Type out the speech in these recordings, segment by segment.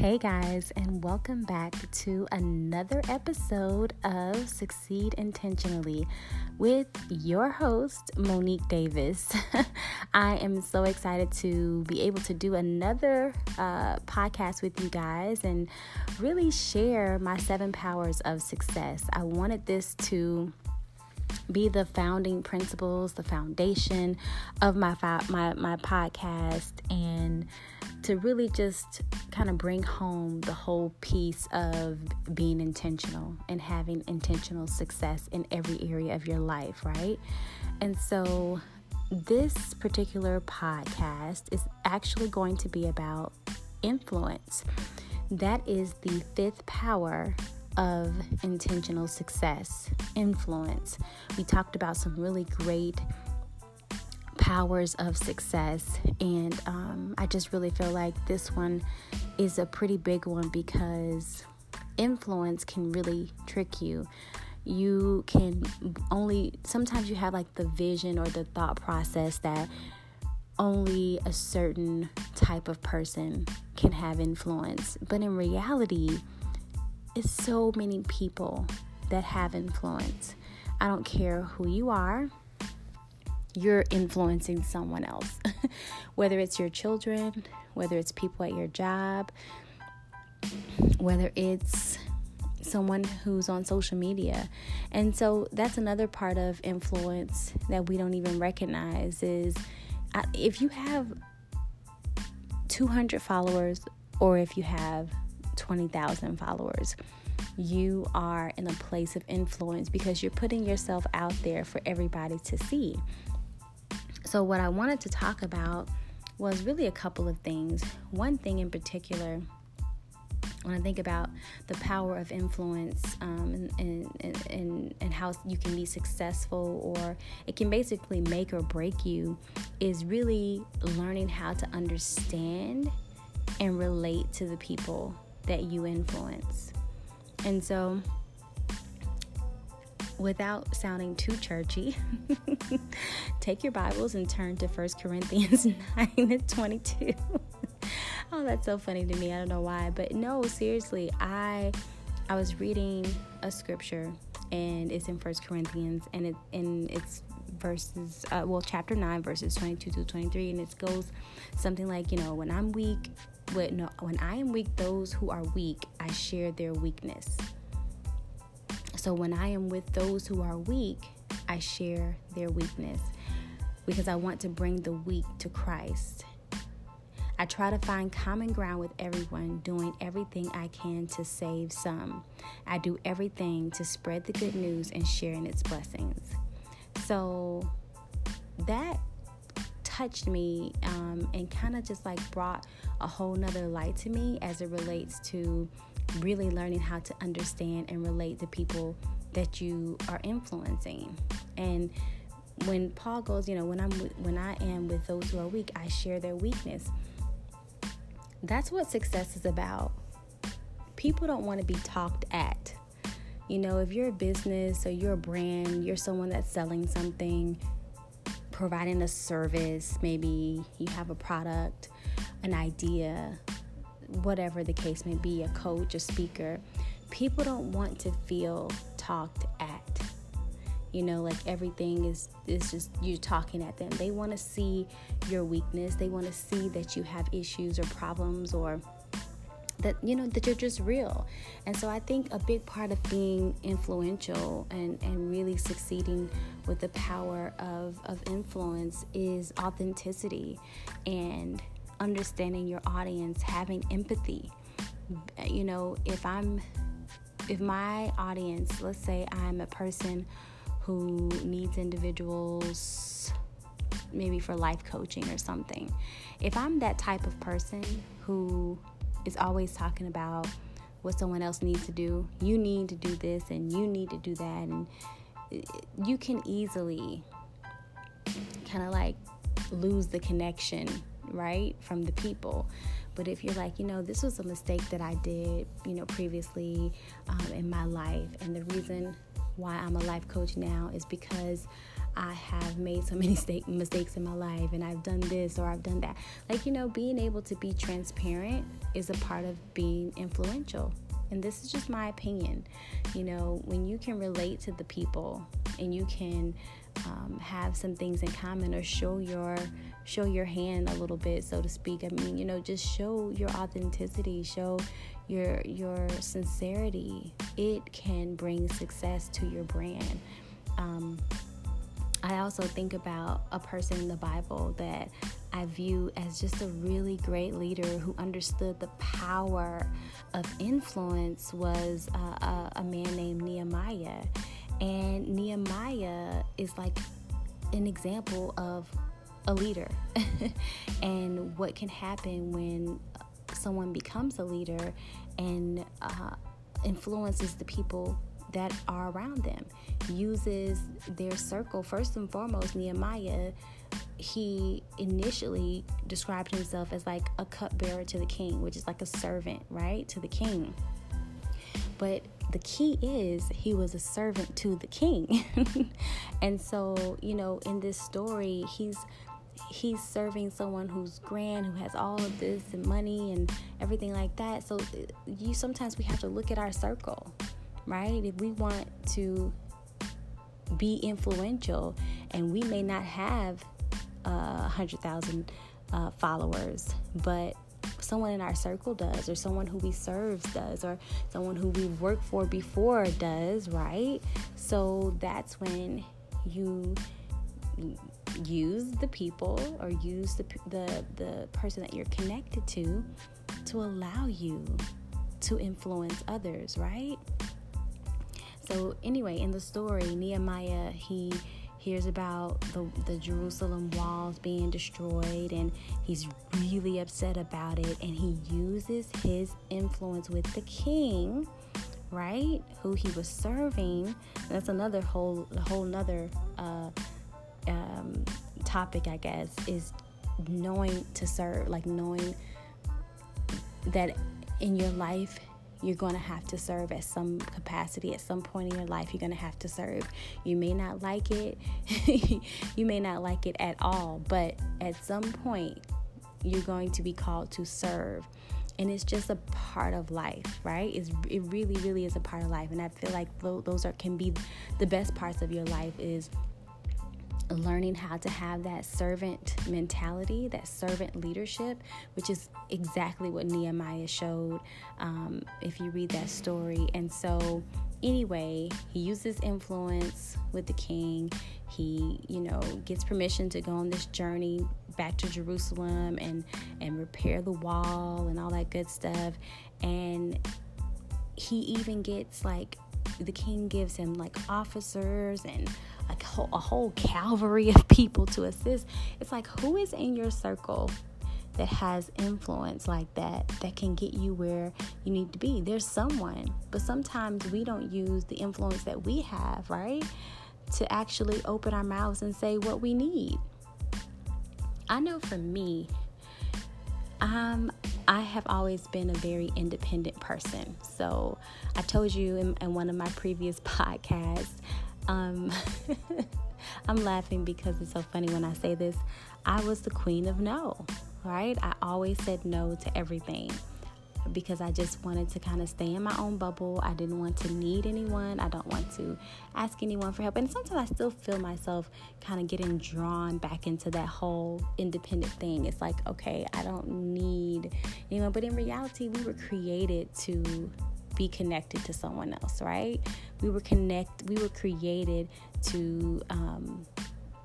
Hey guys, and welcome back to another episode of Succeed Intentionally with your host, Monique Davis. I am so excited to be able to do another uh, podcast with you guys and really share my seven powers of success. I wanted this to be the founding principles, the foundation of my my my podcast and to really just kind of bring home the whole piece of being intentional and having intentional success in every area of your life, right? And so this particular podcast is actually going to be about influence. That is the fifth power of intentional success, influence. We talked about some really great powers of success, and um, I just really feel like this one is a pretty big one because influence can really trick you. You can only sometimes you have like the vision or the thought process that only a certain type of person can have influence, but in reality, it's so many people that have influence. I don't care who you are, you're influencing someone else. whether it's your children, whether it's people at your job, whether it's someone who's on social media. And so that's another part of influence that we don't even recognize is uh, if you have 200 followers or if you have 20,000 followers. You are in a place of influence because you're putting yourself out there for everybody to see. So, what I wanted to talk about was really a couple of things. One thing in particular, when I think about the power of influence um, and, and, and, and how you can be successful or it can basically make or break you, is really learning how to understand and relate to the people that you influence. And so, without sounding too churchy, take your Bibles and turn to 1 Corinthians 9 and 22. oh, that's so funny to me. I don't know why, but no, seriously, I I was reading a scripture and it's in 1 Corinthians and it and it's verses uh, well chapter 9 verses 22 to 23 and it goes something like, you know, when I'm weak, when, no, when I am weak, those who are weak, I share their weakness. So when I am with those who are weak, I share their weakness because I want to bring the weak to Christ. I try to find common ground with everyone, doing everything I can to save some. I do everything to spread the good news and sharing its blessings. So that touched me um, and kind of just like brought a whole nother light to me as it relates to really learning how to understand and relate to people that you are influencing. And when paul goes you know when i'm when i am with those who are weak i share their weakness. That's what success is about. People don't want to be talked at. You know if you're a business or you're a brand you're someone that's selling something providing a service, maybe you have a product, an idea, whatever the case may be, a coach, a speaker, people don't want to feel talked at. You know, like everything is is just you talking at them. They want to see your weakness. They want to see that you have issues or problems or that you know that you're just real and so i think a big part of being influential and and really succeeding with the power of of influence is authenticity and understanding your audience having empathy you know if i'm if my audience let's say i'm a person who needs individuals maybe for life coaching or something if i'm that type of person who is always talking about what someone else needs to do. You need to do this and you need to do that. And eh, you can easily kind of like lose the connection, right, from the people. But if you're like, you know, this was a mistake that I did, you know, previously um, in my life, and the reason why I'm a life coach now is because I have made so many mistakes in my life and I've done this or I've done that. Like, you know, being able to be transparent is a part of being influential. And this is just my opinion. You know, when you can relate to the people and you can um, have some things in common or show your show your hand a little bit so to speak. I mean you know just show your authenticity show your your sincerity. It can bring success to your brand. Um, I also think about a person in the Bible that I view as just a really great leader who understood the power of influence was uh, a, a man named Nehemiah. And Nehemiah is like an example of a leader and what can happen when someone becomes a leader and uh, influences the people that are around them, uses their circle. First and foremost, Nehemiah, he initially described himself as like a cupbearer to the king, which is like a servant, right, to the king. But the key is he was a servant to the king. and so, you know, in this story, he's he's serving someone who's grand who has all of this and money and everything like that so you sometimes we have to look at our circle right? If we want to be influential and we may not have a uh, hundred thousand uh, followers, but someone in our circle does, or someone who we serve does, or someone who we've worked for before does, right? So that's when you use the people or use the the the person that you're connected to to allow you to influence others, right? So, anyway, in the story, Nehemiah, he hears about the, the Jerusalem walls being destroyed and he's really upset about it. And he uses his influence with the king, right? Who he was serving. That's another whole, whole nother uh, um, topic, I guess, is knowing to serve, like knowing that in your life you're going to have to serve at some capacity. At some point in your life you're going to have to serve. You may not like it. You may not like it at all but at some point you're going to be called to serve. And it's just a part of life right? It's, it really really is a part of life. And i feel like those are can be the best parts of your life is learning how to have that servant mentality, that servant leadership, which is exactly what Nehemiah showed um, if you read that story. And so, anyway, he uses influence with the king. He, you know, gets permission to go on this journey back to Jerusalem and and repair the wall and all that good stuff. And he even gets like the king gives him like officers and a whole, a whole cavalry of people to assist. It's like, who is in your circle that has influence like that that can get you where you need to be? There's someone, but sometimes we don't use the influence that we have, right? To actually open our mouths and say what we need. I know for me, um, I have always been a very independent person. So I told you in, in one of my previous podcasts, um, I'm laughing because it's so funny when I say this. I was the queen of no, right? I always said no to everything because I just wanted to kind of stay in my own bubble. I didn't want to need anyone. I don't want to ask anyone for help. And sometimes I still feel myself kind of getting drawn back into that whole independent thing. It's like, okay, I don't need anyone. But in reality, we were created to be connected to someone else, right? We were connect. We were created to um,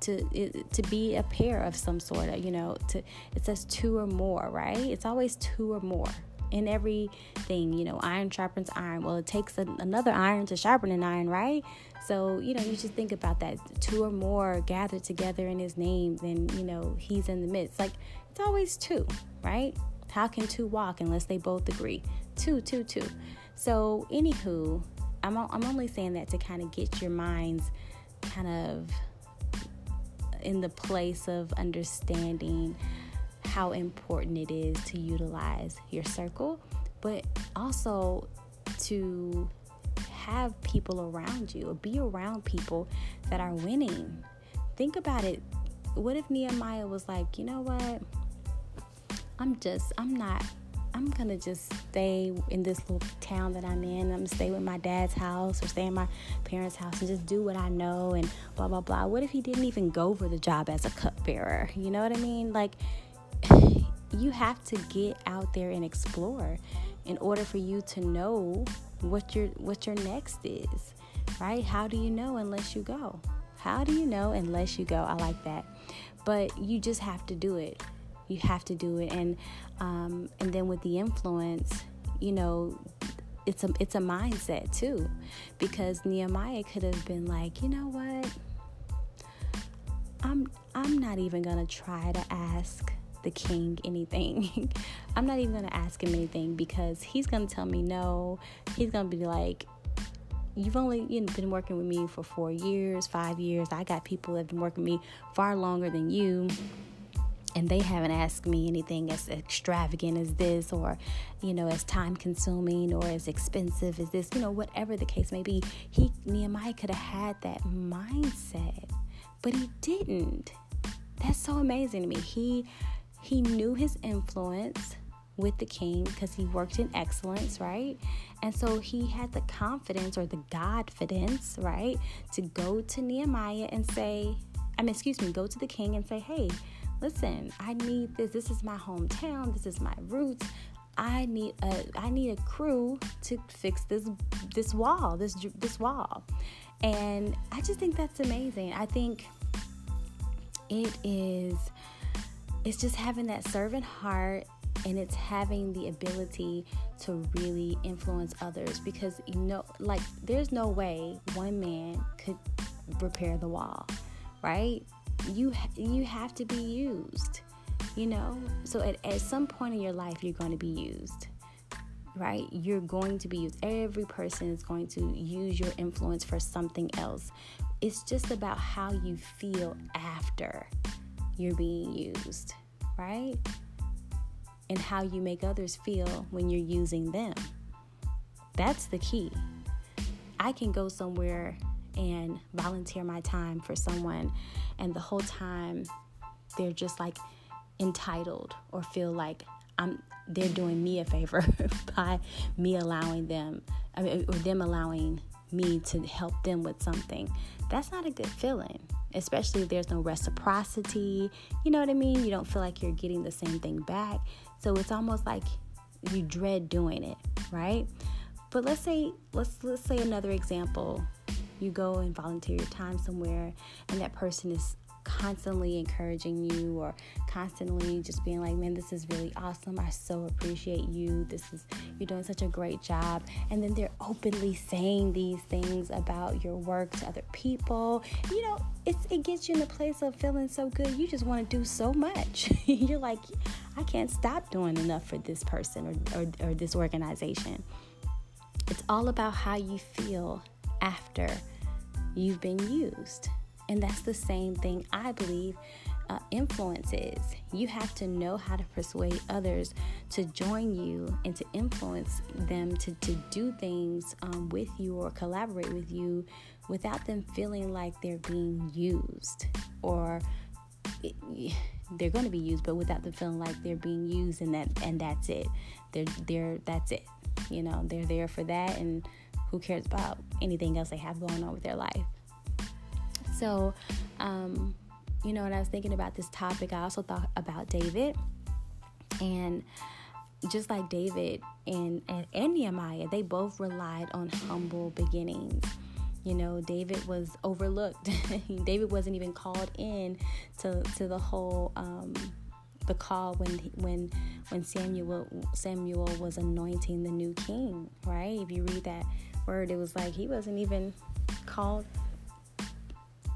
to to be a pair of some sort of, you know. To it says two or more, right? It's always two or more in everything. You know, iron sharpens iron. Well, it takes a, another iron to sharpen an iron, right? So you know, you just think about that. Two or more gathered together in His name, then you know He's in the midst. Like it's always two, right? How can two walk unless they both agree? Two, two, two. So, anywho, I'm, I'm only saying that to kind of get your minds kind of in the place of understanding how important it is to utilize your circle, but also to have people around you or be around people that are winning. Think about it. What if Nehemiah was like, you know what? I'm just, I'm not I'm gonna just stay in this little town that I'm in. I'm gonna stay with my dad's house or stay in my parents' house and just do what I know and blah blah blah. What if he didn't even go for the job as a cupbearer? You know what I mean? Like you have to get out there and explore in order for you to know what your what your next is. Right? How do you know unless you go? How do you know unless you go? I like that. But you just have to do it you have to do it. And um, and then with the influence you know it's a it's a mindset too because Nehemiah could have been like you know what? I'm I'm not even gonna try to ask the king anything. I'm not even gonna ask him anything because he's gonna tell me no. He's gonna be like you've only you know, been working with me for four years five years. I got people that have been working with me far longer than you and they haven't asked me anything as extravagant as this or you know as time consuming or as expensive as this you know whatever the case may be. He nehemiah could have had that mindset but he didn't. That's so amazing to me. He he knew his influence with the king because he worked in excellence, right? And so he had the confidence or the godfidence, right, to go to Nehemiah and say, I mean, excuse me, go to the king and say, hey, listen, I need this. This is my hometown. This is my roots. I need a I need a crew to fix this this wall, this this wall. And I just think that's amazing. I think it is it's just having that servant heart and it's having the ability to really influence others because you know like there's no way one man could repair the wall, right? You you have to be used you know? So at, at some point in your life you're going to be used right? You're going to be used. Every person is going to use your influence for something else. It's just about how you feel after you're being used right? And how you make others feel when you're using them. That's the key. I can go somewhere and volunteer my time for someone and the whole time they're just like entitled or feel like I'm they're doing me a favor by me allowing them I mean, or them allowing me to help them with something. That's not a good feeling, especially if there's no reciprocity. You know what I mean? You don't feel like you're getting the same thing back. So it's almost like you dread doing it, right? But let's say let's let's say another example you go and volunteer your time somewhere and that person is constantly encouraging you or constantly just being like man this is really awesome. I so appreciate you. This is you're doing such a great job. And then they're openly saying these things about your work to other people. You know it's, it gets you in a place of feeling so good. You just want to do so much. You're like i can't stop doing enough for this person or, or, or this organization. It's all about how you feel after you've been used. And that's the same thing I believe uh, influence is. You have to know how to persuade others to join you and to influence them to, to do things um, with you or collaborate with you without them feeling like they're being used or it, they're going to be used but without them feeling like they're being used and that and that's it they're they're that's it you know they're there for that and who cares about anything else they have going on with their life? So, um, you know, when I was thinking about this topic, I also thought about David. And just like David and, and, and Nehemiah, they both relied on humble beginnings. You know, David was overlooked. David wasn't even called in to, to the whole um, the call when when when Samuel Samuel was anointing the new king, right? If you read that word, it was like he wasn't even called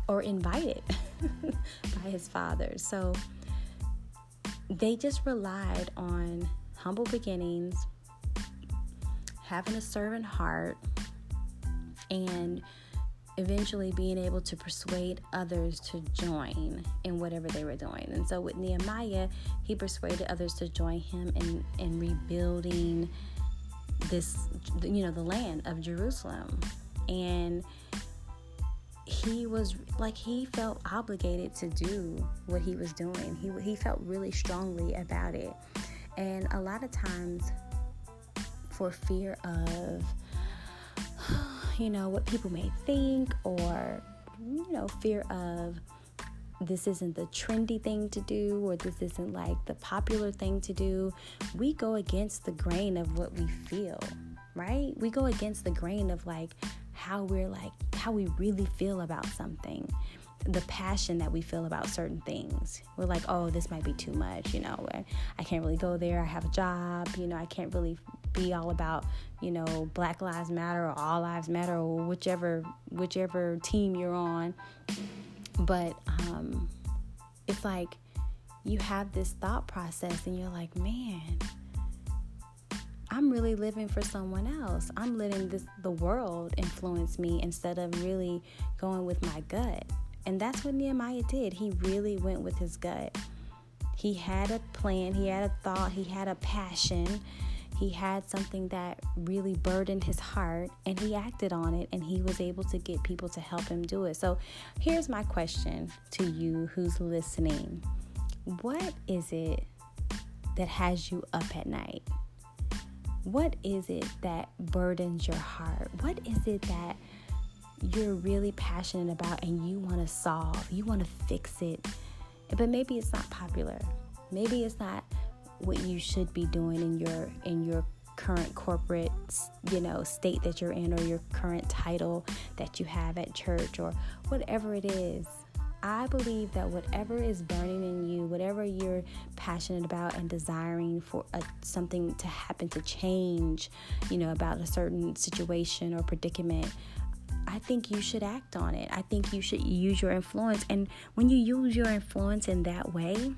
or invited by his father. So they just relied on humble beginnings, having a servant heart, and eventually being able to persuade others to join in whatever they were doing. And so with Nehemiah, he persuaded others to join him in, in rebuilding this, you know, the land of Jerusalem. And he was like he felt obligated to do what he was doing. He he felt really strongly about it. And a lot of times for fear of you know what people may think or you know fear of this isn't the trendy thing to do or this isn't like the popular thing to do we go against the grain of what we feel right we go against the grain of like how we're like how we really feel about something the passion that we feel about certain things. We're like, oh, this might be too much, you know, I can't really go there. I have a job, you know, I can't really be all about, you know, Black Lives Matter or All Lives Matter or whichever whichever team you're on. But um it's like you have this thought process and you're like, man, I'm really living for someone else. I'm letting this the world influence me instead of really going with my gut. And that's what Nehemiah did. He really went with his gut. He had a plan, he had a thought, he had a passion. He had something that really burdened his heart and he acted on it and he was able to get people to help him do it. So, here's my question to you who's listening What is it that has you up at night? What is it that burdens your heart? What is it that you're really passionate about and you want to solve? You want to fix it, but maybe it's not popular. Maybe it's not what you should be doing in your in your current corporate you know state that you're in or your current title that you have at church or whatever it is I believe that whatever is burning in you, whatever you're passionate about and desiring for a, something to happen to change, you know, about a certain situation or predicament, I think you should act on it. I think you should use your influence. And when you use your influence in that way,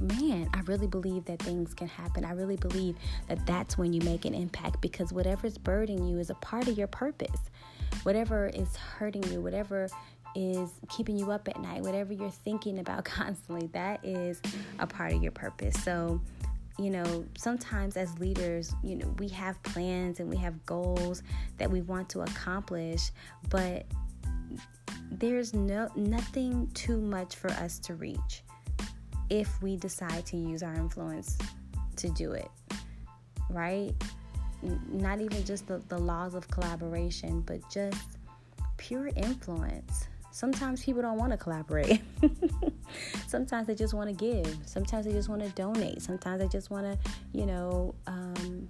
man, I really believe that things can happen. I really believe that that's when you make an impact because whatever's burdening you is a part of your purpose. Whatever is hurting you, whatever is keeping you up at night, whatever you're thinking about constantly, that is a part of your purpose. So, you know, sometimes as leaders, you know, we have plans and we have goals that we want to accomplish, but there's no nothing too much for us to reach if we decide to use our influence to do it. Right? Not even just the, the laws of collaboration, but just pure influence. Sometimes people don't want to collaborate. Sometimes they just want to give. Sometimes they just want to donate. Sometimes they just want to, you know, um,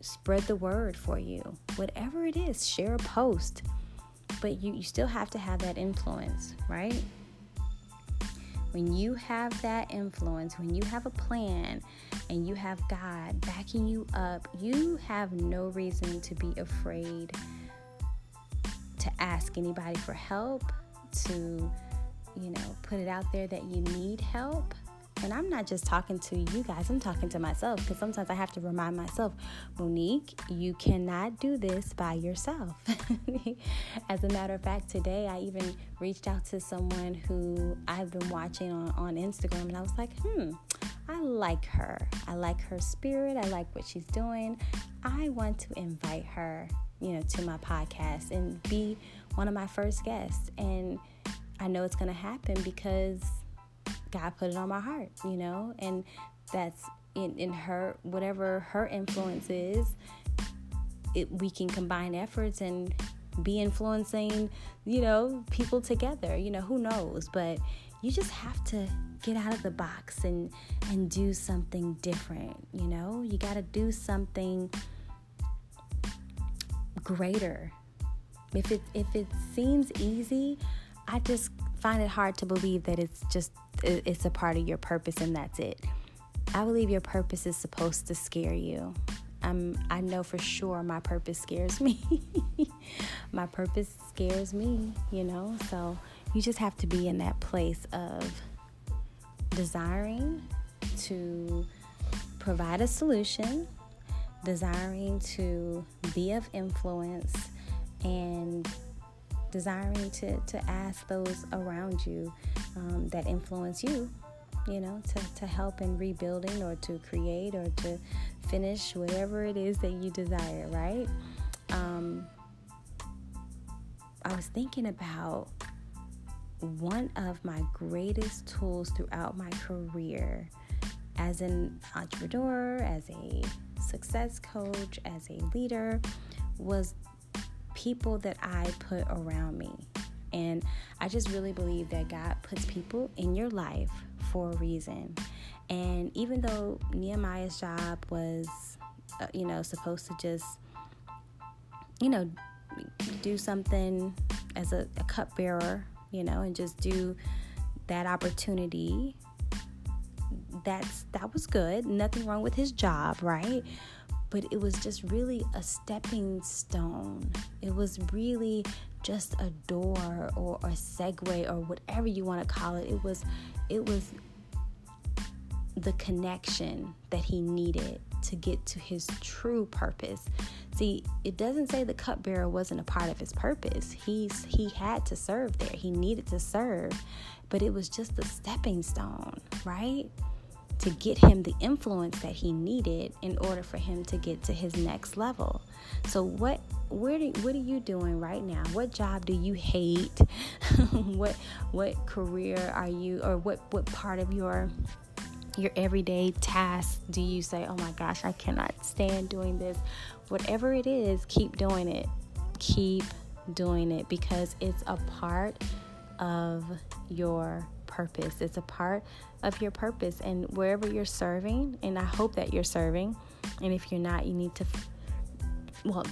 spread the word for you. Whatever it is, share a post. But you, you still have to have that influence, right? When you have that influence, when you have a plan and you have God backing you up, you have no reason to be afraid to ask anybody for help, to, you know, put it out there that you need help. And I'm not just talking to you guys, I'm talking to myself because sometimes I have to remind myself, Monique, you cannot do this by yourself. As a matter of fact, today I even reached out to someone who I've been watching on, on Instagram and I was like, hmm, I like her. I like her spirit. I like what she's doing. I want to invite her, you know, to my podcast and be one of my first guests. And I know it's going to happen because God put it on my heart, you know, and that's in, in her, whatever her influence is, it, we can combine efforts and be influencing, you know, people together. You know, who knows? But you just have to get out of the box and and do something different, you know? You got to do something greater if it if it seems easy, I just find it hard to believe that it's just it's a part of your purpose and that's it. I believe your purpose is supposed to scare you. I'm, I know for sure my purpose scares me. my purpose scares me, you know? So you just have to be in that place of desiring to provide a solution, desiring to be of influence, and desiring to, to ask those around you um, that influence you you know, to, to help in rebuilding or to create or to finish whatever it is that you desire, right? Um, I was thinking about one of my greatest tools throughout my career as an entrepreneur, as a success coach, as a leader was people that I put around me. And I just really believe that God puts people in your life for a reason. And even though Nehemiah's job was, uh, you know, supposed to just, you know, do something as a, a cupbearer, you know, and just do that opportunity that's that was good nothing wrong with his job right but it was just really a stepping stone it was really just a door or a segue or whatever you want to call it it was it was the connection that he needed to get to his true purpose. See, it doesn't say the cupbearer wasn't a part of his purpose. He's he had to serve there. He needed to serve, but it was just the stepping stone, right? To get him the influence that he needed in order for him to get to his next level. So what where do, what are you doing right now? What job do you hate? what what career are you or what what part of your your everyday tasks do you say, oh my gosh, I cannot stand doing this? Whatever it is, keep doing it. Keep doing it because it's a part of your purpose. It's a part of your purpose. And wherever you're serving, and I hope that you're serving, and if you're not, you need to, well,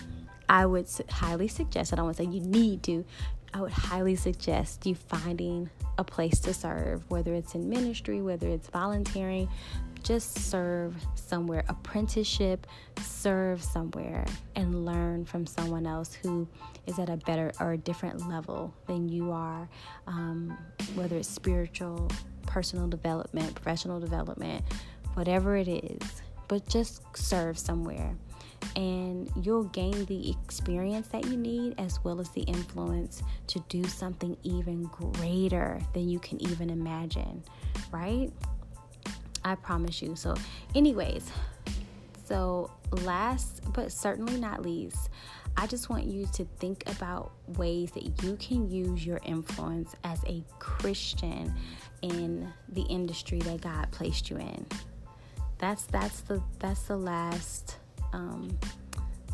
I would highly suggest, I don't want to say you need to, I would highly suggest you finding a place to serve, whether it's in ministry, whether it's volunteering, just serve somewhere, apprenticeship, serve somewhere, and learn from someone else who is at a better or a different level than you are, um, whether it's spiritual, personal development, professional development, whatever it is. But just serve somewhere and you'll gain the experience that you need as well as the influence to do something even greater than you can even imagine, right? I promise you. So, anyways, so last but certainly not least, I just want you to think about ways that you can use your influence as a Christian in the industry that God placed you in. That's that's the that's the last um,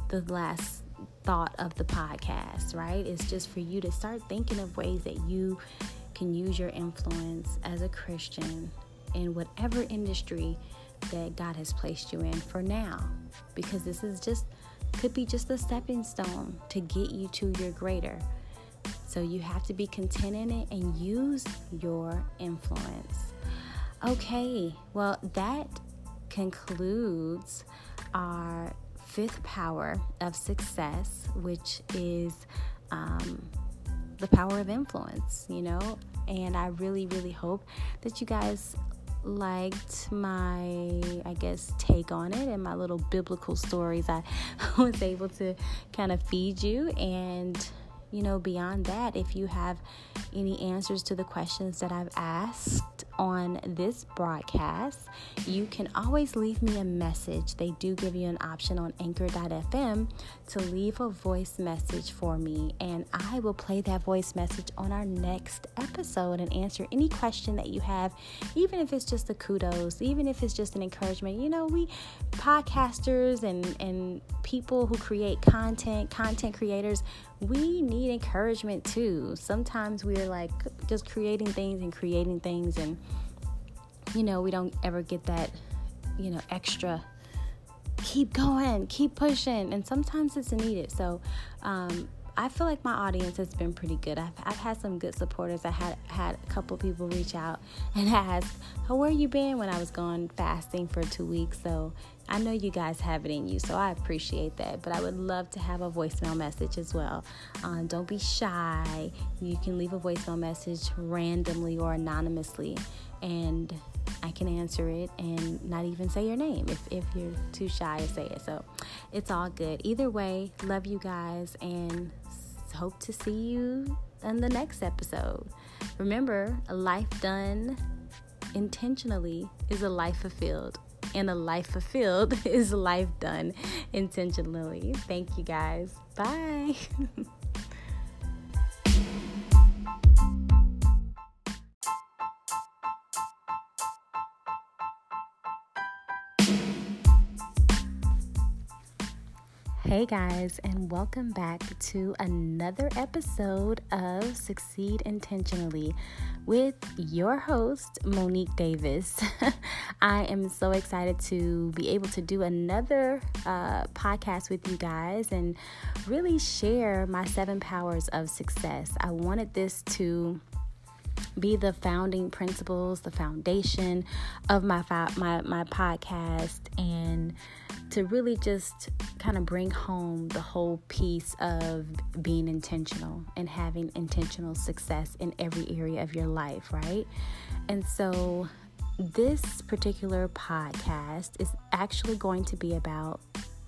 the last thought of the podcast, right? It's just for you to start thinking of ways that you can use your influence as a Christian in whatever industry that God has placed you in for now. Because this is just, could be just a stepping stone to get you to your greater. So you have to be content in it and use your influence. Okay, well, that concludes our fifth power of success, which is um, the power of influence, you know. And I really, really hope that you guys liked my, I guess, take on it and my little biblical stories I was able to kind of feed you. And, you know, beyond that, if you have any answers to the questions that I've asked, on this broadcast, you can always leave me a message. They do give you an option on anchor.fm to leave a voice message for me, and I will play that voice message on our next episode and answer any question that you have, even if it's just a kudos, even if it's just an encouragement. You know, we podcasters and, and people who create content, content creators, we need encouragement too. Sometimes we're like just creating things and creating things, and you know, we don't ever get that, you know, extra keep going, keep pushing, and sometimes it's needed. So, um, I feel like my audience has been pretty good. I've, I've had some good supporters. I had had a couple people reach out and ask, "Oh, where you been?" When I was gone fasting for two weeks. So I know you guys have it in you, so I appreciate that. But I would love to have a voicemail message as well. Um, don't be shy. You can leave a voicemail message randomly or anonymously, and I can answer it and not even say your name if, if you're too shy to say it. So it's all good. Either way, love you guys and hope to see you in the next episode. Remember, a life done intentionally is a life fulfilled. And a life fulfilled is life done intentionally. Thank you guys. Bye. Hey guys, and welcome back to another episode of Succeed Intentionally with your host, Monique Davis. I am so excited to be able to do another uh, podcast with you guys and really share my seven powers of success. I wanted this to be the founding principles, the foundation of my my my podcast and to really just kind of bring home the whole piece of being intentional and having intentional success in every area of your life, right? And so, this particular podcast is actually going to be about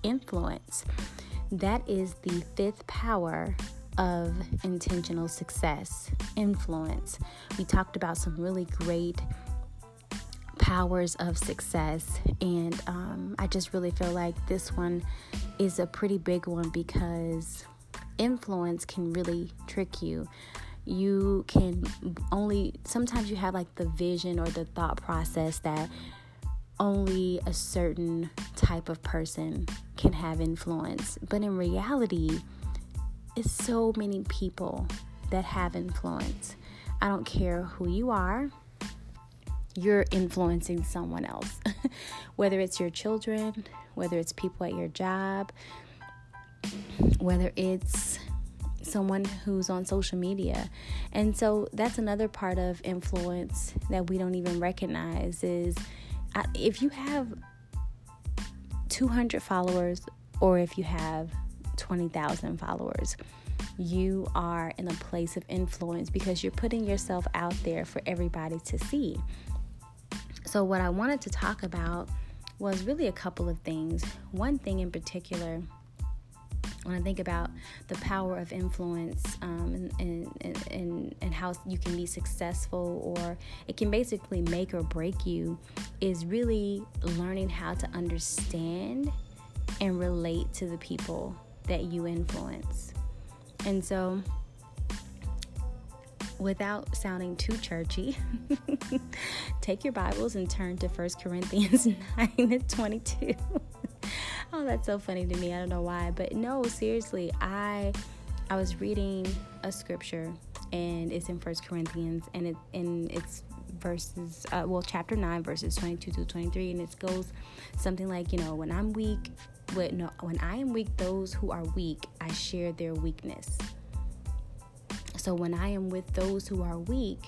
influence. That is the fifth power of intentional success influence. We talked about some really great powers of success. And um, I just really feel like this one is a pretty big one because influence can really trick you. You can only, sometimes you have like the vision or the thought process that only a certain type of person can have influence. But in reality, it's so many people that have influence. I don't care who you are you're influencing someone else. whether it's your children, whether it's people at your job, whether it's someone who's on social media. And so that's another part of influence that we don't even recognize is uh, if you have 200 followers or if you have 20,000 followers, you are in a place of influence because you're putting yourself out there for everybody to see. So, what I wanted to talk about was really a couple of things. One thing in particular, when I think about the power of influence um, and, and, and, and how you can be successful or it can basically make or break you, is really learning how to understand and relate to the people that you influence. And so, without sounding too churchy, take your Bibles and turn to 1 Corinthians 9 and 22. oh, that's so funny to me. I don't know why, but no, seriously, I I was reading a scripture and it's in 1 Corinthians and it and it's verses uh, well chapter 9 verses 22 to 23 and it goes something like, you know, when I'm weak, when no, when I am weak, those who are weak, I share their weakness. So when I am with those who are weak,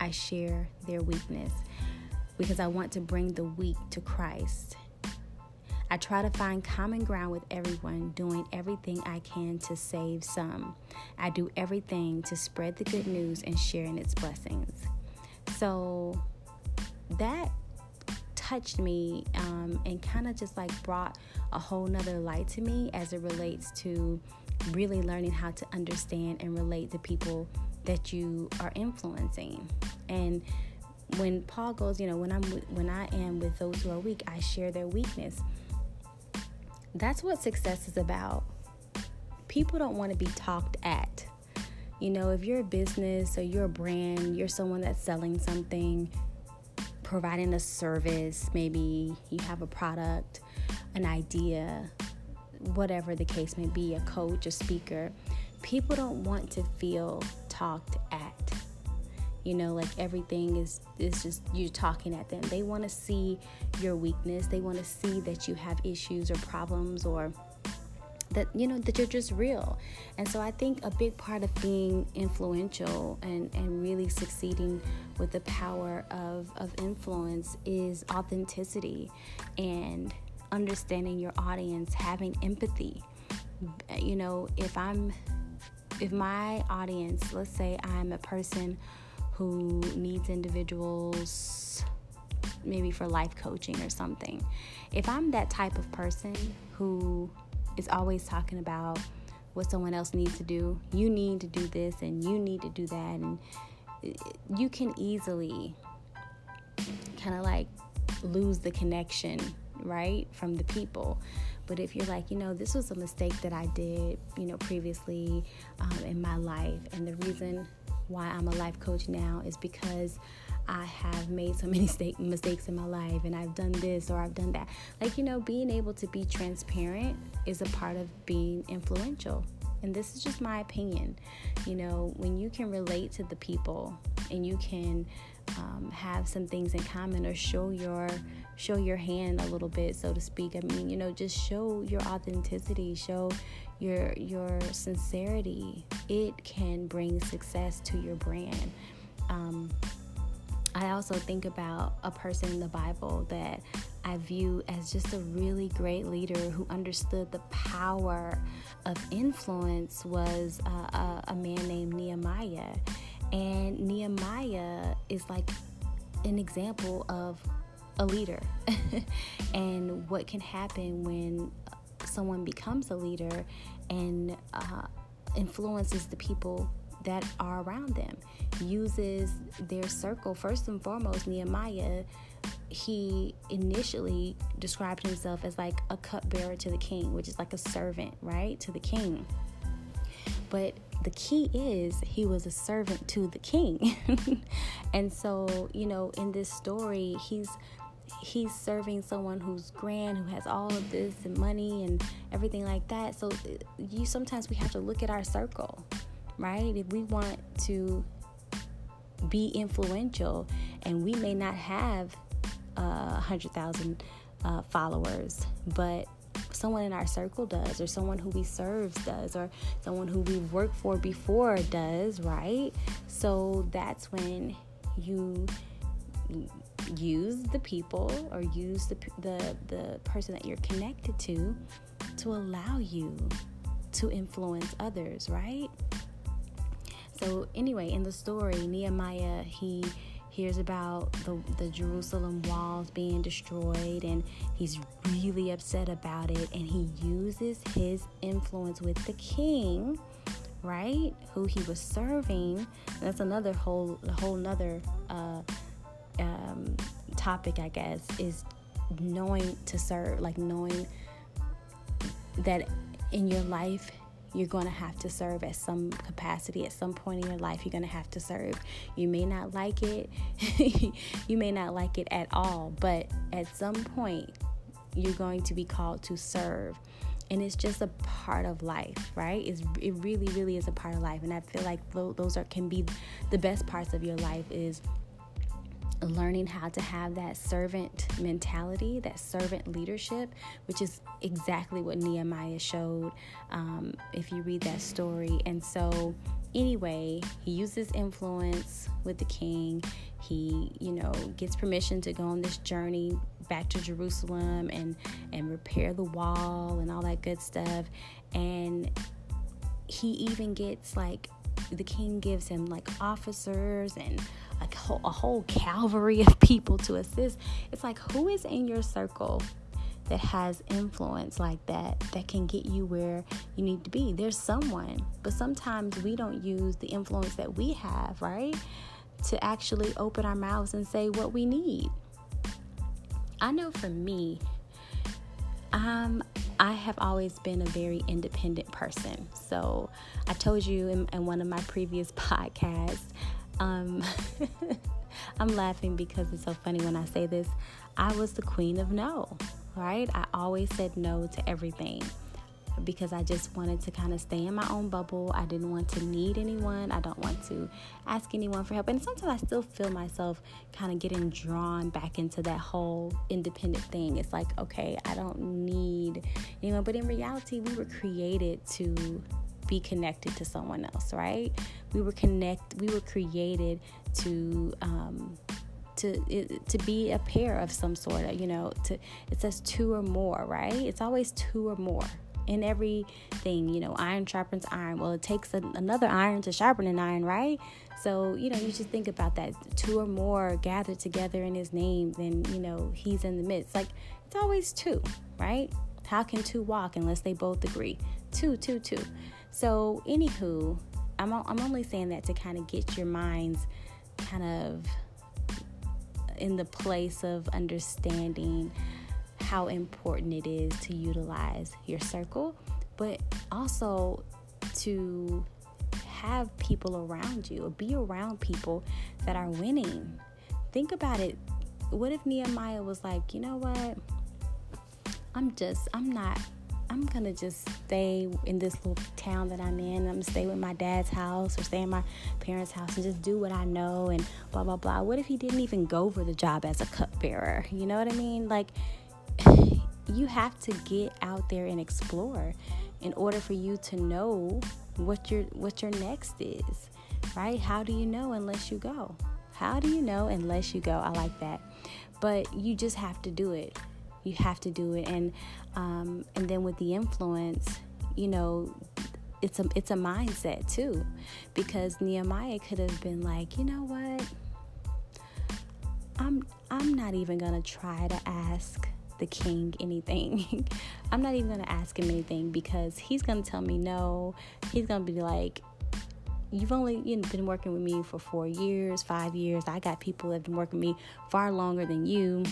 I share their weakness because I want to bring the weak to Christ. I try to find common ground with everyone, doing everything I can to save some. I do everything to spread the good news and share in its blessings. So that touched me um, and kind of just like brought a whole nother light to me as it relates to really learning how to understand and relate to people that you are influencing. And when Paul goes, you know, when I'm when I am with those who are weak, I share their weakness. That's what success is about. People don't want to be talked at. You know, if you're a business or you're a brand, you're someone that's selling something, providing a service, maybe you have a product, an idea, whatever the case may be, a coach, a speaker, people don't want to feel talked at. You know, like everything is is just you talking at them. They want to see your weakness. They want to see that you have issues or problems or that you know that you're just real and so i think a big part of being influential and and really succeeding with the power of of influence is authenticity and understanding your audience, having empathy. You know, if I'm if my audience, let's say I'm a person who needs individuals maybe for life coaching or something. If I'm that type of person who is always talking about what someone else needs to do, you need to do this and you need to do that. And you can easily kind of like lose the connection, right, from the people. But if you're like, you know, this was a mistake that I did, you know, previously um, in my life, and the reason why I'm a life coach now is because I have made so many mistakes in my life and I've done this or I've done that. Like, you know, being able to be transparent is a part of being influential. And this is just my opinion. You know, when you can relate to the people and you can um, have some things in common or show your show your hand a little bit so to speak i mean you know just show your authenticity show your your sincerity it can bring success to your brand um, I also think about a person in the Bible that I view as just a really great leader who understood the power of influence was uh, a, a man named Nehemiah. And Nehemiah is like an example of a leader and what can happen when someone becomes a leader and uh, influences the people that are around them, uses their circle. First and foremost, Nehemiah, he initially described himself as like a cupbearer to the king, which is like a servant, right, to the king. But the key is he was a servant to the king. and so, you know, in this story, he's he's serving someone who's grand who has all of this and money and everything like that so you sometimes we have to look at our circle right? If we want to be influential, and we may not have a uh, hundred thousand uh, followers, but someone in our circle does, or someone who we serve does, or someone who we worked for before does, right? So that's when you use the people or use the the the person that you're connected to to allow you to influence others, right? So, anyway, in the story, Nehemiah, he hears about the, the Jerusalem walls being destroyed and he's really upset about it. And he uses his influence with the king, right? Who he was serving. That's another whole, whole nother uh, um, topic, I guess, is knowing to serve, like knowing that in your life you're going to have to serve at some capacity at some point in your life you're going to have to serve. You may not like it you may not like it at all but at some point you're going to be called to serve. And it's just a part of life right? It's, it really really is a part of life. And i feel like those are can be the best parts of your life is learning how to have that servant mentality, that servant leadership, which is exactly what Nehemiah showed um, if you read that story. And so, anyway, he uses influence with the king. He, you know, gets permission to go on this journey back to Jerusalem and and repair the wall and all that good stuff. And he even gets like the king gives him like officers and a whole, a whole cavalry of people to assist. It's like, who is in your circle that has influence like that that can get you where you need to be? There's someone, but sometimes we don't use the influence that we have, right? To actually open our mouths and say what we need. I know for me, um, I have always been a very independent person. So I told you in, in one of my previous podcasts, um, I'm laughing because it's so funny when I say this. I was the queen of no, right? I always said no to everything because I just wanted to kind of stay in my own bubble. I didn't want to need anyone. I don't want to ask anyone for help. And sometimes I still feel myself kind of getting drawn back into that whole independent thing. It's like, okay, I don't need anyone. But in reality, we were created to be connected to someone else, right? We were connect we were created to um to to be a pair of some sort of, you know, to it says two or more, right? It's always two or more in everything, you know, iron sharpens iron. Well, it takes a, another iron to sharpen an iron, right? So, you know, you just think about that. Two or more gathered together in his name, then, you know, he's in the midst. Like, it's always two, right? How can two walk unless they both agree? Two, two, two. So, anywho, I'm, I'm only saying that to kind of get your minds kind of in the place of understanding how important it is to utilize your circle, but also to have people around you or be around people that are winning. Think about it. What if Nehemiah was like, you know what? I'm just, I'm not, I'm gonna just stay in this little town that I'm in. I'm gonna stay with my dad's house or stay in my parents' house and just do what I know and blah, blah, blah. What if he didn't even go for the job as a cupbearer? You know what I mean? Like, you have to get out there and explore in order for you to know what your what your next is right how do you know unless you go how do you know unless you go i like that but you just have to do it you have to do it and um, and then with the influence you know it's a it's a mindset too because nehemiah could have been like you know what i'm i'm not even gonna try to ask the king anything. I'm not even to ask him anything because he's to tell me no. He's to be like, You've only you know, been working with me for four years, five years. I got people that have been working with me far longer than you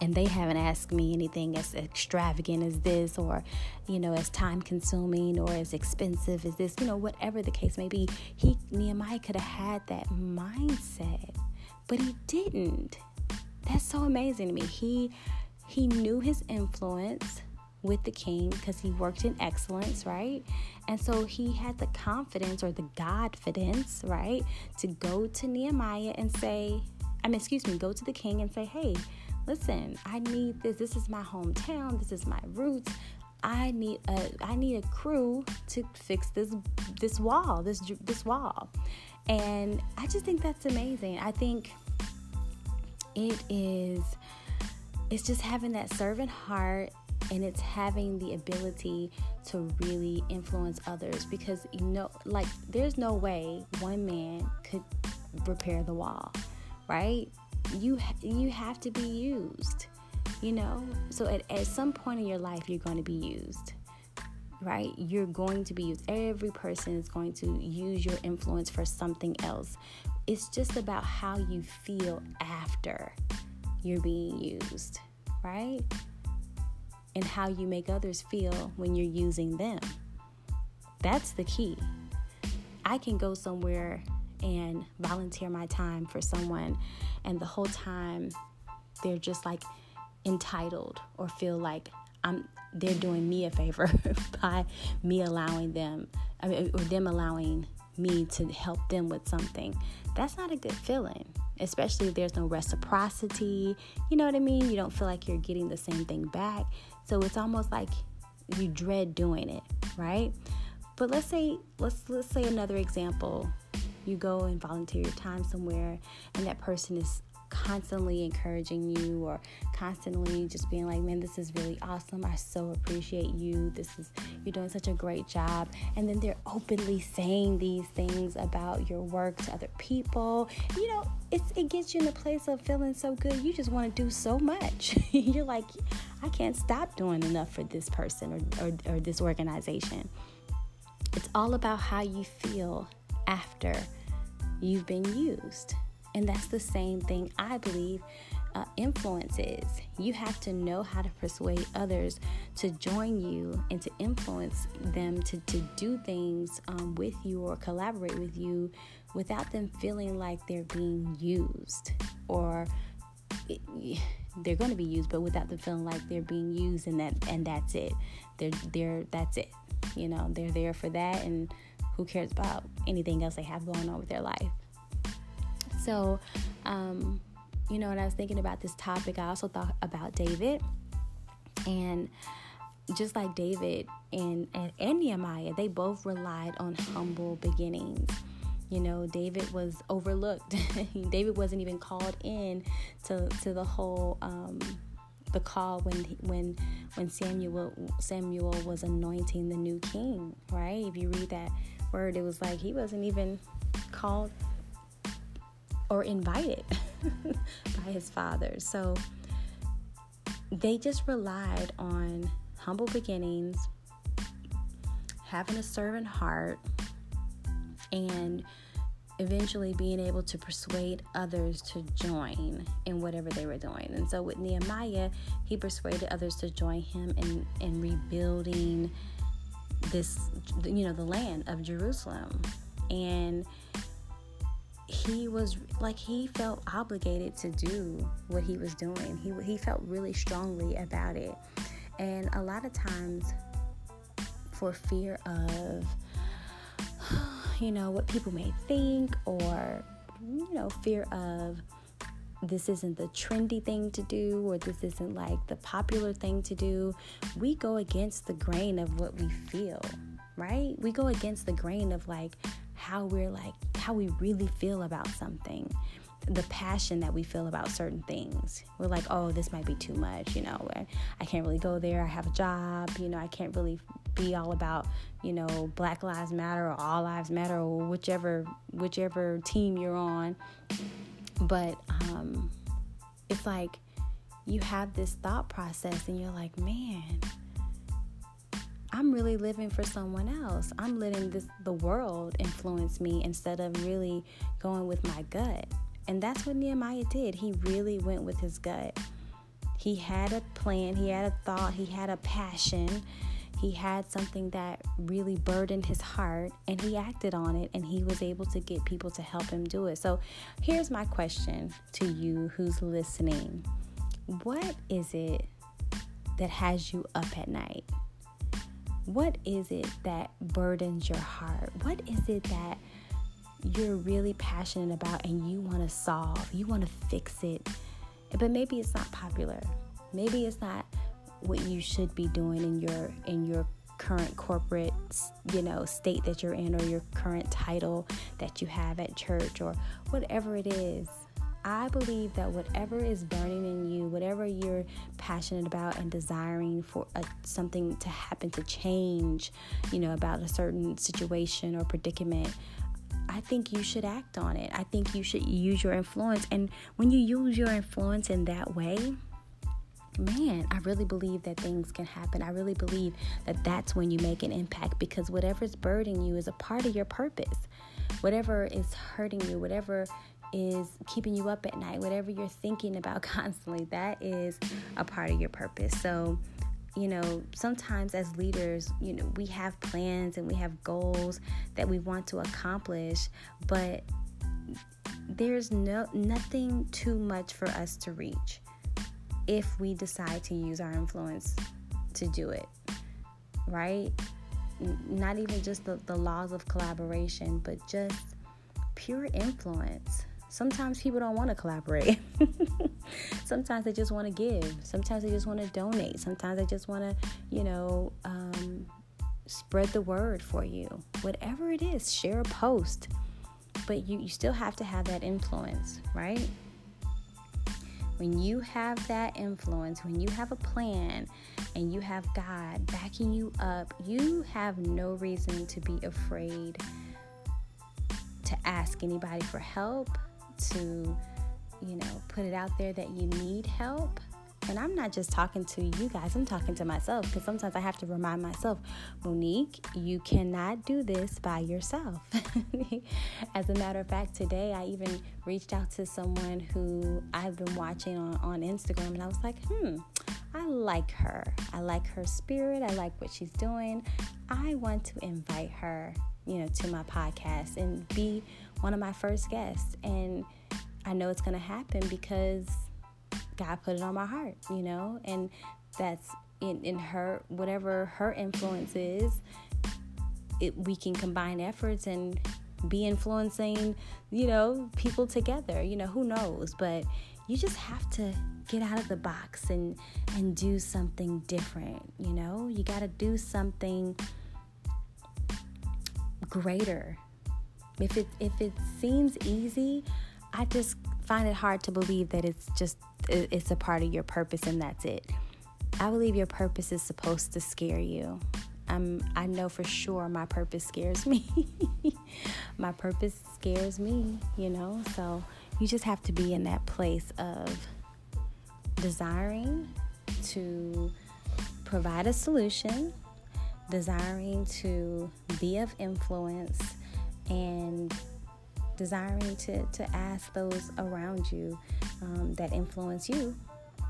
and they haven't asked me anything as extravagant as this or you know as time consuming or as expensive as this you know whatever the case may be. He nehemiah could have had that mindset but he didn't. That's so amazing to me. He he knew his influence with the king because he worked in excellence, right? And so he had the confidence or the Godfidence, right, to go to Nehemiah and say, I mean, excuse me, go to the king and say, hey, listen, I need this. This is my hometown. This is my roots. I need a I need a crew to fix this this wall, this this wall. And I just think that's amazing. I think it is it's just having that servant heart and it's having the ability to really influence others because you know like there's no way one man could repair the wall right you you have to be used you know so at, at some point in your life you're going to be used right you're going to be used every person is going to use your influence for something else it's just about how you feel after you're being used, right? And how you make others feel when you're using them. That's the key. I can go somewhere and volunteer my time for someone, and the whole time they're just like entitled or feel like I'm they're doing me a favor by me allowing them I mean, or them allowing me to help them with something. That's not a good feeling especially if there's no reciprocity. You know what I mean? You don't feel like you're getting the same thing back. So it's almost like you dread doing it, right? But let's say let's let's say another example. You go and volunteer your time somewhere and that person is constantly encouraging you or constantly just being like, man, this is really awesome. I so appreciate you. This is, you're doing such a great job. And then they're openly saying these things about your work to other people. You know, it's, it gets you in a place of feeling so good. You just want to do so much. you're like, I can't stop doing enough for this person or, or, or this organization. It's all about how you feel after you've been used. And that's the same thing I believe uh, influence is. You have to know how to persuade others to join you and to influence them to, to do things um, with you or collaborate with you without them feeling like they're being used or it, they're going to be used but without them feeling like they're being used and that and that's it they're they're that's it you know they're there for that and who cares about anything else they have going on with their life so, um, you know, when I was thinking about this topic, I also thought about David. And just like David and, and, and Nehemiah, they both relied on humble beginnings. You know, David was overlooked. David wasn't even called in to, to the whole um, the call when when when Samuel Samuel was anointing the new king, right? If you read that word, it was like he wasn't even called or invited by his father. So they just relied on humble beginnings, having a servant heart, and eventually being able to persuade others to join in whatever they were doing. And so with Nehemiah, he persuaded others to join him in, in rebuilding this, you know, the land of Jerusalem. And he was like he felt obligated to do what he was doing. He he felt really strongly about it. And a lot of times for fear of you know, what people may think or, you know, fear of this isn't the trendy thing to do or this isn't like the popular thing to do. We go against the grain of what we feel, right? We go against the grain of like how we're like, how we really feel about something the passion that we feel about certain things. We're like, oh, this might be too much, you know, I can't really go there. I have a job, you know, I can't really be all about you know black lives matter or all lives matter or whichever whichever team you're on but um it's like you have this thought process and you're like man I'm really living for someone else. I'm letting this the world influence me instead of really going with my gut. And that's what Nehemiah did. He really went with his gut. He had a plan, he had a thought, he had a passion, he had something that really burdened his heart and he acted on it and he was able to get people to help him do it. So, here's my question to you who's listening What is it that has you up at night? What is it that burdens your heart? What is it that you're really passionate about and you want to solve? You want to fix it, but maybe it's not popular. Maybe it's not what you should be doing in your in your current corporate you know state that you're in or your current title that you have at church or whatever it is I believe that whatever is burning in you, whatever you're passionate about and desiring for a, something to happen to change, you know, about a certain situation or predicament, I think you should act on it. I think you should use your influence. And when you use your influence in that way, man, I really believe that things can happen. I really believe that that's when you make an impact because whatever's burdening you is a part of your purpose. Whatever is hurting you, whatever is keeping you up at night, whatever you're thinking about constantly, that is a part of your purpose. So, you know, sometimes as leaders, you know, we have plans and we have goals that we want to accomplish, but there's no nothing too much for us to reach if we decide to use our influence to do it, right? Not even just the, the laws of collaboration, but just pure influence. Sometimes people don't want to collaborate. Sometimes they just want to give. Sometimes they just want to donate. Sometimes they just want to, you know, um, spread the word for you. Whatever it is, share a post. But you, you still have to have that influence, right? When you have that influence, when you have a plan and you have God backing you up, you have no reason to be afraid to ask anybody for help, to, you know, put it out there that you need help. And I'm not just talking to you guys, I'm talking to myself because sometimes I have to remind myself, Monique, you cannot do this by yourself. As a matter of fact, today I even reached out to someone who I've been watching on, on Instagram and I was like, hmm, I like her. I like her spirit. I like what she's doing. I want to invite her, you know, to my podcast and be one of my first guests. And I know it's going to happen because God put it on my heart, you know, and that's in, in her, whatever her influence is, it, we can combine efforts and be influencing, you know, people together. You know, who knows? But you just have to get out of the box and and do something different, you know? You got to do something greater. If it if it seems easy, I just find it hard to believe that it's just it's a part of your purpose and that's it. I believe your purpose is supposed to scare you. I'm, I know for sure my purpose scares me. my purpose scares me, you know? So you just have to be in that place of desiring to provide a solution, desiring to be of influence, and desiring to, to ask those around you um, that influence you,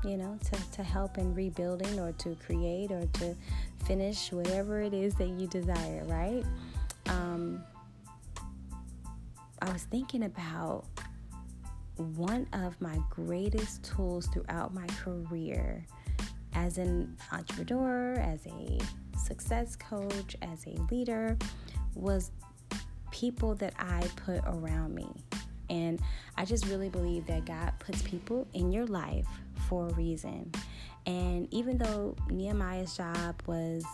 you know, to, to help in rebuilding or to create or to finish whatever it is that you desire, right? Um, I was thinking about one of my greatest tools throughout my career as an entrepreneur, as a success coach, as a leader was people that I put around me. And I just really believe that God puts people in your life for a reason. And even though Nehemiah's job was,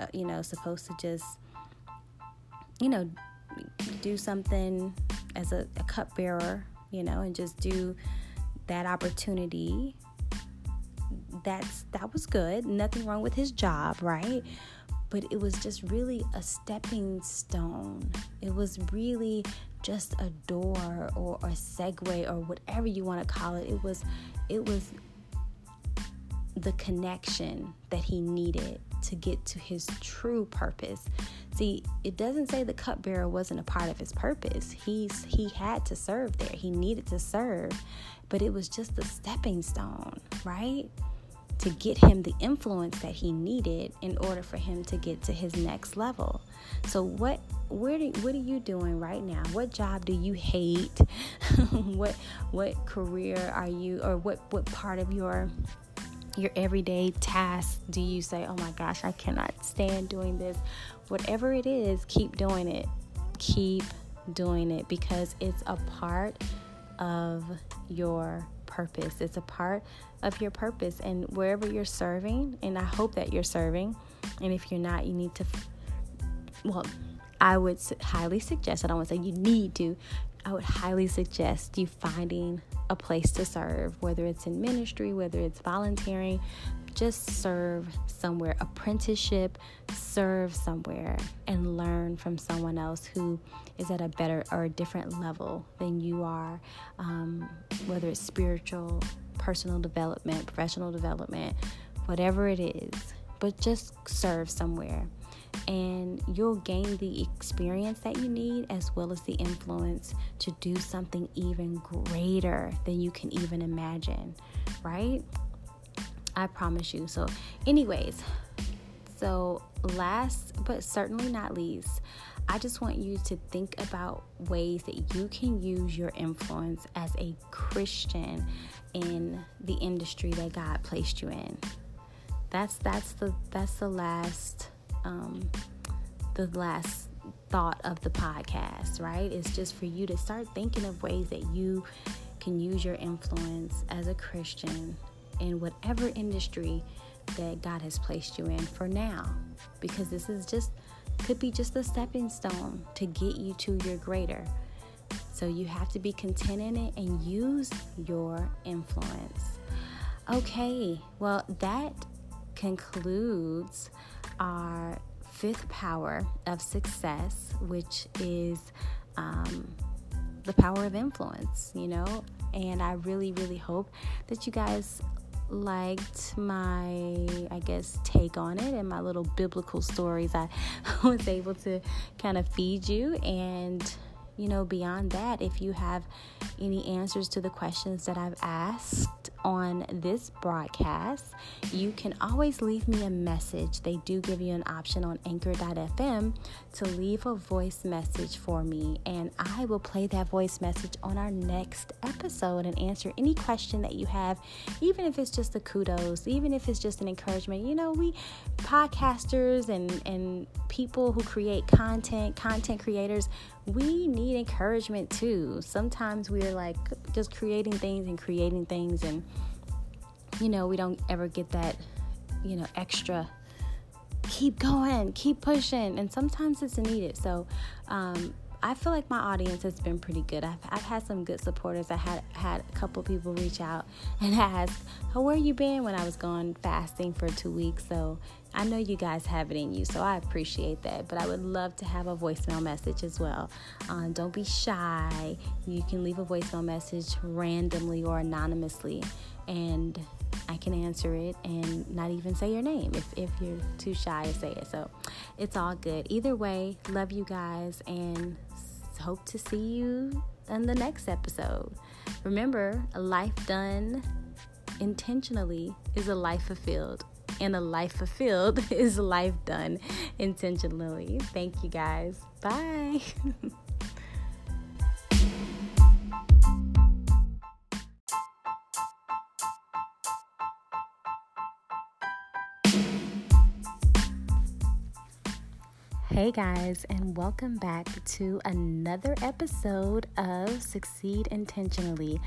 uh, you know, supposed to just, you know, do something as a, a cupbearer, you know, and just do that opportunity, that's that was good. Nothing wrong with his job, right? But it was just really a stepping stone. It was really just a door or a segue or whatever you want to call it. It was it was the connection that he needed to get to his true purpose. See, it doesn't say the cupbearer wasn't a part of his purpose. He's he had to serve there. He needed to serve, but it was just the stepping stone, right? To get him the influence that he needed in order for him to get to his next level. So what where do, what are you doing right now? What job do you hate? what what career are you or what what part of your your everyday tasks do you say, "Oh my gosh, I cannot stand doing this." Whatever it is, keep doing it. Keep doing it because it's a part of your purpose. It's a part of your purpose. And wherever you're serving, and I hope that you're serving, and if you're not, you need to, well, I would highly suggest, I don't want to say you need to, I would highly suggest you finding a place to serve, whether it's in ministry, whether it's volunteering, just serve somewhere, apprenticeship, serve somewhere, and learn from someone else who is at a better or a different level than you are, um, whether it's spiritual, personal development, professional development, whatever it is. But just serve somewhere and you'll gain the experience that you need as well as the influence to do something even greater than you can even imagine, right? I promise you. So, anyways, so last but certainly not least, I just want you to think about ways that you can use your influence as a Christian in the industry that God placed you in. That's that's the that's the last um, the last thought of the podcast, right? It's just for you to start thinking of ways that you can use your influence as a Christian in whatever industry that God has placed you in for now. Because this is just, could be just a stepping stone to get you to your greater. So you have to be content in it and use your influence. Okay, well, that concludes our fifth power of success, which is um, the power of influence, you know. And I really, really hope that you guys liked my, I guess, take on it and my little biblical stories I was able to kind of feed you. And, you know, beyond that, if you have any answers to the questions that I've asked on this broadcast, you can always leave me a message. They do give you an option on anchor.fm to leave a voice message for me, and I will play that voice message on our next episode and answer any question that you have, even if it's just a kudos, even if it's just an encouragement. You know, we podcasters and, and people who create content, content creators, we need encouragement too. Sometimes we're like just creating things and creating things, and you know, we don't ever get that, you know, extra keep going, keep pushing, and sometimes it's needed. So, um, I feel like my audience has been pretty good. I've, I've had some good supporters. I had had a couple people reach out and ask, "How where you been?" When I was gone fasting for two weeks, so I know you guys have it in you, so I appreciate that. But I would love to have a voicemail message as well. Um, don't be shy. You can leave a voicemail message randomly or anonymously, and I can answer it and not even say your name if, if you're too shy to say it. So it's all good. Either way, love you guys and hope to see you in the next episode. Remember, a life done intentionally is a life fulfilled, and a life fulfilled is life done intentionally. Thank you guys. Bye. Hey guys, and welcome back to another episode of Succeed Intentionally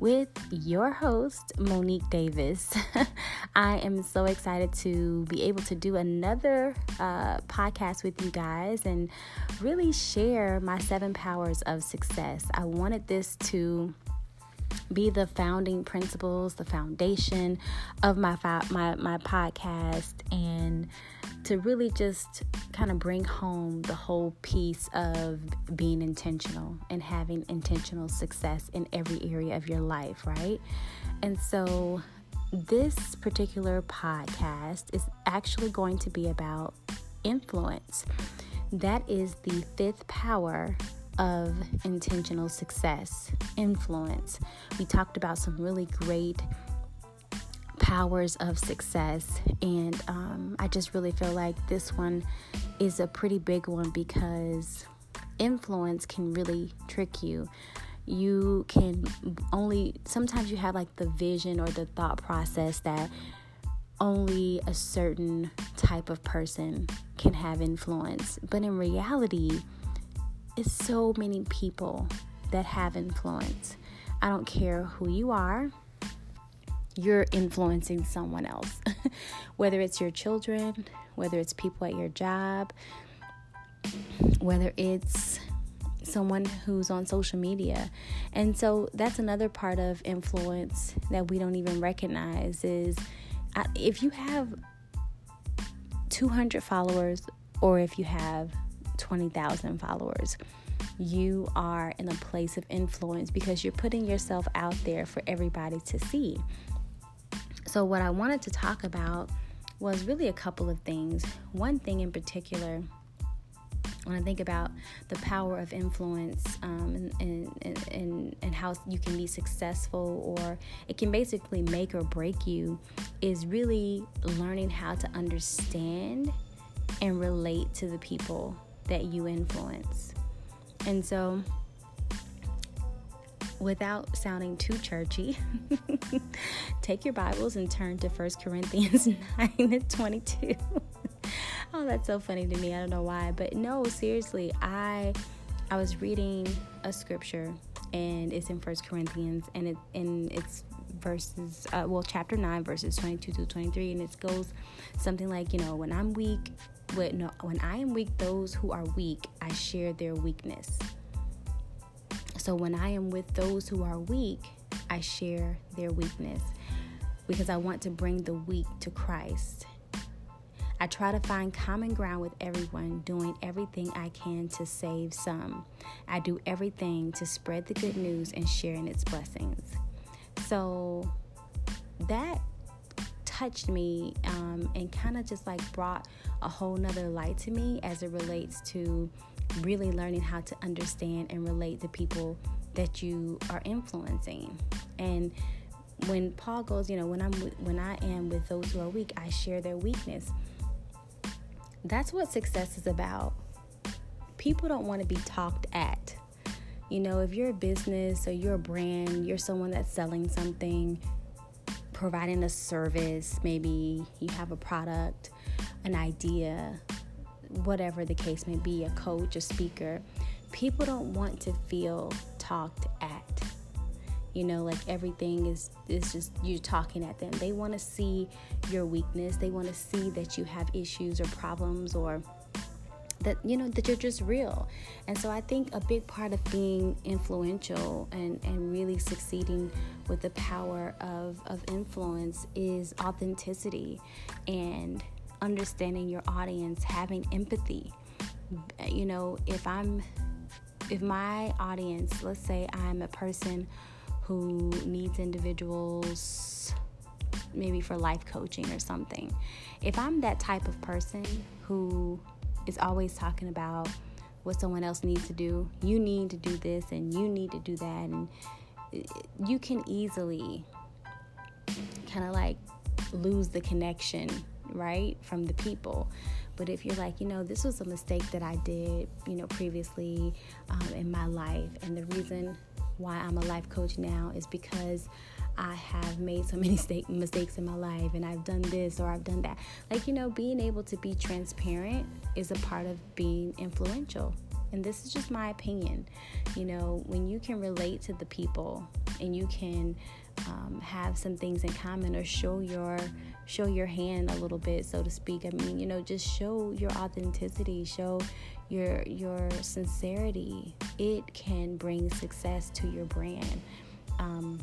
with your host, Monique Davis. I am so excited to be able to do another uh, podcast with you guys and really share my seven powers of success. I wanted this to be the founding principles, the foundation of my my my podcast and to really just kind of bring home the whole piece of being intentional and having intentional success in every area of your life, right? And so, this particular podcast is actually going to be about influence. That is the fifth power of intentional success influence. We talked about some really great powers of success. And um, I just really feel like this one is a pretty big one because influence can really trick you. You can only, sometimes you have like the vision or the thought process that only a certain type of person can have influence. But in reality, it's so many people that have influence. I don't care who you are you're influencing someone else. whether it's your children, whether it's people at your job, whether it's someone who's on social media. And so that's another part of influence that we don't even recognize is uh, if you have 200 followers or if you have 20,000 followers, you are in a place of influence because you're putting yourself out there for everybody to see. So, what I wanted to talk about was really a couple of things. One thing in particular, when I think about the power of influence um, and, and, and, and how you can be successful or it can basically make or break you, is really learning how to understand and relate to the people that you influence. And so, without sounding too churchy, take your Bibles and turn to 1 Corinthians 9 and 22. oh, that's so funny to me. I don't know why, but no, seriously, I I was reading a scripture and it's in 1 Corinthians and it and it's verses uh, well chapter 9 verses 22 to 23 and it goes something like, you know, when I'm weak, when when I am weak, those who are weak, I share their weakness. So when I am with those who are weak, I share their weakness because I want to bring the weak to Christ. I try to find common ground with everyone, doing everything I can to save some. I do everything to spread the good news and share in its blessings. So that touched me um, and kind of just like brought a whole nother light to me as it relates to really learning how to understand and relate to people that you are influencing. And when Paul goes, you know, when I'm when I am with those who are weak, I share their weakness. That's what success is about. People don't want to be talked at. You know, if you're a business or you're a brand, you're someone that's selling something, providing a service, maybe you have a product, an idea, whatever the case may be, a coach, a speaker, people don't want to feel talked at. You know, like everything is is just you talking at them. They want to see your weakness. They want to see that you have issues or problems or that you know that you're just real and so i think a big part of being influential and and really succeeding with the power of of influence is authenticity and understanding your audience, having empathy. You know, if I'm if my audience, let's say I'm a person who needs individuals maybe for life coaching or something. If I'm that type of person who is always talking about what someone else needs to do. You need to do this and you need to do that. And you can easily kind of like lose the connection, right, from the people. But if you're like, you know, this was a mistake that I did, you know, previously um, in my life, and the reason why I'm a life coach now is because I have made so many mistakes in my life and I've done this or I've done that. Like, you know, being able to be transparent is a part of being influential. And this is just my opinion. You know, when you can relate to the people and you can um, have some things in common or show your show your hand a little bit so to speak i mean you know just show your authenticity show your your sincerity it can bring success to your brand um,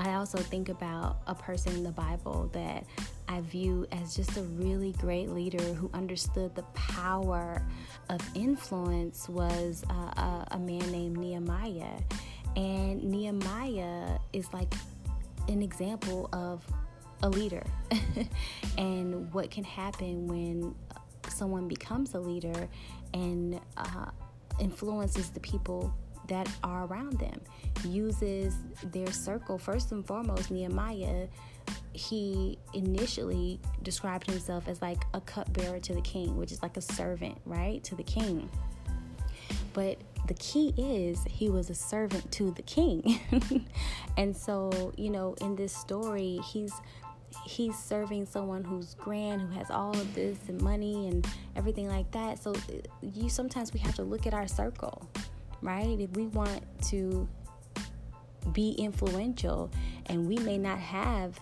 I also think about a person in the Bible that I view as just a really great leader who understood the power of influence was uh, a, a man named Nehemiah. And Nehemiah is like an example of a leader and what can happen when someone becomes a leader and uh, influences the people that are around them, uses their circle. First and foremost, Nehemiah, he initially described himself as like a cupbearer to the king, which is like a servant, right, to the king. But the key is he was a servant to the king. and so, you know, in this story, he's he's serving someone who's grand, who has all of this and money and everything like that. So you sometimes we have to look at our circle right? If we want to be influential, and we may not have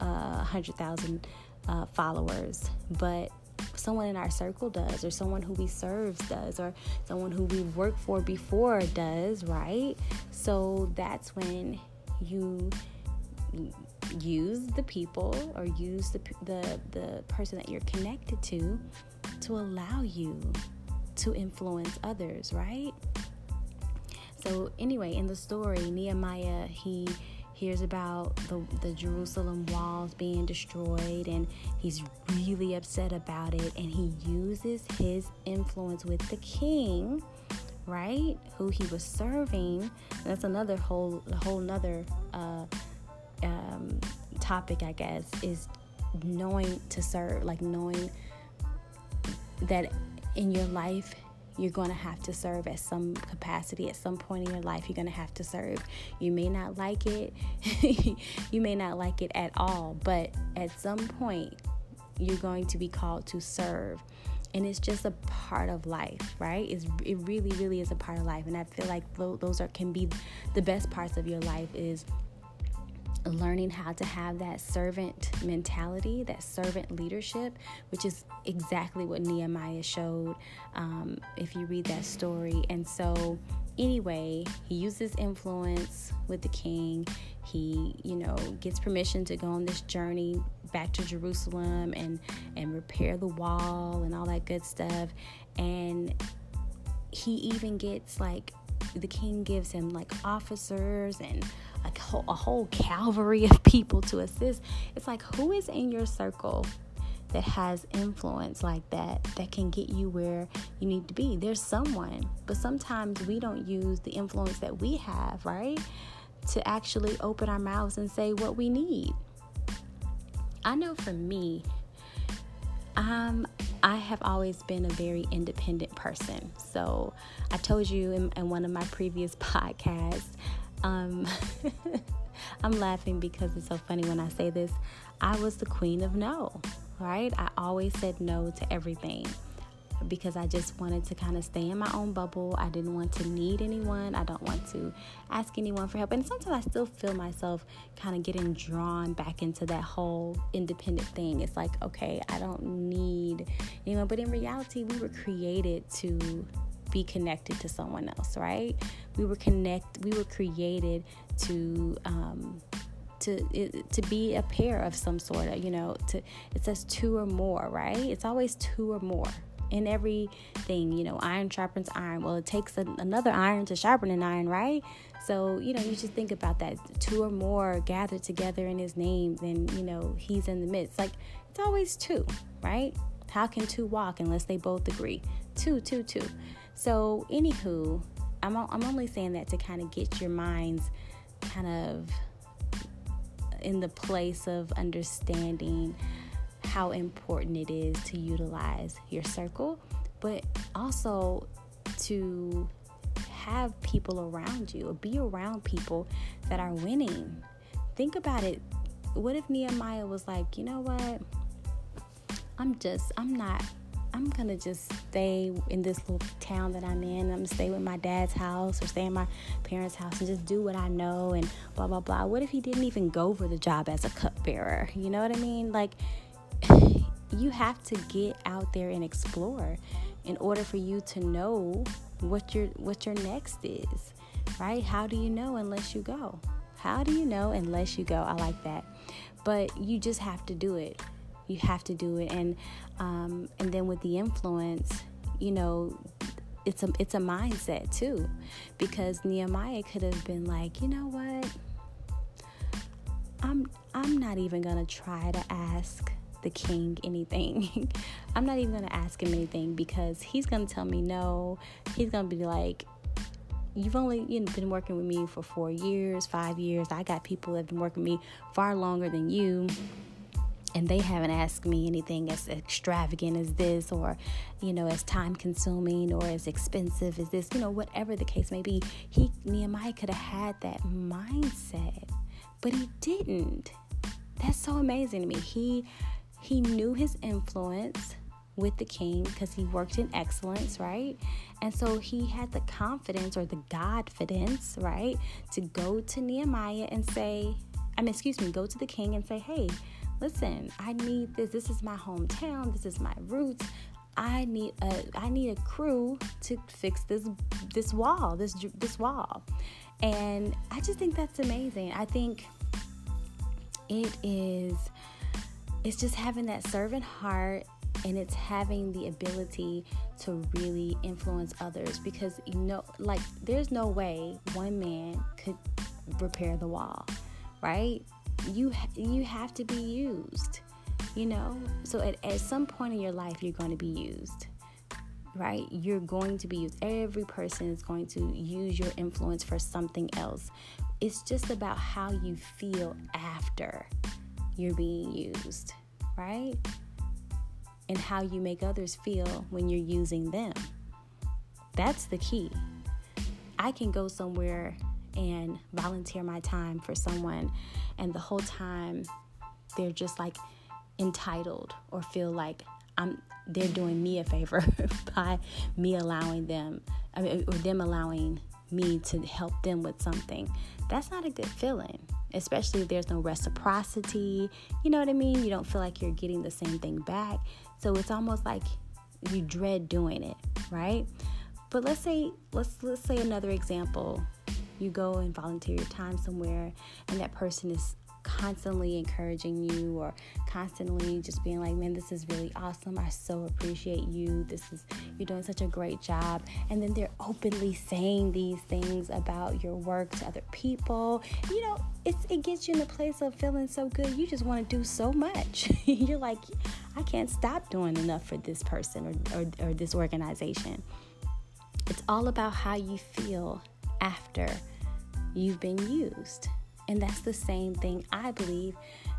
a uh, hundred thousand uh, followers, but someone in our circle does, or someone who we serve does, or someone who we've worked for before does, right? So that's when you use the people or use the the the person that you're connected to to allow you to influence others, right? So anyway, in the story, Nehemiah he hears about the, the Jerusalem walls being destroyed and he's really upset about it and he uses his influence with the king right who he was serving. That's another whole whole another uh, um, topic i guess is knowing to serve like knowing that in your life you're going to have to serve at some capacity at some point in your life you're going to have to serve. You may not like it you may not like it at all but at some point you're going to be called to serve. And it's just a part of life right? It's, it really really is a part of life. And i feel like those are can be the best parts of your life is learning how to have that servant mentality, that servant leadership, which is exactly what Nehemiah showed um, if you read that story. And so, anyway, he uses influence with the king. He, you know, gets permission to go on this journey back to Jerusalem and and repair the wall and all that good stuff. And he even gets like the king gives him like officers and a whole, a whole cavalry of people to assist. It's like, who is in your circle that has influence like that that can get you where you need to be? There's someone, but sometimes we don't use the influence that we have, right? To actually open our mouths and say what we need. I know for me, um, I have always been a very independent person. So I told you in, in one of my previous podcasts, um, I'm laughing because it's so funny when I say this. I was the queen of no, right? I always said no to everything because I just wanted to kind of stay in my own bubble. I didn't want to need anyone. I don't want to ask anyone for help. And sometimes I still feel myself kind of getting drawn back into that whole independent thing. It's like, okay, I don't need anyone. But in reality, we were created to be connected to someone else, right? We were connect we were created to um to to be a pair of some sort of, you know, to it says two or more, right? It's always two or more in everything, you know, iron sharpens iron. Well, it takes another iron to sharpen an iron, right? So, you know, you just think about that. Two or more gathered together in his name, then, you know, he's in the midst. Like, it's always two, right? How can two walk unless they both agree? Two, two, two. So, anywho, I'm, I'm only saying that to kind of get your minds kind of in the place of understanding how important it is to utilize your circle, but also to have people around you or be around people that are winning. Think about it. What if Nehemiah was like, you know what? I'm just, I'm not, I'm gonna just stay in this little town that I'm in. I'm gonna stay with my dad's house or stay in my parents' house and just do what I know and blah blah blah. What if he didn't even go for the job as a cupbearer? You know what I mean? Like, you have to get out there and explore in order for you to know what your what your next is right how do you know unless you go how do you know unless you go i like that but you just have to do it you have to do it and um, and then with the influence you know it's a it's a mindset too because nehemiah could have been like you know what i'm i'm not even gonna try to ask the king anything. I'm not even to ask him anything because he's to tell me no. He's to be like, You've only you know, been working with me for four years, five years. I got people that have been working with me far longer than you. And they haven't asked me anything as extravagant as this, or, you know, as time consuming or as expensive as this, you know, whatever the case may be. He, Nehemiah, could have had that mindset, but he didn't. That's so amazing to me. He he knew his influence with the king because he worked in excellence, right? And so he had the confidence or the Godfidence, right, to go to Nehemiah and say, I mean, excuse me, go to the king and say, hey, listen, I need this. This is my hometown. This is my roots. I need a I need a crew to fix this this wall, this this wall. And I just think that's amazing. I think it is it's just having that servant heart and it's having the ability to really influence others because you know like there's no way one man could repair the wall right you you have to be used you know so at, at some point in your life you're going to be used right you're going to be used every person is going to use your influence for something else it's just about how you feel after you're being used, right? And how you make others feel when you're using them. That's the key. I can go somewhere and volunteer my time for someone, and the whole time they're just like entitled or feel like I'm they're doing me a favor by me allowing them I mean, or them allowing me to help them with something. That's not a good feeling especially if there's no reciprocity. You know what I mean? You don't feel like you're getting the same thing back. So it's almost like you dread doing it, right? But let's say let's let's say another example. You go and volunteer your time somewhere and that person is constantly encouraging you or constantly just being like, man, this is really awesome. I so appreciate you. This is, you're doing such a great job. And then they're openly saying these things about your work to other people. You know, it's, it gets you in a place of feeling so good. You just want to do so much. you're like, I can't stop doing enough for this person or, or, or this organization. It's all about how you feel after you've been used. And that's the same thing I believe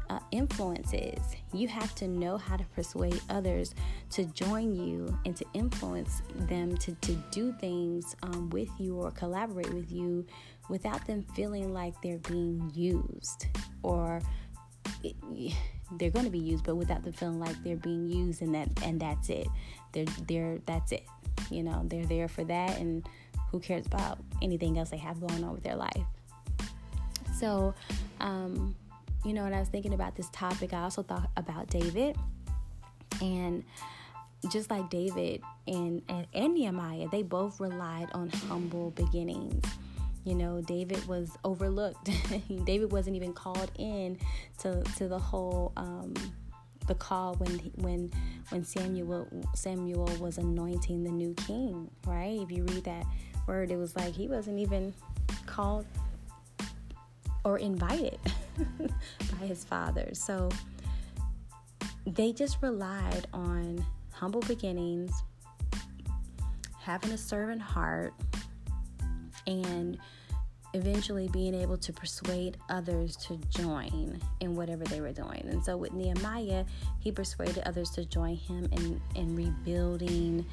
uh, influence is. You have to know how to persuade others to join you and to influence them to, to do things um, with you or collaborate with you without them feeling like they're being used or it, they're going to be used but without them feeling like they're being used and that and that's it they're they're that's it you know they're there for that and who cares about anything else they have going on with their life so, um, you know, when I was thinking about this topic, I also thought about David. And just like David and, and, and Nehemiah, they both relied on humble beginnings. You know, David was overlooked. David wasn't even called in to, to the whole um, the call when when when Samuel Samuel was anointing the new king, right? If you read that word, it was like he wasn't even called or invited by his father. So they just relied on humble beginnings, having a servant heart and eventually being able to persuade others to join in whatever they were doing. And so with Nehemiah, he persuaded others to join him in, in rebuilding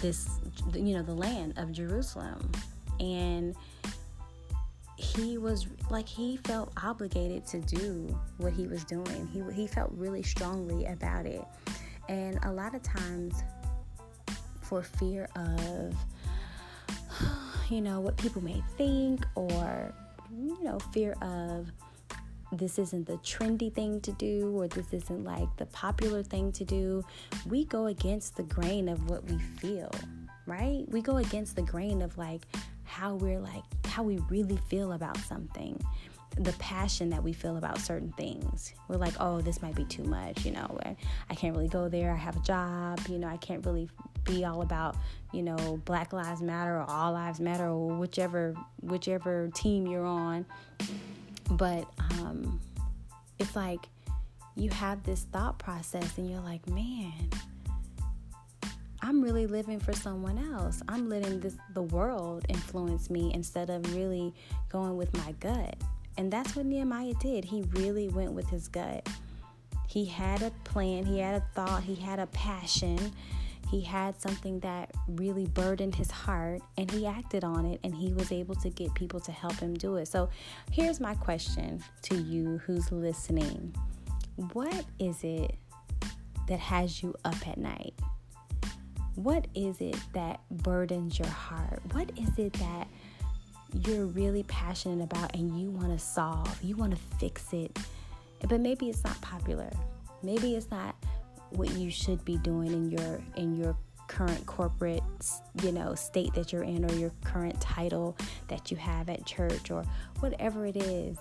this, you know, the land of Jerusalem. And he was like he felt obligated to do what he was doing. He he felt really strongly about it. And a lot of times for fear of you know, what people may think or, you know, fear of this isn't the trendy thing to do or this isn't like the popular thing to do. We go against the grain of what we feel, right? We go against the grain of like how we're like, how we really feel about something the passion that we feel about certain things. We're like, oh, this might be too much, you know, I can't really go there. I have a job, you know, I can't really be all about, you know, Black Lives Matter or All Lives Matter or whichever whichever team you're on. But um, it's like you have this thought process and you're like, man, I'm really living for someone else. I'm letting this the world influence me instead of really going with my gut. And that's what Nehemiah did. He really went with his gut. He had a plan, he had a thought, he had a passion, he had something that really burdened his heart, and he acted on it, and he was able to get people to help him do it. So, here's my question to you who's listening What is it that has you up at night? What is it that burdens your heart? What is it that you're really passionate about and you want to solve, you want to fix it, but maybe it's not popular. Maybe it's not what you should be doing in your in your current corporate, you know, state that you're in or your current title that you have at church or whatever it is.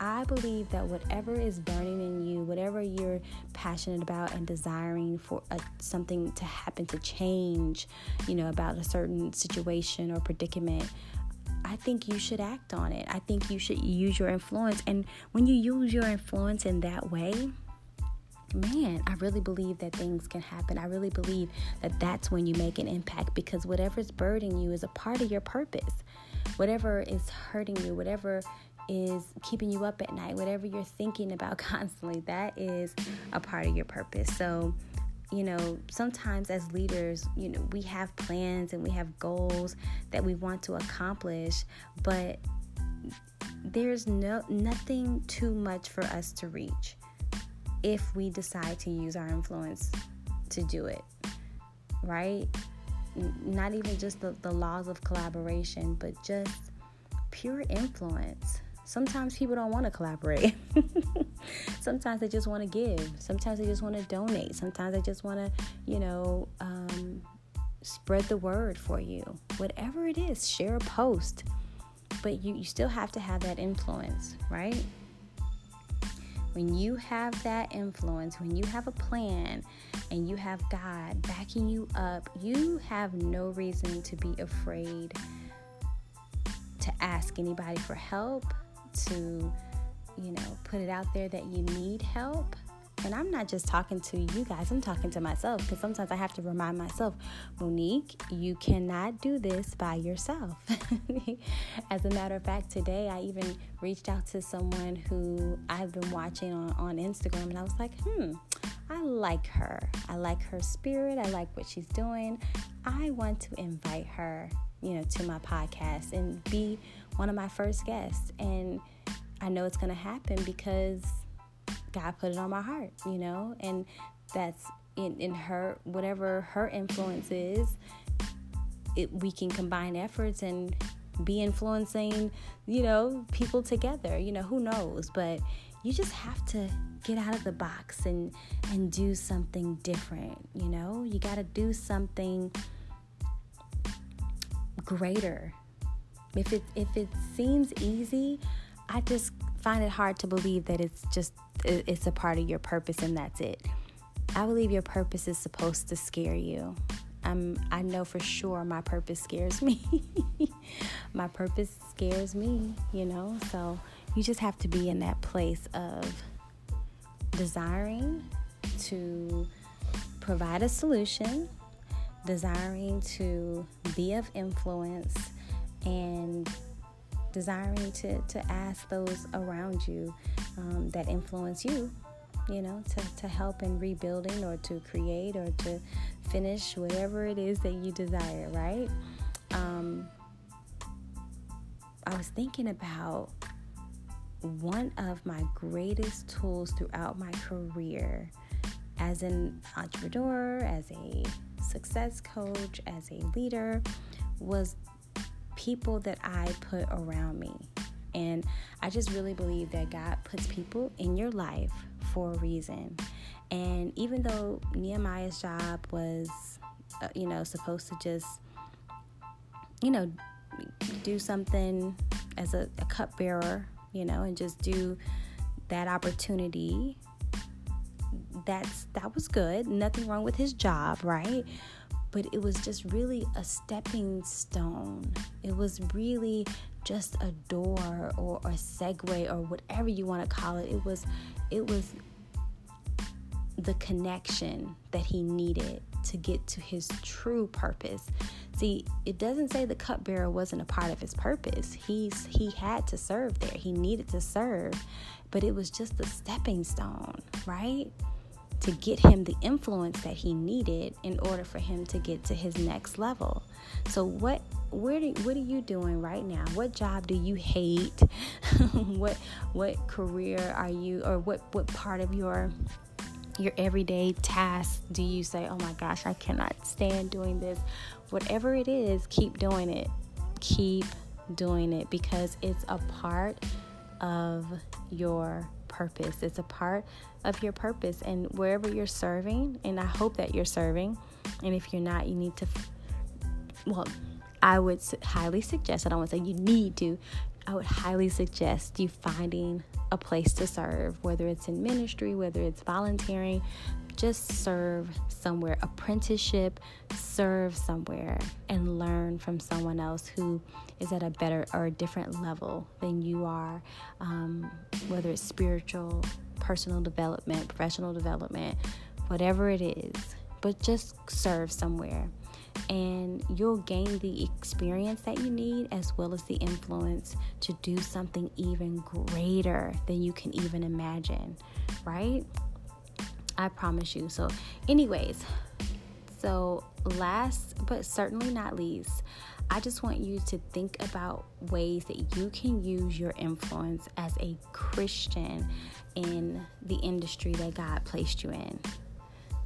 I believe that whatever is burning in you, whatever you're passionate about and desiring for a, something to happen to change, you know, about a certain situation or predicament, I think you should act on it. I think you should use your influence. And when you use your influence in that way, man, I really believe that things can happen. I really believe that that's when you make an impact because whatever's burdening you is a part of your purpose. Whatever is hurting you, whatever is keeping you up at night, whatever you're thinking about constantly, that is a part of your purpose. So, you know, sometimes as leaders, you know, we have plans and we have goals that we want to accomplish, but there's no nothing too much for us to reach if we decide to use our influence to do it. Right? Not even just the, the laws of collaboration, but just pure influence. Sometimes people don't want to collaborate. Sometimes they just want to give. Sometimes they just want to donate. Sometimes they just want to, you know, um, spread the word for you. Whatever it is, share a post. But you, you still have to have that influence, right? When you have that influence, when you have a plan and you have God backing you up, you have no reason to be afraid to ask anybody for help, to, you know, put it out there that you need help. And I'm not just talking to you guys, I'm talking to myself because sometimes I have to remind myself, Monique, you cannot do this by yourself. As a matter of fact, today I even reached out to someone who I've been watching on, on Instagram and I was like, hmm, I like her. I like her spirit. I like what she's doing. I want to invite her, you know, to my podcast and be one of my first guests. And I know it's going to happen because God put it on my heart, you know, and that's in, in her, whatever her influence is, it, we can combine efforts and be influencing, you know, people together. You know, who knows? But you just have to get out of the box and and do something different, you know? You got to do something greater if it if it seems easy, I just find it hard to believe that it's just it's a part of your purpose and that's it. I believe your purpose is supposed to scare you. I'm I know for sure my purpose scares me. my purpose scares me, you know? So you just have to be in that place of desiring to provide a solution desiring to be of influence and desiring to, to ask those around you um, that influence you, you know, to, to help in rebuilding or to create or to finish whatever it is that you desire, right? Um, I was thinking about one of my greatest tools throughout my career as an entrepreneur, as a success coach, as a leader was people that I put around me. And I just really believe that God puts people in your life for a reason. And even though Nehemiah's job was, uh, you know, supposed to just, you know, do something as a, a cupbearer, you know, and just do that opportunity that's that was good nothing wrong with his job right but it was just really a stepping stone. It was really just a door or a segue or whatever you want to call it. It was it was the connection that he needed to get to his true purpose. See, it doesn't say the cupbearer wasn't a part of his purpose. He's he had to serve there. He needed to serve, but it was just the stepping stone, right? To get him the influence that he needed in order for him to get to his next level. So what where do, what are you doing right now? What job do you hate? what what career are you or what what part of your your everyday tasks do you say, "Oh my gosh, I cannot stand doing this." Whatever it is, keep doing it. Keep doing it because it's a part of your purpose. It's a part of your purpose. And wherever you're serving, and I hope that you're serving, and if you're not, you need to, well, I would highly suggest, I don't want to say you need to, I would highly suggest you finding a place to serve, whether it's in ministry, whether it's volunteering, just serve somewhere, apprenticeship, serve somewhere, and learn from someone else who is at a better or a different level than you are, um, whether it's spiritual, personal development, professional development, whatever it is. But just serve somewhere and you'll gain the experience that you need as well as the influence to do something even greater than you can even imagine, right? I promise you. So, anyways, so last but certainly not least, I just want you to think about ways that you can use your influence as a Christian in the industry that God placed you in.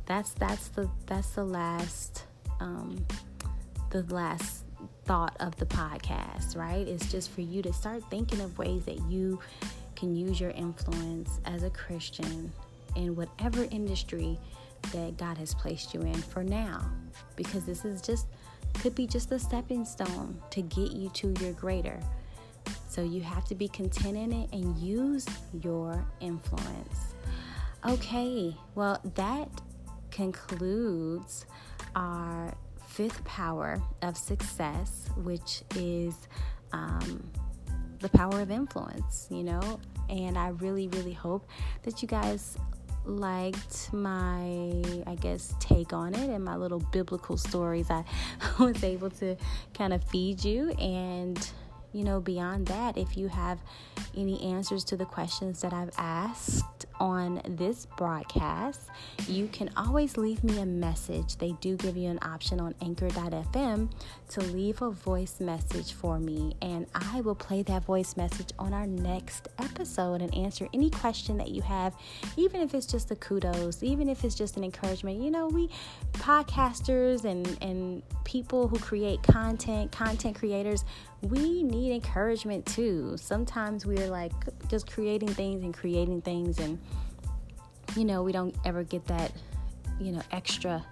That's that's the that's the last um, the last thought of the podcast, right? It's just for you to start thinking of ways that you can use your influence as a Christian in whatever industry that God has placed you in for now. Because this is just, could be just a stepping stone to get you to your greater. So you have to be content in it and use your influence. Okay, well, that concludes our fifth power of success, which is um, the power of influence, you know. And I really, really hope that you guys liked my, I guess, take on it and my little biblical stories. I was able to kind of feed you. And, you know, beyond that, if you have any answers to the questions that I've asked on this broadcast, you can always leave me a message. They do give you an option on anchor.fm to leave a voice message for me, and I will play that voice message on our next episode and answer any question that you have, even if it's just a kudos, even if it's just an encouragement. You know, we podcasters and, and people who create content, content creators, we need encouragement too. Sometimes we're like just creating things and creating things, and you know, we don't ever get that, you know, extra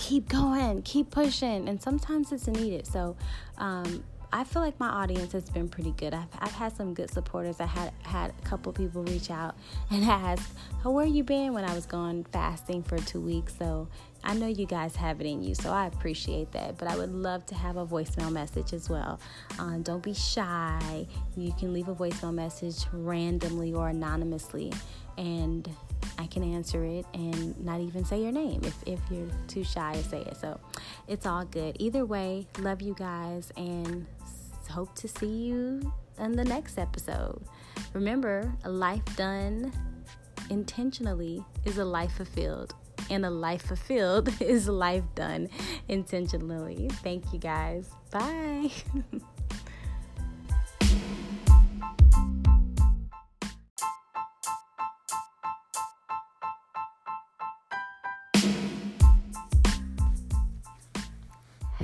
keep going, keep pushing, and sometimes it's needed. So, um, I feel like my audience has been pretty good. I've, I've had some good supporters. I had had a couple people reach out and ask, "How where you been?" When I was gone fasting for two weeks, so I know you guys have it in you, so I appreciate that. But I would love to have a voicemail message as well. Um, don't be shy. You can leave a voicemail message randomly or anonymously, and I can answer it and not even say your name if, if you're too shy to say it. So it's all good. Either way, love you guys and hope to see you in the next episode. Remember, a life done intentionally is a life fulfilled, and a life fulfilled is life done intentionally. Thank you guys. Bye.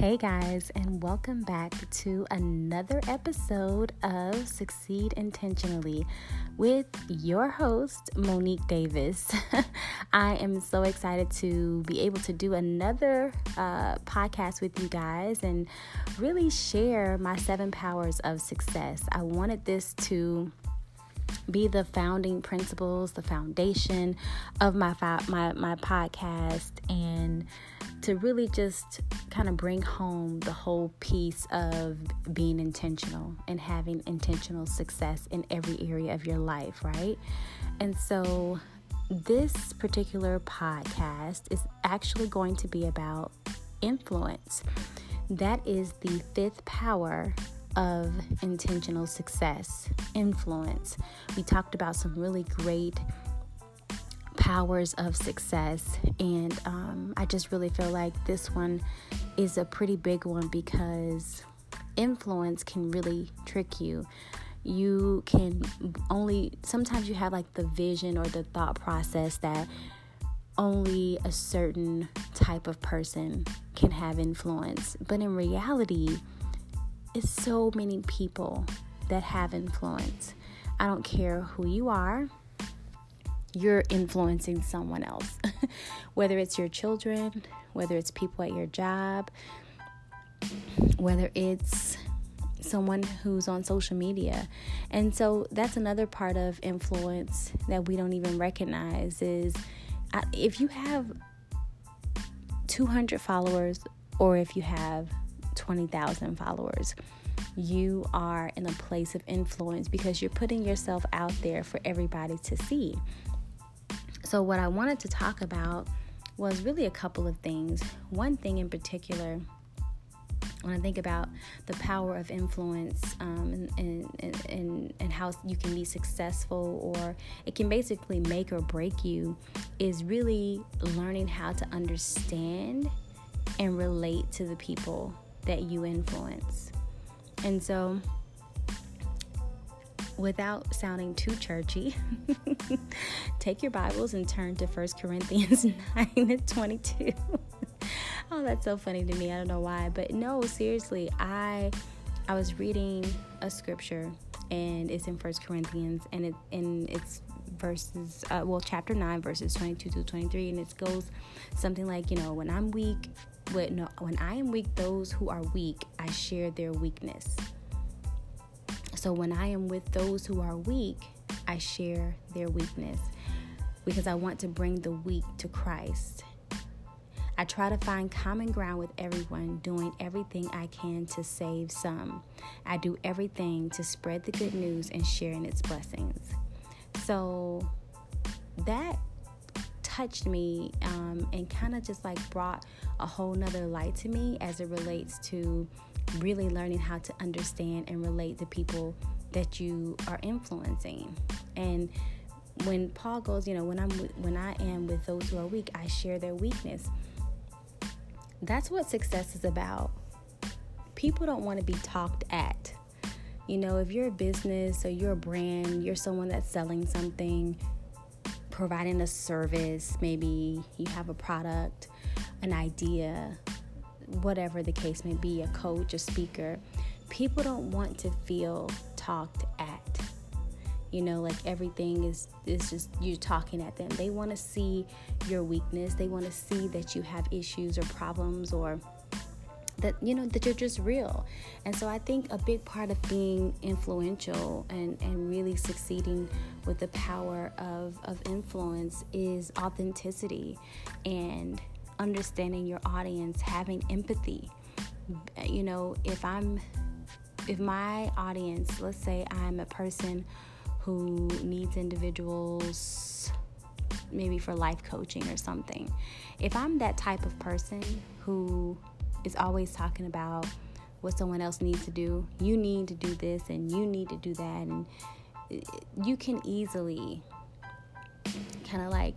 Hey guys, and welcome back to another episode of Succeed Intentionally with your host, Monique Davis. I am so excited to be able to do another uh, podcast with you guys and really share my seven powers of success. I wanted this to be the founding principles, the foundation of my my my podcast and to really just kind of bring home the whole piece of being intentional and having intentional success in every area of your life, right? And so, this particular podcast is actually going to be about influence. That is the fifth power of intentional success influence. We talked about some really great powers of success. And um, I just really feel like this one is a pretty big one because influence can really trick you. You can only, sometimes you have like the vision or the thought process that only a certain type of person can have influence. But in reality, it's so many people that have influence. I don't care who you are you're influencing someone else. whether it's your children, whether it's people at your job, whether it's someone who's on social media. And so that's another part of influence that we don't even recognize is uh, if you have 200 followers or if you have 20,000 followers, you are in a place of influence because you're putting yourself out there for everybody to see. So, what I wanted to talk about was really a couple of things. One thing in particular, when I think about the power of influence um, and, and, and, and how you can be successful or it can basically make or break you, is really learning how to understand and relate to the people that you influence. And so, without sounding too churchy, take your Bibles and turn to 1 Corinthians 9 and 22. oh, that's so funny to me. I don't know why, but no, seriously, I I was reading a scripture and it's in 1 Corinthians and it and it's verses uh, well chapter 9 verses 22 to 23 and it goes something like, you know, when I'm weak, when no, when I am weak, those who are weak, I share their weakness. So when I am with those who are weak, I share their weakness because I want to bring the weak to Christ. I try to find common ground with everyone, doing everything I can to save some. I do everything to spread the good news and sharing its blessings. So that touched me um, and kind of just like brought a whole nother light to me as it relates to really learning how to understand and relate to people that you are influencing. And when Paul goes, you know, when I'm when I am with those who are weak, I share their weakness. That's what success is about. People don't want to be talked at. You know, if you're a business or you're a brand, you're someone that's selling something, providing a service, maybe you have a product, an idea, whatever the case may be, a coach, a speaker, people don't want to feel talked at. You know, like everything is is just you talking at them. They want to see your weakness. They want to see that you have issues or problems or that you know that you're just real and so i think a big part of being influential and and really succeeding with the power of of influence is authenticity and understanding your audience, having empathy. You know, if I'm if my audience, let's say I'm a person who needs individuals maybe for life coaching or something. If I'm that type of person who is always talking about what someone else needs to do, you need to do this and you need to do that, and you can easily kind of like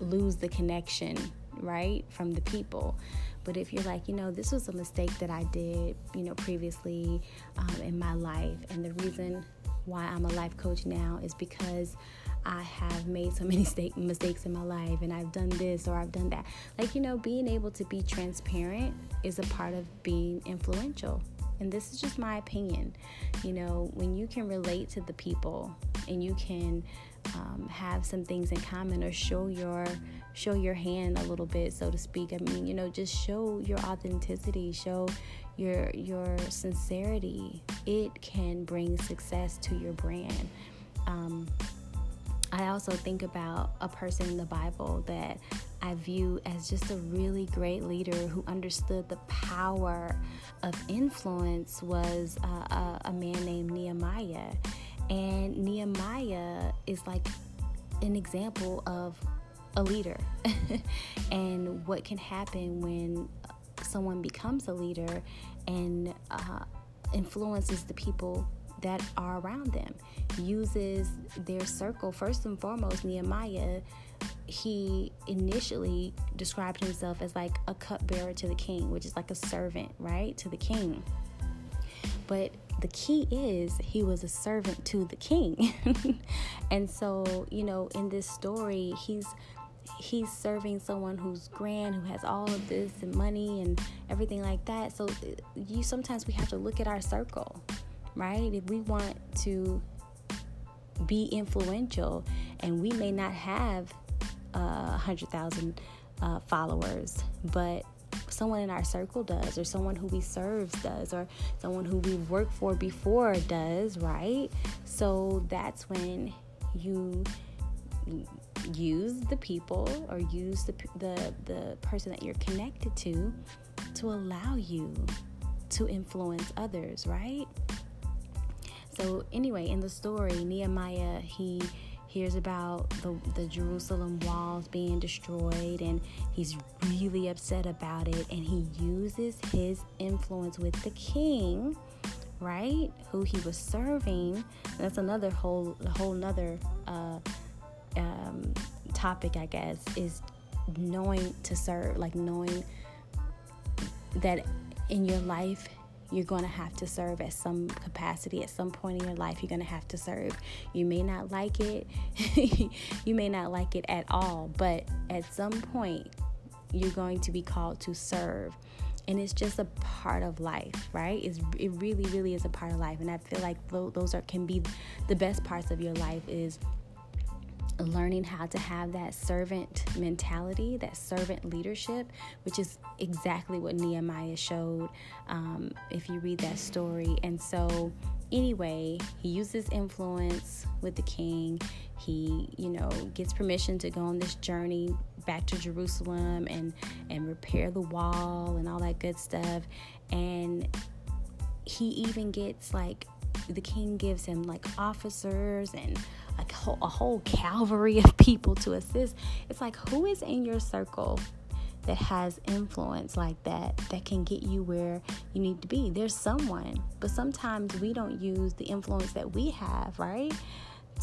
lose the connection, right, from the people. But if you're like, you know, this was a mistake that I did, you know, previously um, in my life, and the reason why I'm a life coach now is because I have made so many mistakes in my life and I've done this or I've done that. Like, you know, being able to be transparent is a part of being influential. And this is just my opinion. You know, when you can relate to the people and you can um, have some things in common or show your show your hand a little bit so to speak. I mean you know just show your authenticity show your your sincerity. It can bring success to your brand. Um, I also think about a person in the Bible that I view as just a really great leader who understood the power of influence was uh, a, a man named Nehemiah. And Nehemiah is like an example of a leader and what can happen when someone becomes a leader and uh, influences the people that are around them, uses their circle. First and foremost, Nehemiah, he initially described himself as like a cupbearer to the king, which is like a servant, right, to the king. But the key is he was a servant to the king. and so, you know, in this story, he's he's serving someone who's grand who has all of this and money and everything like that so you sometimes we have to look at our circle right? If we want to be influential and we may not have a uh, hundred thousand uh, followers, but someone in our circle does, or someone who we serve does, or someone who we've worked for before does, right? So that's when you use the people or use the the the person that you're connected to to allow you to influence others, right? So anyway, in the story, Nehemiah he hears about the, the Jerusalem walls being destroyed and he's really upset about it and he uses his influence with the king right who he was serving that's another whole whole another uh, um, topic i guess is knowing to serve like knowing that in your life you're going to have to serve at some capacity at some point in your life you're going to have to serve. You may not like it you may not like it at all but at some point you're going to be called to serve. And it's just a part of life right? It's, it really really is a part of life. And i feel like those are can be the best parts of your life is learning how to have that servant mentality, that servant leadership, which is exactly what Nehemiah showed um, if you read that story. And so, anyway, he uses influence with the king. He, you know, gets permission to go on this journey back to Jerusalem and and repair the wall and all that good stuff. And he even gets like the king gives him like officers and a whole, a whole cavalry of people to assist. It's like, who is in your circle that has influence like that that can get you where you need to be? There's someone, but sometimes we don't use the influence that we have, right?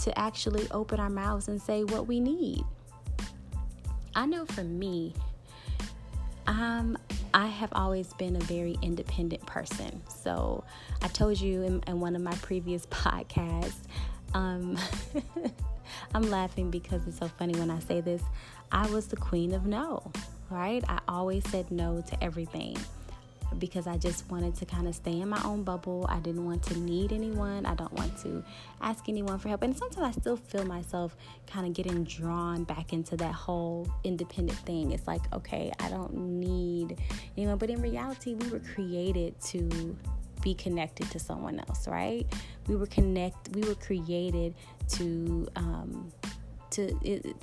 To actually open our mouths and say what we need. I know for me, um, I have always been a very independent person. So I told you in, in one of my previous podcasts, um, I'm laughing because it's so funny when I say this. I was the queen of no, right? I always said no to everything because I just wanted to kind of stay in my own bubble. I didn't want to need anyone. I don't want to ask anyone for help. And sometimes I still feel myself kind of getting drawn back into that whole independent thing. It's like, okay, I don't need anyone. But in reality, we were created to be connected to someone else, right? We were connect. We were created to. Um, to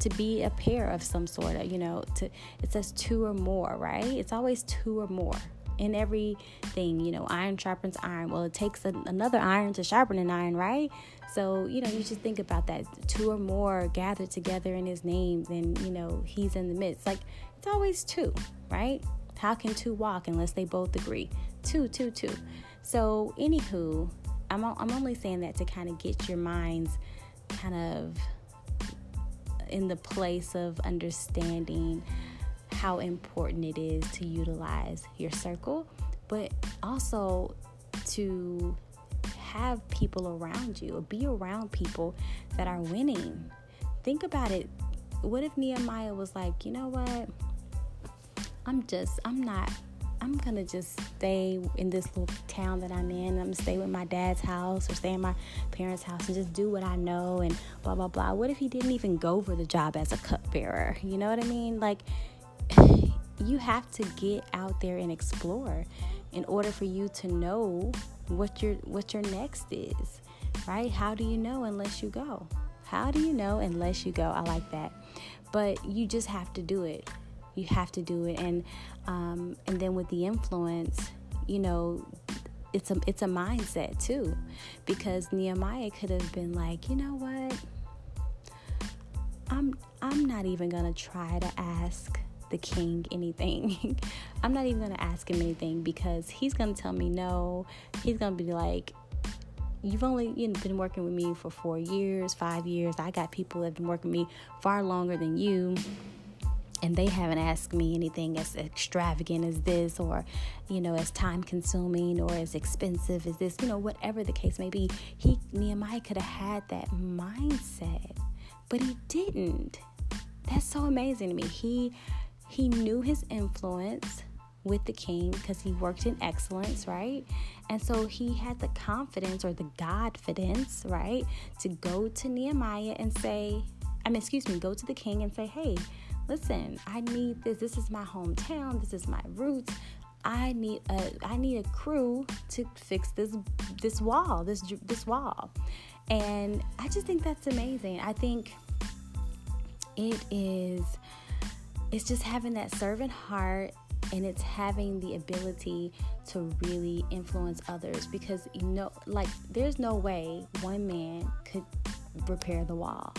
to be a pair of some sort of you know to it says two or more right it's always two or more in everything. You know, iron sharpens iron. Well, it takes a, another iron to sharpen an iron, right? So, you know, you just think about that. Two or more gathered together in his name, then, you know, he's in the midst. Like, it's always two, right? How can two walk unless they both agree? Two, two, two. So, anywho, I'm, I'm only saying that to kind of get your minds kind of in the place of understanding how important it is to utilize your circle, but also to have people around you or be around people that are winning. Think about it. What if Nehemiah was like, you know what? I'm just, I'm not, I'm gonna just stay in this little town that I'm in. I'm gonna stay with my dad's house or stay in my parents' house and just do what I know and blah blah blah. What if he didn't even go for the job as a cupbearer? You know what I mean? Like, you have to get out there and explore in order for you to know what your what your next is right how do you know unless you go how do you know unless you go i like that but you just have to do it you have to do it and um, and then with the influence you know it's a it's a mindset too because nehemiah could have been like you know what i'm i'm not even gonna try to ask the king anything. I'm not even to ask him anything because he's to tell me no. He's to be like, You've only you know, been working with me for four years, five years. I got people that have been working with me far longer than you and they haven't asked me anything as extravagant as this or you know as time consuming or as expensive as this you know whatever the case may be. He nehemiah could have had that mindset but he didn't. That's so amazing to me. He he knew his influence with the king because he worked in excellence, right? And so he had the confidence or the Godfidence, right, to go to Nehemiah and say, I mean, excuse me, go to the king and say, hey, listen, I need this. This is my hometown. This is my roots. I need a I need a crew to fix this this wall, this this wall. And I just think that's amazing. I think it is it's just having that servant heart and it's having the ability to really influence others because you know like there's no way one man could repair the wall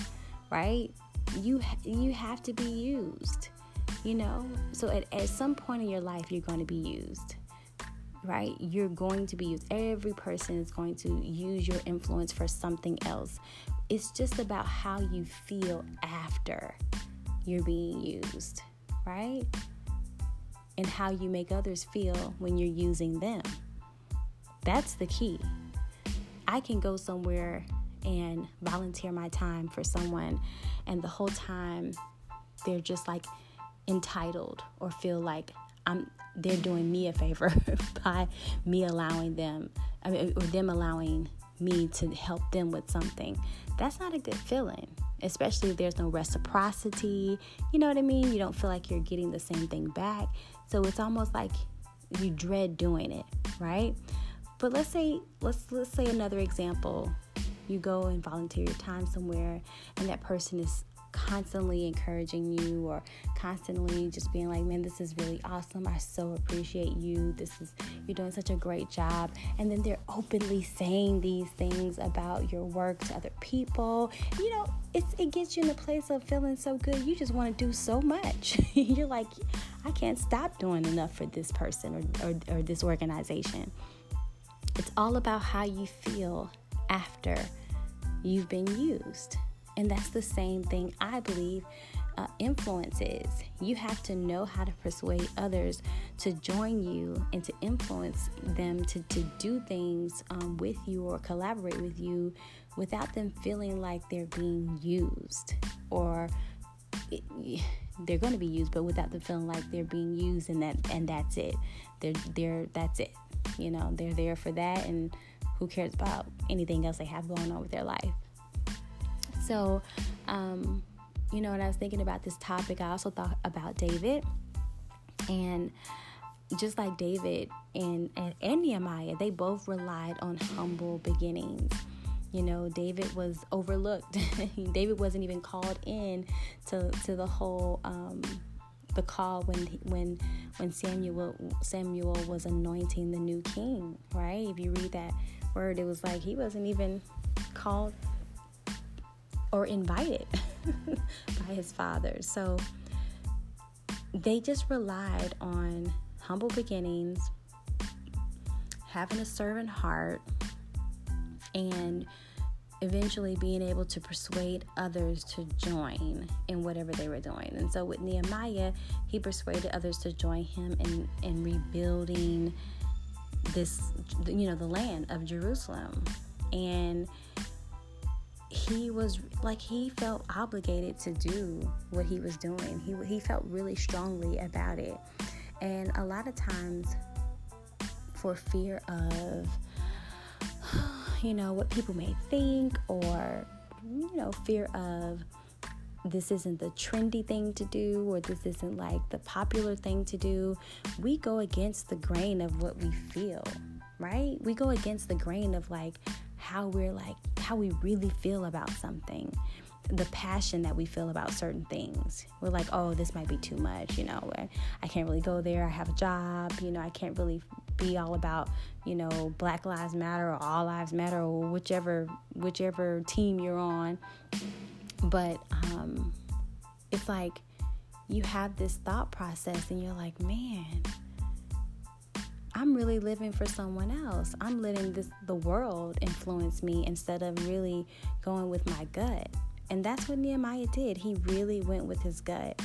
right you you have to be used you know so at, at some point in your life you're going to be used right you're going to be used every person is going to use your influence for something else it's just about how you feel after you're being used, right? And how you make others feel when you're using them. That's the key. I can go somewhere and volunteer my time for someone, and the whole time they're just like entitled or feel like I'm they're doing me a favor by me allowing them I mean, or them allowing me to help them with something. That's not a good feeling especially if there's no reciprocity. You know what I mean? You don't feel like you're getting the same thing back. So it's almost like you dread doing it, right? But let's say let's let's say another example. You go and volunteer your time somewhere and that person is constantly encouraging you or constantly just being like, man, this is really awesome. I so appreciate you. This is, you're doing such a great job. And then they're openly saying these things about your work to other people. You know, it's, it gets you in a place of feeling so good. You just want to do so much. you're like, I can't stop doing enough for this person or, or, or this organization. It's all about how you feel after you've been used. And that's the same thing I believe uh, influence is. You have to know how to persuade others to join you and to influence them to, to do things um, with you or collaborate with you without them feeling like they're being used or it, they're going to be used but without them feeling like they're being used and that and that's it they're they're that's it you know they're there for that and who cares about anything else they have going on with their life so, um, you know, when I was thinking about this topic, I also thought about David. And just like David and, and, and Nehemiah, they both relied on humble beginnings. You know, David was overlooked. David wasn't even called in to, to the whole um, the call when when when Samuel Samuel was anointing the new king, right? If you read that word, it was like he wasn't even called or invited by his father. So they just relied on humble beginnings, having a servant heart, and eventually being able to persuade others to join in whatever they were doing. And so with Nehemiah, he persuaded others to join him in, in rebuilding this, you know, the land of Jerusalem. And he was like he felt obligated to do what he was doing. He he felt really strongly about it. And a lot of times for fear of you know, what people may think or, you know, fear of this isn't the trendy thing to do or this isn't like the popular thing to do. We go against the grain of what we feel, right? We go against the grain of like how we're like, how we really feel about something the passion that we feel about certain things. We're like, oh, this might be too much, you know, I can't really go there. I have a job, you know, I can't really be all about, you know, Black Lives Matter or All Lives Matter or whichever whichever team you're on. But um, it's like you have this thought process and you're like, man, I'm really living for someone else. I'm letting this the world influence me instead of really going with my gut. And that's what Nehemiah did. He really went with his gut.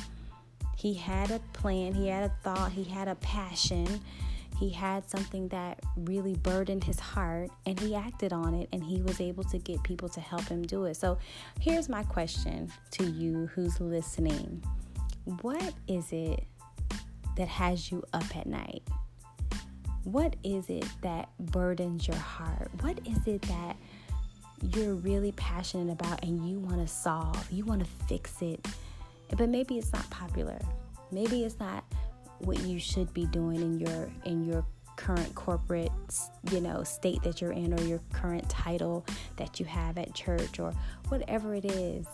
He had a plan, he had a thought, he had a passion, he had something that really burdened his heart, and he acted on it, and he was able to get people to help him do it. So, here's my question to you who's listening What is it that has you up at night? What is it that burdens your heart? What is it that you're really passionate about and you want to solve, you want to fix it, but maybe it's not popular. Maybe it's not what you should be doing in your in your current corporate, you know, state that you're in or your current title that you have at church or whatever it is.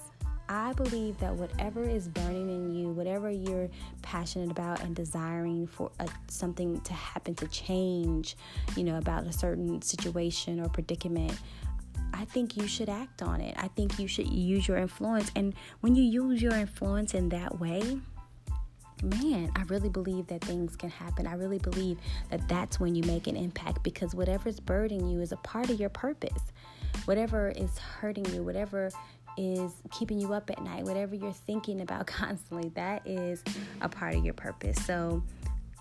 I believe that whatever is burning in you, whatever you're passionate about and desiring for a, something to happen to change, you know, about a certain situation or predicament, I think you should act on it. I think you should use your influence. And when you use your influence in that way, man, I really believe that things can happen. I really believe that that's when you make an impact because whatever's burdening you is a part of your purpose. Whatever is hurting you, whatever is keeping you up at night, whatever you're thinking about constantly, that is a part of your purpose. So,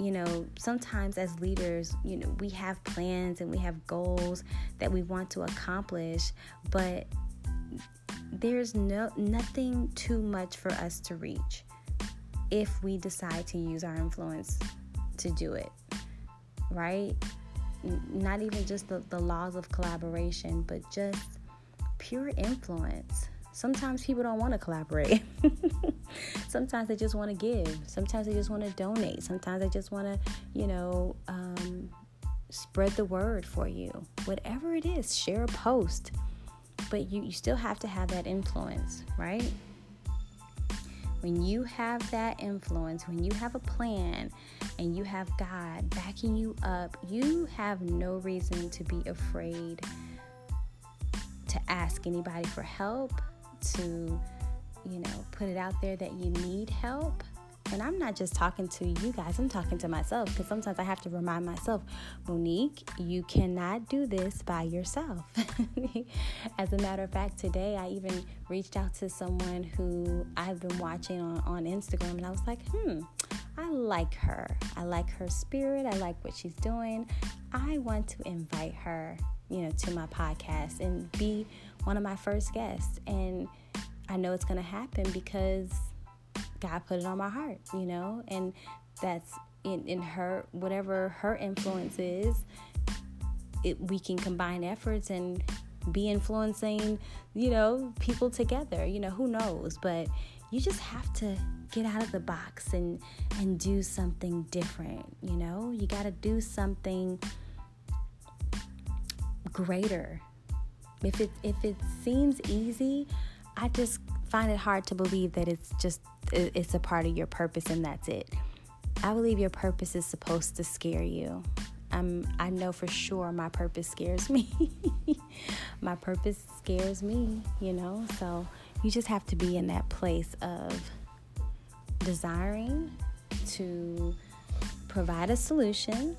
you know, sometimes as leaders, you know, we have plans and we have goals that we want to accomplish, but there's no nothing too much for us to reach if we decide to use our influence to do it. Right? Not even just the, the laws of collaboration, but just pure influence. Sometimes people don't want to collaborate. Sometimes they just want to give. Sometimes they just want to donate. Sometimes they just want to, you know, um, spread the word for you. Whatever it is, share a post. But you, you still have to have that influence, right? When you have that influence, when you have a plan and you have God backing you up, you have no reason to be afraid to ask anybody for help to, you know, put it out there that you need help. And I'm not just talking to you guys, I'm talking to myself because sometimes I have to remind myself, Monique, you cannot do this by yourself. As a matter of fact, today I even reached out to someone who I've been watching on, on Instagram and I was like, hmm, I like her. I like her spirit. I like what she's doing. I want to invite her, you know, to my podcast and be one of my first guests. And I know it's going to happen because God put it on my heart, you know, and that's in, in her, whatever her influence is, it, we can combine efforts and be influencing, you know, people together. You know, who knows? But you just have to get out of the box and and do something different, you know? You got to do something greater if it if it seems easy, I just find it hard to believe that it's just it's a part of your purpose and that's it. I believe your purpose is supposed to scare you. I'm I know for sure my purpose scares me. my purpose scares me, you know? So you just have to be in that place of desiring to provide a solution,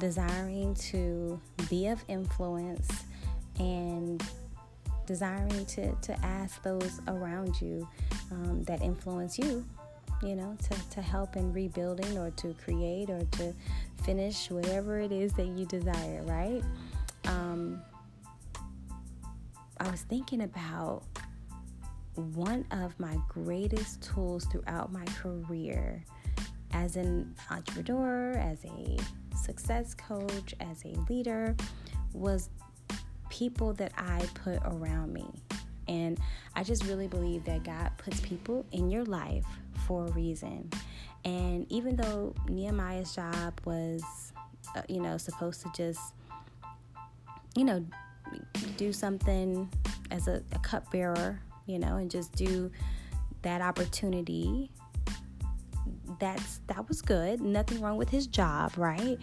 desiring to be of influence and desiring to, to ask those around you um, that influence you you know, to, to help in rebuilding or to create or to finish whatever it is that you desire, right? Um, I was thinking about one of my greatest tools throughout my career as an entrepreneur, as a success coach, as a leader was people that I put around me. And I just really believe that God puts people in your life for a reason. And even though Nehemiah's job was, uh, you know, supposed to just, you know, do something as a, a cupbearer, you know, and just do that opportunity, that's that was good. Nothing wrong with his job, right?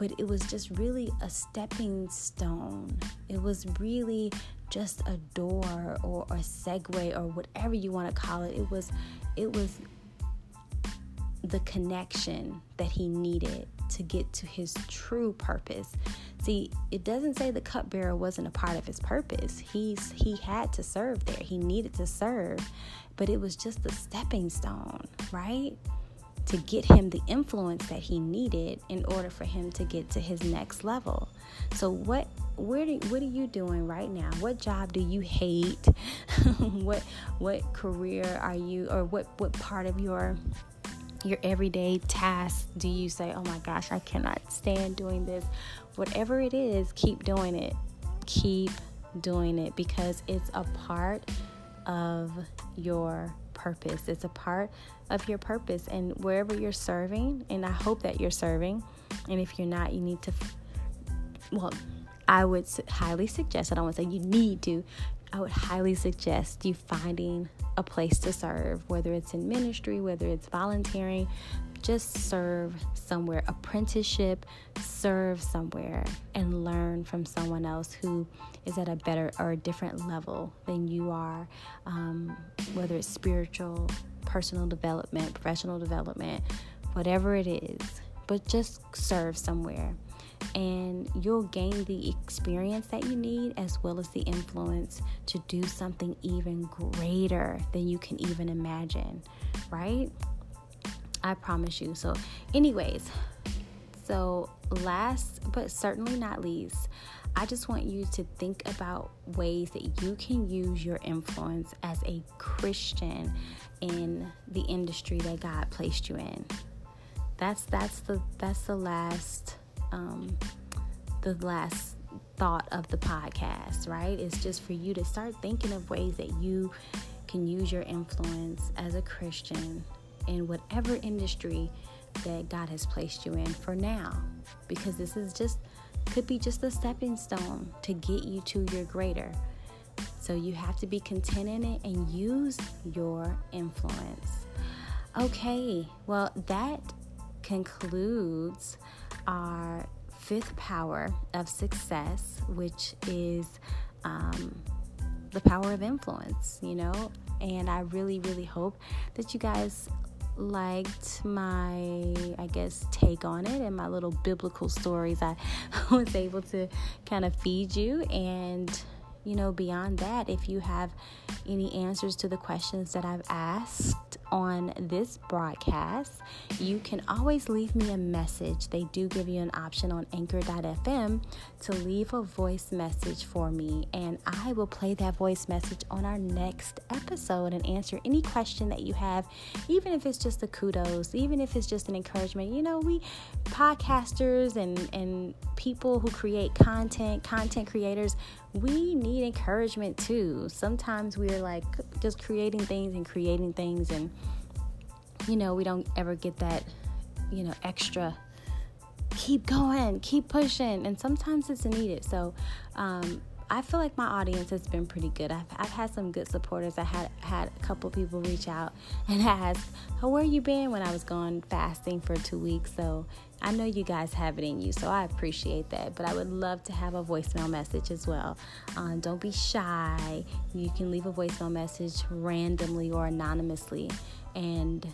But it was just really a stepping stone. It was really just a door or a segue or whatever you want to call it. It was it was the connection that he needed to get to his true purpose. See, it doesn't say the cupbearer wasn't a part of his purpose. He's he had to serve there. He needed to serve, but it was just the stepping stone, right? To get him the influence that he needed in order for him to get to his next level. So what where do, what are you doing right now? What job do you hate? what what career are you or what what part of your your everyday tasks do you say, oh my gosh, I cannot stand doing this? Whatever it is, keep doing it. Keep doing it because it's a part of your purpose. It's a part of your purpose. And wherever you're serving, and I hope that you're serving, and if you're not, you need to, well, I would highly suggest, I don't want to say you need to, I would highly suggest you finding a place to serve, whether it's in ministry, whether it's volunteering, just serve somewhere, apprenticeship, serve somewhere, and learn from someone else who is at a better or a different level than you are, um, whether it's spiritual, personal development, professional development, whatever it is. But just serve somewhere and you'll gain the experience that you need as well as the influence to do something even greater than you can even imagine, right? I promise you. So, anyways, so last but certainly not least, I just want you to think about ways that you can use your influence as a Christian in the industry that God placed you in. That's that's the that's the last um, the last thought of the podcast, right? It's just for you to start thinking of ways that you can use your influence as a Christian in whatever industry that God has placed you in for now. Because this is just, could be just a stepping stone to get you to your greater. So you have to be content in it and use your influence. Okay, well, that concludes our fifth power of success, which is um, the power of influence, you know. And I really, really hope that you guys liked my, I guess, take on it and my little biblical stories I was able to kind of feed you. And, you know, beyond that, if you have any answers to the questions that I've asked, on this broadcast, you can always leave me a message. They do give you an option on anchor.fm to leave a voice message for me, and I will play that voice message on our next episode and answer any question that you have, even if it's just a kudos, even if it's just an encouragement. You know, we podcasters and, and people who create content, content creators, we need encouragement too. Sometimes we're like just creating things and creating things, and you know, we don't ever get that, you know, extra keep going, keep pushing, and sometimes it's needed. So, um, I feel like my audience has been pretty good. I've, I've had some good supporters. I had had a couple people reach out and ask, "How where you been?" when I was gone fasting for two weeks. So I know you guys have it in you, so I appreciate that. But I would love to have a voicemail message as well. Um, don't be shy. You can leave a voicemail message randomly or anonymously, and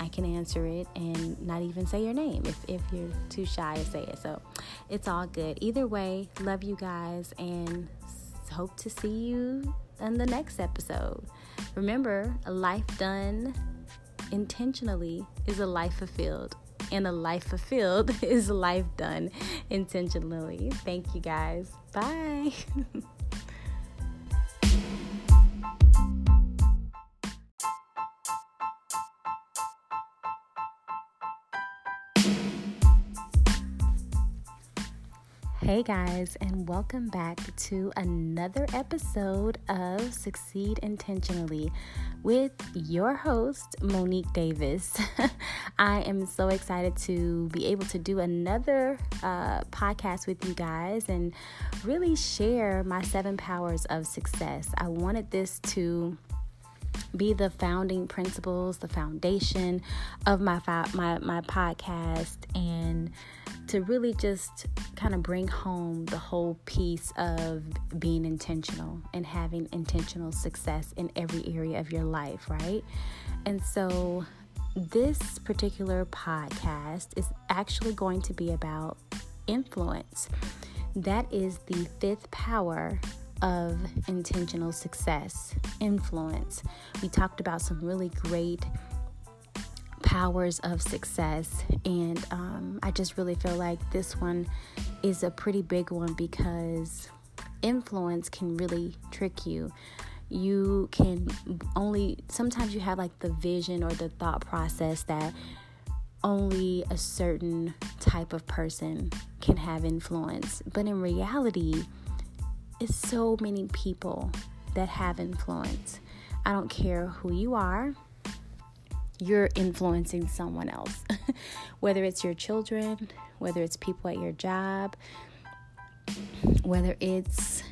I can answer it and not even say your name if, if you're too shy to say it. So it's all good. Either way, love you guys and hope to see you in the next episode. Remember, a life done intentionally is a life fulfilled, and a life fulfilled is life done intentionally. Thank you guys. Bye. Hey guys, and welcome back to another episode of Succeed Intentionally with your host, Monique Davis. I am so excited to be able to do another uh, podcast with you guys and really share my seven powers of success. I wanted this to be the founding principles, the foundation of my my my podcast, and to really just kind of bring home the whole piece of being intentional and having intentional success in every area of your life, right? And so, this particular podcast is actually going to be about influence. That is the fifth power of intentional success, influence. We talked about some really great powers of success, and um, I just really feel like this one is a pretty big one because influence can really trick you. You can only sometimes you have like the vision or the thought process that only a certain type of person can have influence, but in reality, so many people that have influence. I don't care who you are, you're influencing someone else. whether it's your children, whether it's people at your job, whether it's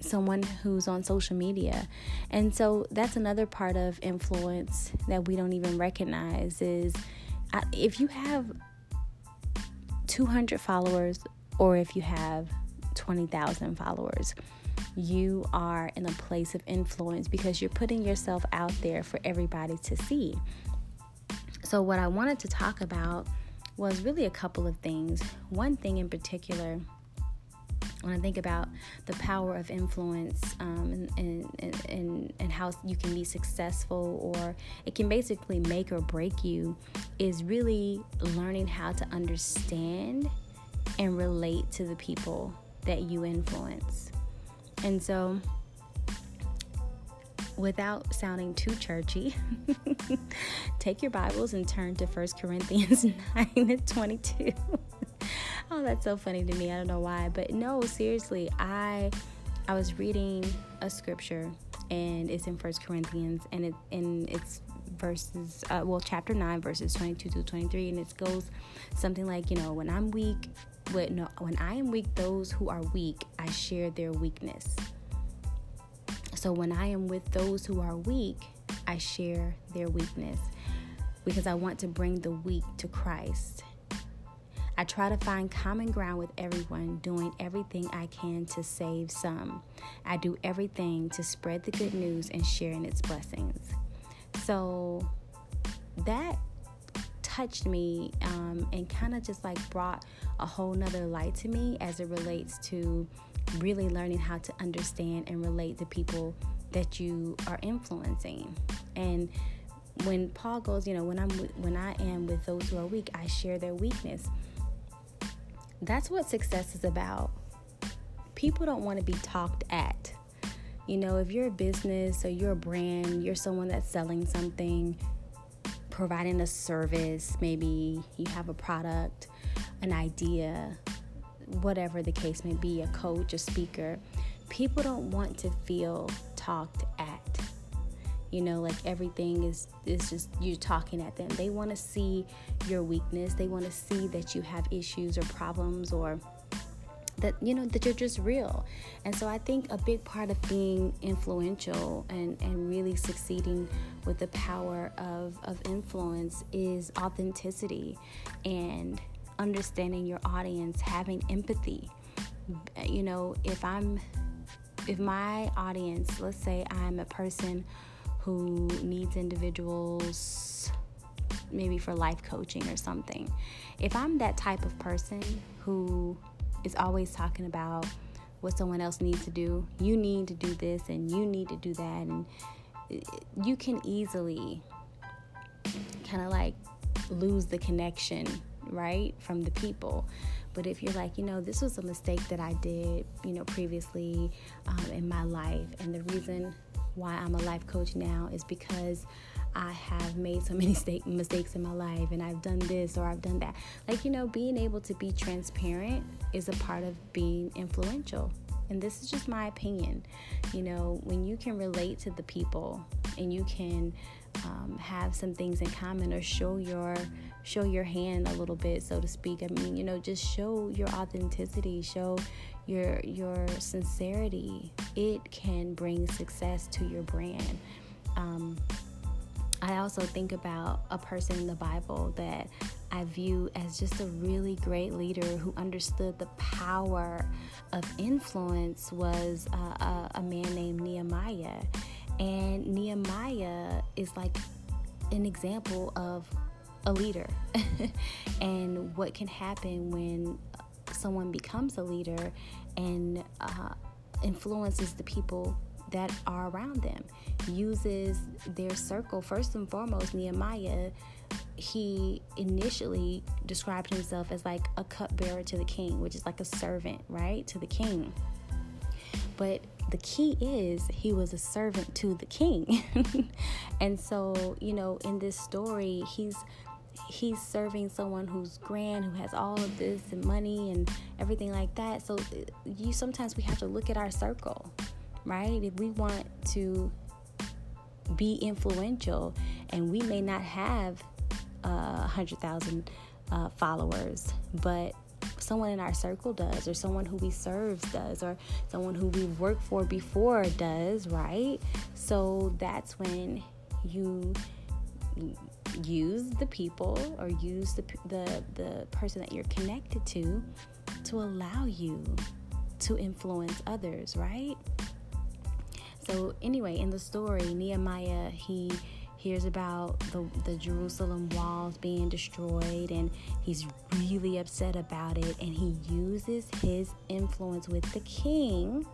someone who's on social media. And so that's another part of influence that we don't even recognize is if you have 200 followers or if you have 20,000 followers. You are in a place of influence because you're putting yourself out there for everybody to see. So, what I wanted to talk about was really a couple of things. One thing in particular, when I think about the power of influence um, and, and, and, and how you can be successful or it can basically make or break you, is really learning how to understand and relate to the people that you influence. And so, without sounding too churchy, take your Bibles and turn to 1 Corinthians 9 and 22. oh, that's so funny to me. I don't know why, but no, seriously, I I was reading a scripture and it's in First Corinthians and it and it's verses uh, well chapter 9 verses 22 to 23 and it goes something like you know when i'm weak when, no, when I am weak, those who are weak, I share their weakness. So when I am with those who are weak, I share their weakness because I want to bring the weak to Christ. I try to find common ground with everyone, doing everything I can to save some. I do everything to spread the good news and sharing its blessings. So that touched me um, and kind of just like brought a whole nother light to me as it relates to really learning how to understand and relate to people that you are influencing. And when paul goes you know when i'm when i am with those who are weak i share their weakness. That's what success is about. People don't want to be talked at. You know if you're a business or you're a brand you're someone that's selling something providing a service, maybe you have a product, an idea, whatever the case may be, a coach, a speaker, people don't want to feel talked at. You know, like everything is is just you talking at them. They want to see your weakness. They want to see that you have issues or problems or that you know that you're just real and so i think a big part of being influential and and really succeeding with the power of of influence is authenticity and understanding your audience having empathy you know if i'm if my audience let's say i'm a person who needs individuals maybe for life coaching or something if i'm that type of person who is always talking about what someone else needs to do. You need to do this and you need to do that. And eh, you can easily kind of like lose the connection, right, from the people. But if you're like, you know, this was a mistake that I did, you know, previously um, in my life, and the reason why I'm a life coach now is because I have made so many mistakes in my life and I've done this or I've done that. Like, you know, being able to be transparent is a part of being influential. And this is just my opinion. You know, when you can relate to the people and you can um, have some things in common or show your show your hand a little bit so to speak. I mean you know just show your authenticity show your your sincerity. It can bring success to your brand. Um, I also think about a person in the Bible that I view as just a really great leader who understood the power of influence was uh, a, a man named Nehemiah. And Nehemiah is like an example of a leader and what can happen when someone becomes a leader and uh, influences the people that are around them, uses their circle. First and foremost, Nehemiah, he initially described himself as like a cupbearer to the king, which is like a servant, right, to the king. But the key is he was a servant to the king. and so, you know, in this story, he's he's serving someone who's grand who has all of this and money and everything like that so you sometimes we have to look at our circle right? If we want to be influential and we may not have a uh, hundred thousand uh, followers, but someone in our circle does, or someone who we serve does, or someone who we've worked for before does, right? So that's when you use the people or use the the the person that you're connected to to allow you to influence others, right? So anyway, in the story, Nehemiah he hears about the, the Jerusalem walls being destroyed and he's really upset about it and he uses his influence with the king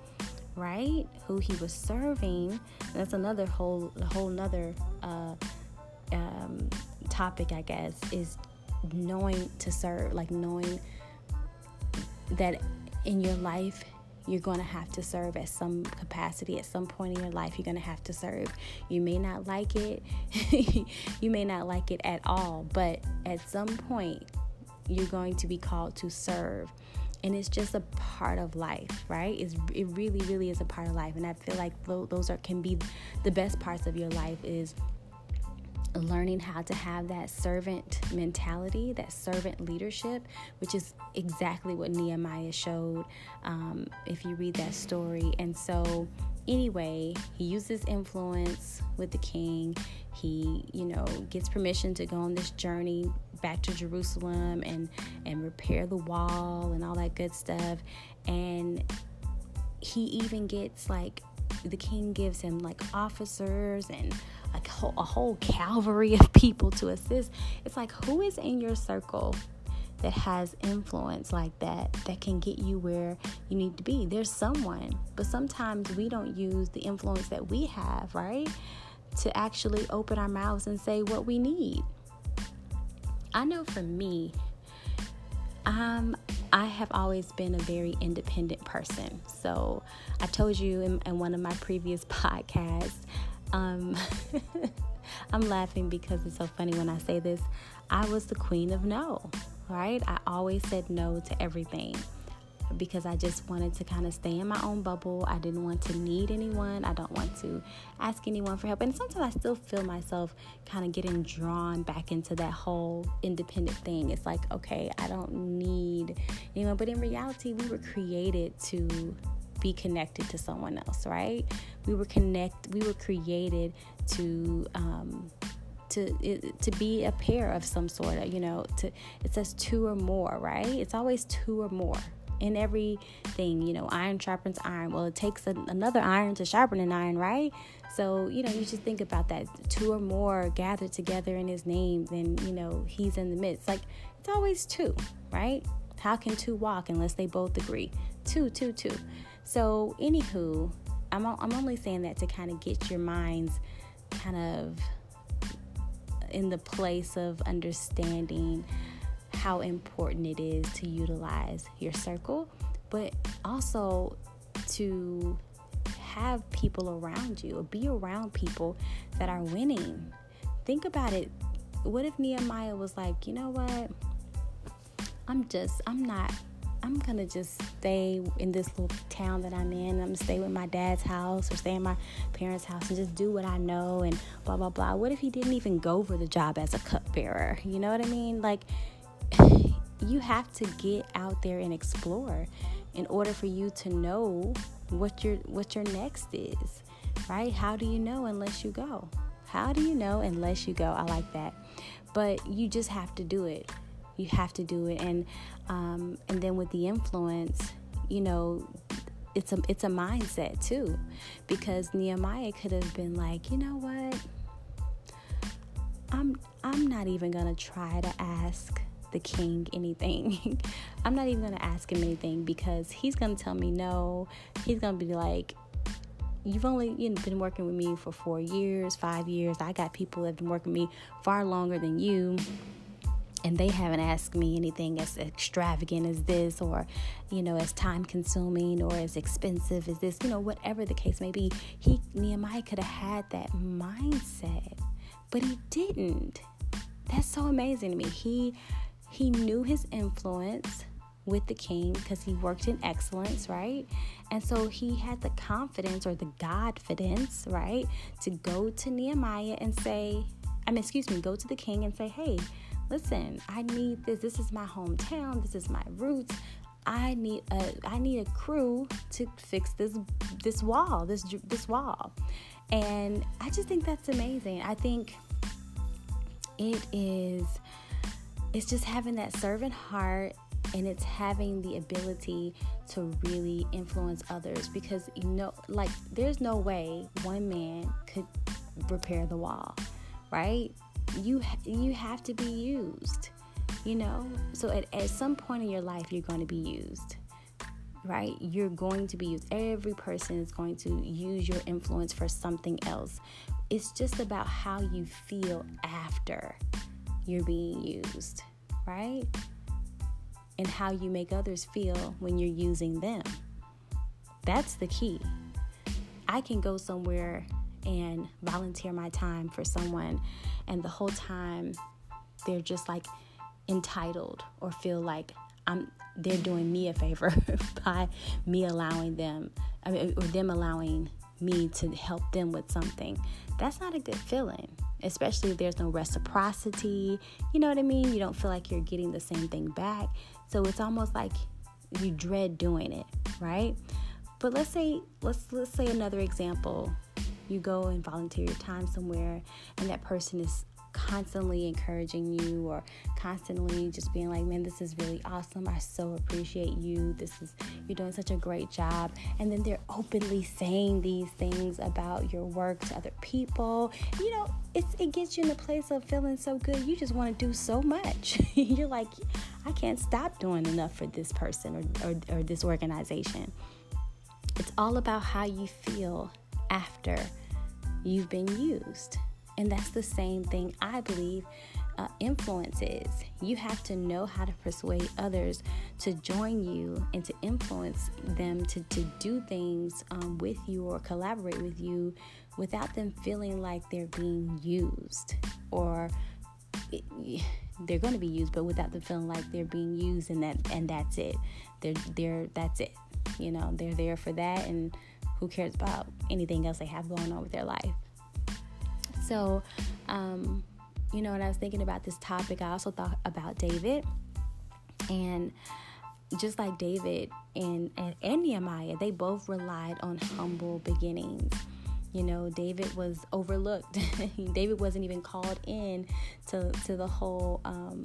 right who he was serving that's another whole whole another uh, um, topic i guess is knowing to serve like knowing that in your life you're going to have to serve at some capacity at some point in your life you're going to have to serve. You may not like it you may not like it at all but at some point you're going to be called to serve. And it's just a part of life right? It's, it really really is a part of life. And i feel like those are can be the best parts of your life is learning how to have that servant mentality, that servant leadership, which is exactly what Nehemiah showed um, if you read that story. And so, anyway, he uses influence with the king. He, you know, gets permission to go on this journey back to Jerusalem and and repair the wall and all that good stuff. And he even gets like the king gives him like officers and like a whole cavalry of people to assist. It's like, who is in your circle that has influence like that that can get you where you need to be? There's someone, but sometimes we don't use the influence that we have, right? To actually open our mouths and say what we need. I know for me, um, I have always been a very independent person. So I told you in, in one of my previous podcasts, um, I'm laughing because it's so funny when I say this. I was the queen of no, right? I always said no to everything. because I just wanted to kind of stay in my own bubble. I didn't want to need anyone. I don't want to ask anyone for help. And sometimes I still feel myself kind of getting drawn back into that whole independent thing. It's like, okay, I don't need anyone. But in reality, we were created to be connected to someone else, right? We were connect. We were created to um, to to be a pair of some sort of you know to it says two or more right? It's always two or more in everything you know iron sharpens iron. Well it takes a, another iron to sharpen an iron right? So you know you just think about that. Two or more gathered together in his name then you know he's in the midst. Like it's always two right? How can two walk unless they both agree? Two two two so anywho i'm, I'm only saying that to kind of get your minds kind of in the place of understanding how important it is to utilize your circle, but also to have people around you or be around people that are winning. Think about it. What if Nehemiah was like, you know what? I'm just, I'm not I'm gonna just stay in this little town that I'm in. I'm gonna stay with my dad's house or stay in my parents' house and just do what I know and blah blah blah. What if he didn't even go for the job as a cupbearer? You know what I mean? Like you have to get out there and explore in order for you to know what your what your next is. Right? How do you know unless you go? How do you know unless you go? I like that. But you just have to do it you have to do it and um, and then with the influence you know it's a it's a mindset too because Nehemiah could have been like you know what? I'm I'm not even gonna try to ask the king anything. I'm not even gonna ask him anything because he's gonna tell me no. He's gonna be like you've only you know, been working with me for four years five years. I got people that have been working with me far longer than you and they haven't asked me anything as extravagant as this or you know as time consuming or as expensive as this you know whatever the case may be. He nehemiah could have had that mindset but he didn't. That's so amazing to me. He he knew his influence with the king because he worked in excellence, right? And so he had the confidence or the godfidence, right, to go to Nehemiah and say, I mean, excuse me, go to the king and say, hey, listen, I need this. This is my hometown. This is my roots. I need a I need a crew to fix this this wall, this this wall. And I just think that's amazing. I think it is it's just having that servant heart and it's having the ability to really influence others because you know like there's no way one man could repair the wall, right? You you have to be used you know? So at, at some point in your life you're going to be used right? You're going to be used. Every person is going to use your influence for something else. It's just about how you feel after you're being used right? And how you make others feel when you're using them. That's the key. I can go somewhere and volunteer my time for someone and the whole time they're just like entitled or feel like I'm they're doing me a favor by me allowing them I mean, or them allowing me to help them with something. That's not a good feeling, especially if there's no reciprocity. You know what I mean? You don't feel like you're getting the same thing back. So it's almost like you dread doing it, right? But let's say let's let's say another example you go and volunteer your time somewhere and that person is constantly encouraging you or constantly just being like man this is really awesome. I so appreciate you. This is you're doing such a great job. And then they're openly saying these things about your work to other people. You know it's it gets you in a place of feeling so good. You just want to do so much. You're like i can't stop doing enough for this person or, or, or this organization. It's all about how you feel after you've been used. And that's the same thing I believe uh, influence is. You have to know how to persuade others to join you and to influence them to, to do things um, with you or collaborate with you without them feeling like they're being used or they're going to be used, but without them feeling like they're being used and that and that's it. They're they're that's it. You know, they're there for that, and who cares about anything else they have going on with their life. So, um, you know, when I was thinking about this topic, I also thought about David, and just like David and, and, and Nehemiah, they both relied on humble beginnings. You know, David was overlooked. David wasn't even called in to to the whole um,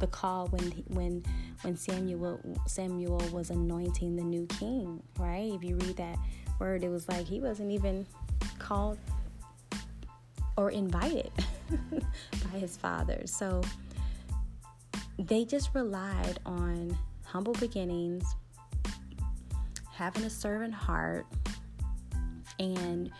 the call when when when Samuel Samuel was anointing the new king. Right? If you read that word, it was like he wasn't even called or invited by his father. So they just relied on humble beginnings, having a servant heart, and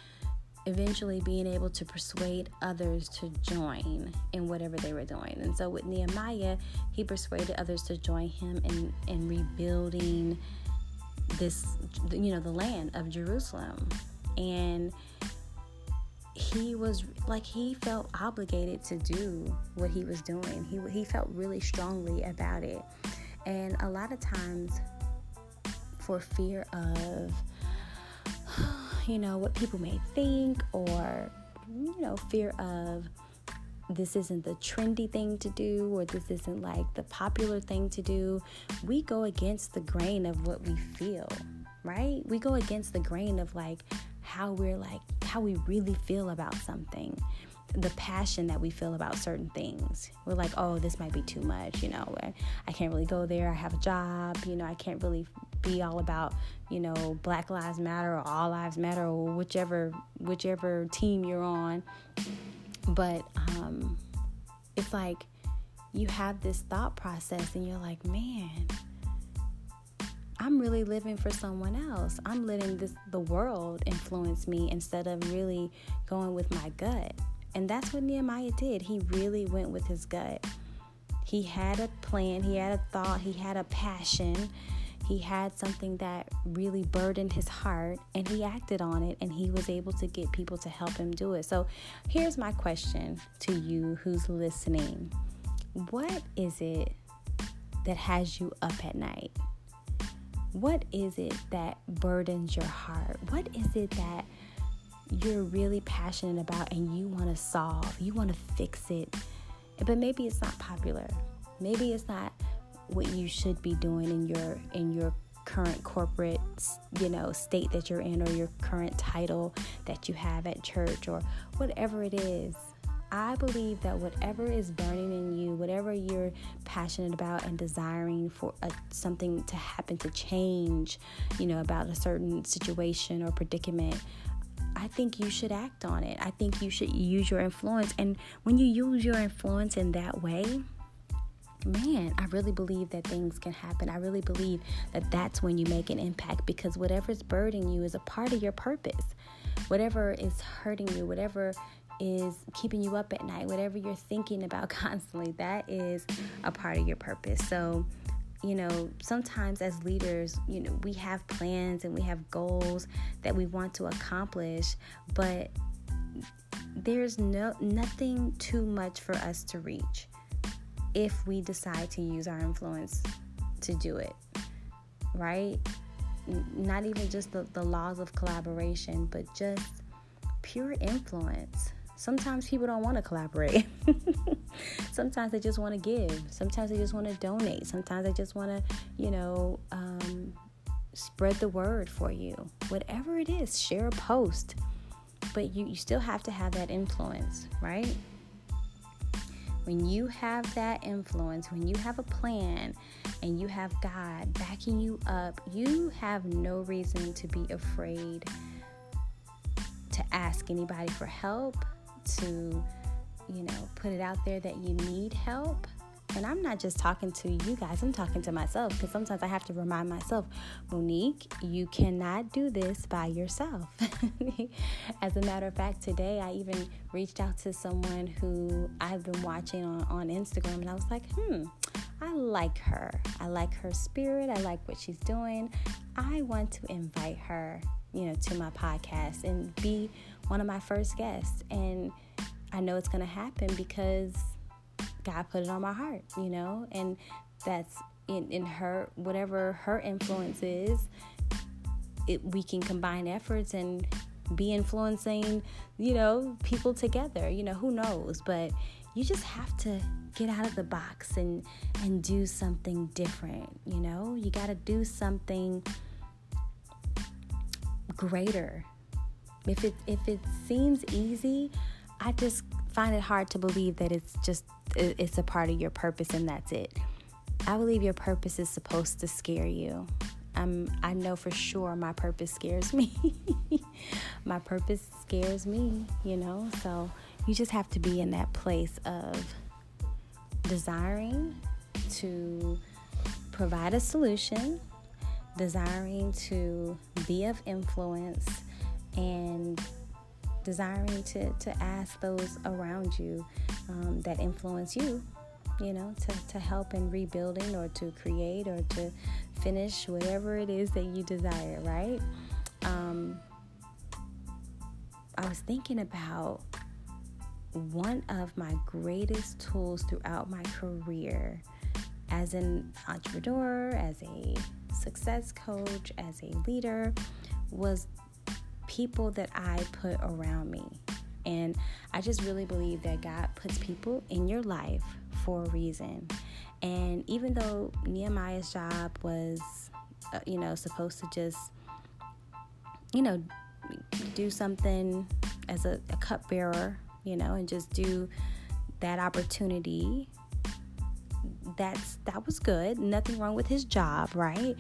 eventually being able to persuade others to join in whatever they were doing. And so with Nehemiah, he persuaded others to join him in, in rebuilding this, you know, the land of Jerusalem. And he was like he felt obligated to do what he was doing. He he felt really strongly about it. And a lot of times for fear of you know, what people may think or, you know, fear of this isn't the trendy thing to do or this isn't like the popular thing to do. We go against the grain of what we feel, right? We go against the grain of like how we're like, how we really feel about something the passion that we feel about certain things. We're like, oh, this might be too much, you know, I can't really go there. I have a job, you know, I can't really be all about, you know, Black Lives Matter or All Lives Matter or whichever whichever team you're on. But um, it's like you have this thought process and you're like, man, I'm really living for someone else. I'm letting this the world influence me instead of really going with my gut. And that's what Nehemiah did. He really went with his gut. He had a plan, he had a thought, he had a passion, he had something that really burdened his heart, and he acted on it, and he was able to get people to help him do it. So, here's my question to you who's listening What is it that has you up at night? What is it that burdens your heart? What is it that you're really passionate about and you want to solve, you want to fix it, but maybe it's not popular. Maybe it's not what you should be doing in your in your current corporate, you know, state that you're in or your current title that you have at church or whatever it is. I believe that whatever is burning in you, whatever you're passionate about and desiring for a, something to happen to change, you know, about a certain situation or predicament, I think you should act on it. I think you should use your influence. And when you use your influence in that way, man, I really believe that things can happen. I really believe that that's when you make an impact because whatever's burdening you is a part of your purpose. Whatever is hurting you, whatever is keeping you up at night, whatever you're thinking about constantly, that is a part of your purpose. So, you know, sometimes as leaders, you know, we have plans and we have goals that we want to accomplish, but there's no nothing too much for us to reach if we decide to use our influence to do it. Right? Not even just the, the laws of collaboration, but just pure influence. Sometimes people don't want to collaborate. Sometimes they just want to give. Sometimes they just want to donate. Sometimes they just want to, you know, um, spread the word for you. Whatever it is, share a post. But you, you still have to have that influence, right? When you have that influence, when you have a plan and you have God backing you up, you have no reason to be afraid to ask anybody for help, to, you know, put it out there that you need help. And I'm not just talking to you guys, I'm talking to myself because sometimes I have to remind myself, Monique, you cannot do this by yourself. As a matter of fact, today I even reached out to someone who I've been watching on, on Instagram and I was like, hmm, I like her. I like her spirit. I like what she's doing. I want to invite her, you know, to my podcast and be one of my first guests. And I know it's going to happen because God put it on my heart, you know, and that's in, in her, whatever her influence is, it, we can combine efforts and be influencing, you know, people together. You know, who knows? But you just have to get out of the box and and do something different, you know? You got to do something greater. If it if it seems easy, I just find it hard to believe that it's just it's a part of your purpose and that's it. I believe your purpose is supposed to scare you. I'm I know for sure my purpose scares me. my purpose scares me, you know? So you just have to be in that place of desiring to provide a solution, desiring to be of influence and desiring to, to ask those around you um, that influence you you know, to, to help in rebuilding or to create or to finish whatever it is that you desire, right? Um, I was thinking about one of my greatest tools throughout my career as an entrepreneur, as a success coach, as a leader was people that I put around me. And I just really believe that God puts people in your life for a reason. And even though Nehemiah's job was, uh, you know, supposed to just, you know, do something as a, a cupbearer, you know, and just do that opportunity, that's that was good. Nothing wrong with his job, right?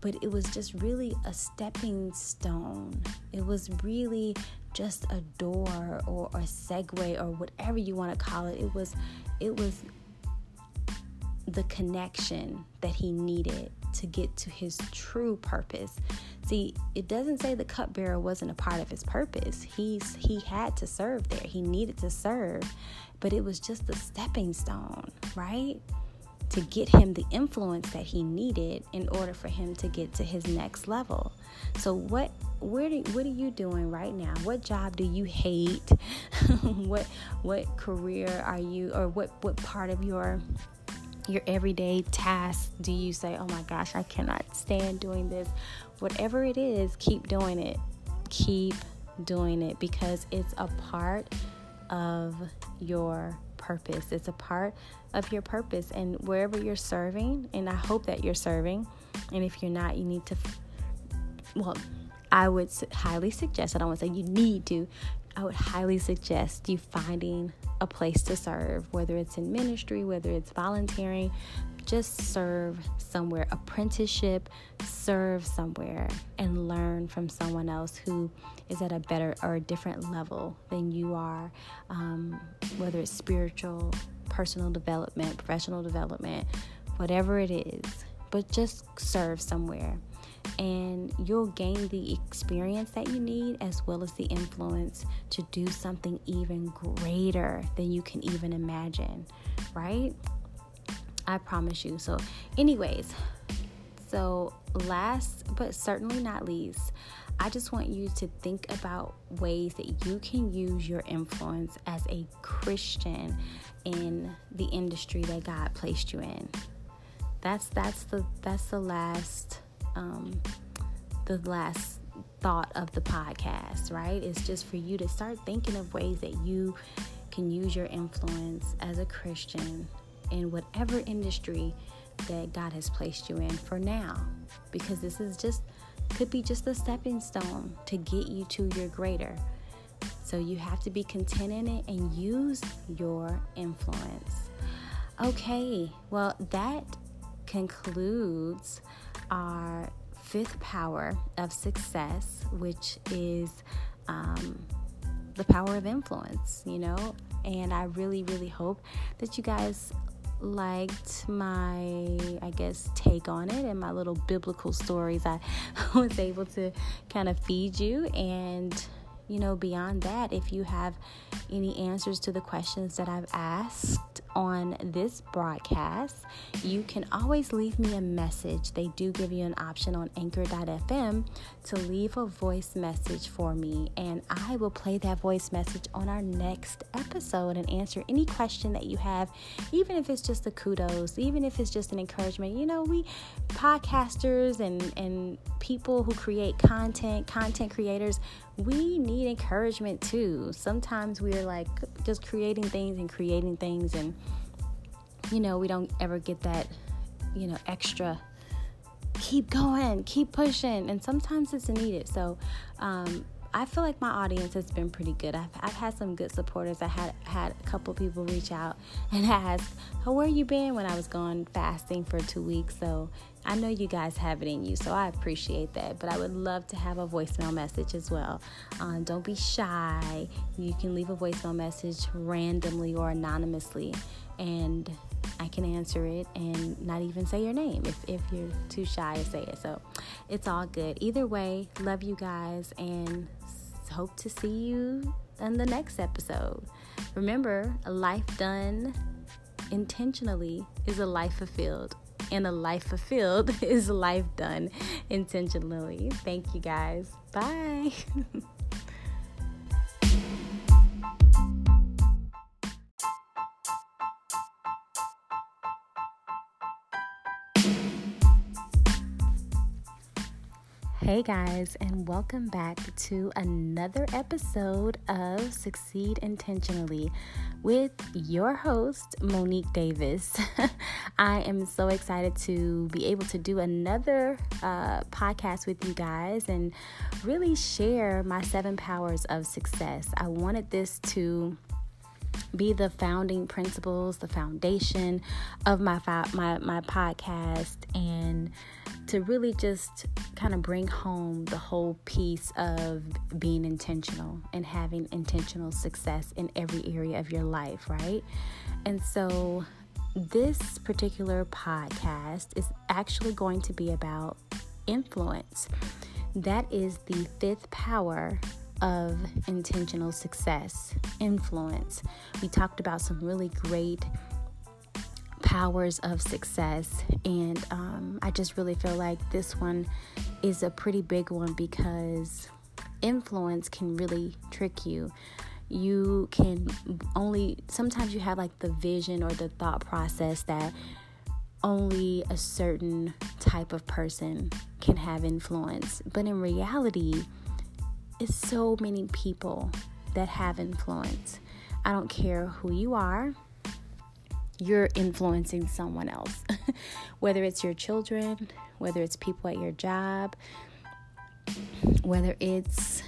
But it was just really a stepping stone. It was really just a door or a segue or whatever you want to call it. It was it was the connection that he needed to get to his true purpose. See, it doesn't say the cupbearer wasn't a part of his purpose. He's he had to serve there. He needed to serve, but it was just a stepping stone, right? To get him the influence that he needed in order for him to get to his next level. So what where do, what are you doing right now? What job do you hate? what what career are you or what what part of your your everyday tasks do you say, oh my gosh, I cannot stand doing this? Whatever it is, keep doing it. Keep doing it because it's a part of your purpose. It's a part of your purpose. And wherever you're serving, and I hope that you're serving, and if you're not, you need to, well, I would highly suggest, I don't want to say you need to, I would highly suggest you finding a place to serve, whether it's in ministry, whether it's volunteering, just serve somewhere, apprenticeship, serve somewhere, and learn from someone else who is at a better or a different level than you are, um, whether it's spiritual, personal development, professional development, whatever it is. But just serve somewhere and you'll gain the experience that you need as well as the influence to do something even greater than you can even imagine, right? I promise you. So, anyways, so last but certainly not least, I just want you to think about ways that you can use your influence as a Christian in the industry that God placed you in. That's that's the that's the last um, the last thought of the podcast, right? It's just for you to start thinking of ways that you can use your influence as a Christian in whatever industry that God has placed you in for now. Because this is just, could be just a stepping stone to get you to your greater. So you have to be content in it and use your influence. Okay, well, that concludes our fifth power of success, which is um, the power of influence, you know. And I really, really hope that you guys liked my, I guess, take on it and my little biblical stories I was able to kind of feed you. And, you know, beyond that, if you have any answers to the questions that I've asked on this broadcast, you can always leave me a message. They do give you an option on anchor.fm to leave a voice message for me, and I will play that voice message on our next episode and answer any question that you have, even if it's just a kudos, even if it's just an encouragement. You know, we podcasters and, and people who create content, content creators, we need encouragement too. Sometimes we're like just creating things and creating things, and you know, we don't ever get that, you know, extra keep going, keep pushing, and sometimes it's needed. So, um, I feel like my audience has been pretty good. I've, I've had some good supporters. I had had a couple people reach out and ask, "Oh, where you been?" When I was gone fasting for two weeks. So I know you guys have it in you, so I appreciate that. But I would love to have a voicemail message as well. Um, don't be shy. You can leave a voicemail message randomly or anonymously, and I can answer it and not even say your name if, if you're too shy to say it. So it's all good. Either way, love you guys and hope to see you in the next episode. Remember, a life done intentionally is a life fulfilled and a life fulfilled is life done intentionally. Thank you guys. Bye. Hey guys, and welcome back to another episode of Succeed Intentionally with your host, Monique Davis. I am so excited to be able to do another uh, podcast with you guys and really share my seven powers of success. I wanted this to be the founding principles, the foundation of my my my podcast, and to really just kind of bring home the whole piece of being intentional and having intentional success in every area of your life, right? And so, this particular podcast is actually going to be about influence. That is the fifth power of intentional success, influence. We talked about some really great powers of success, and um, I just really feel like this one is a pretty big one because influence can really trick you. You can only sometimes you have like the vision or the thought process that only a certain type of person can have influence, but in reality, it's so many people that have influence. I don't care who you are, you're influencing someone else. whether it's your children, whether it's people at your job, whether it's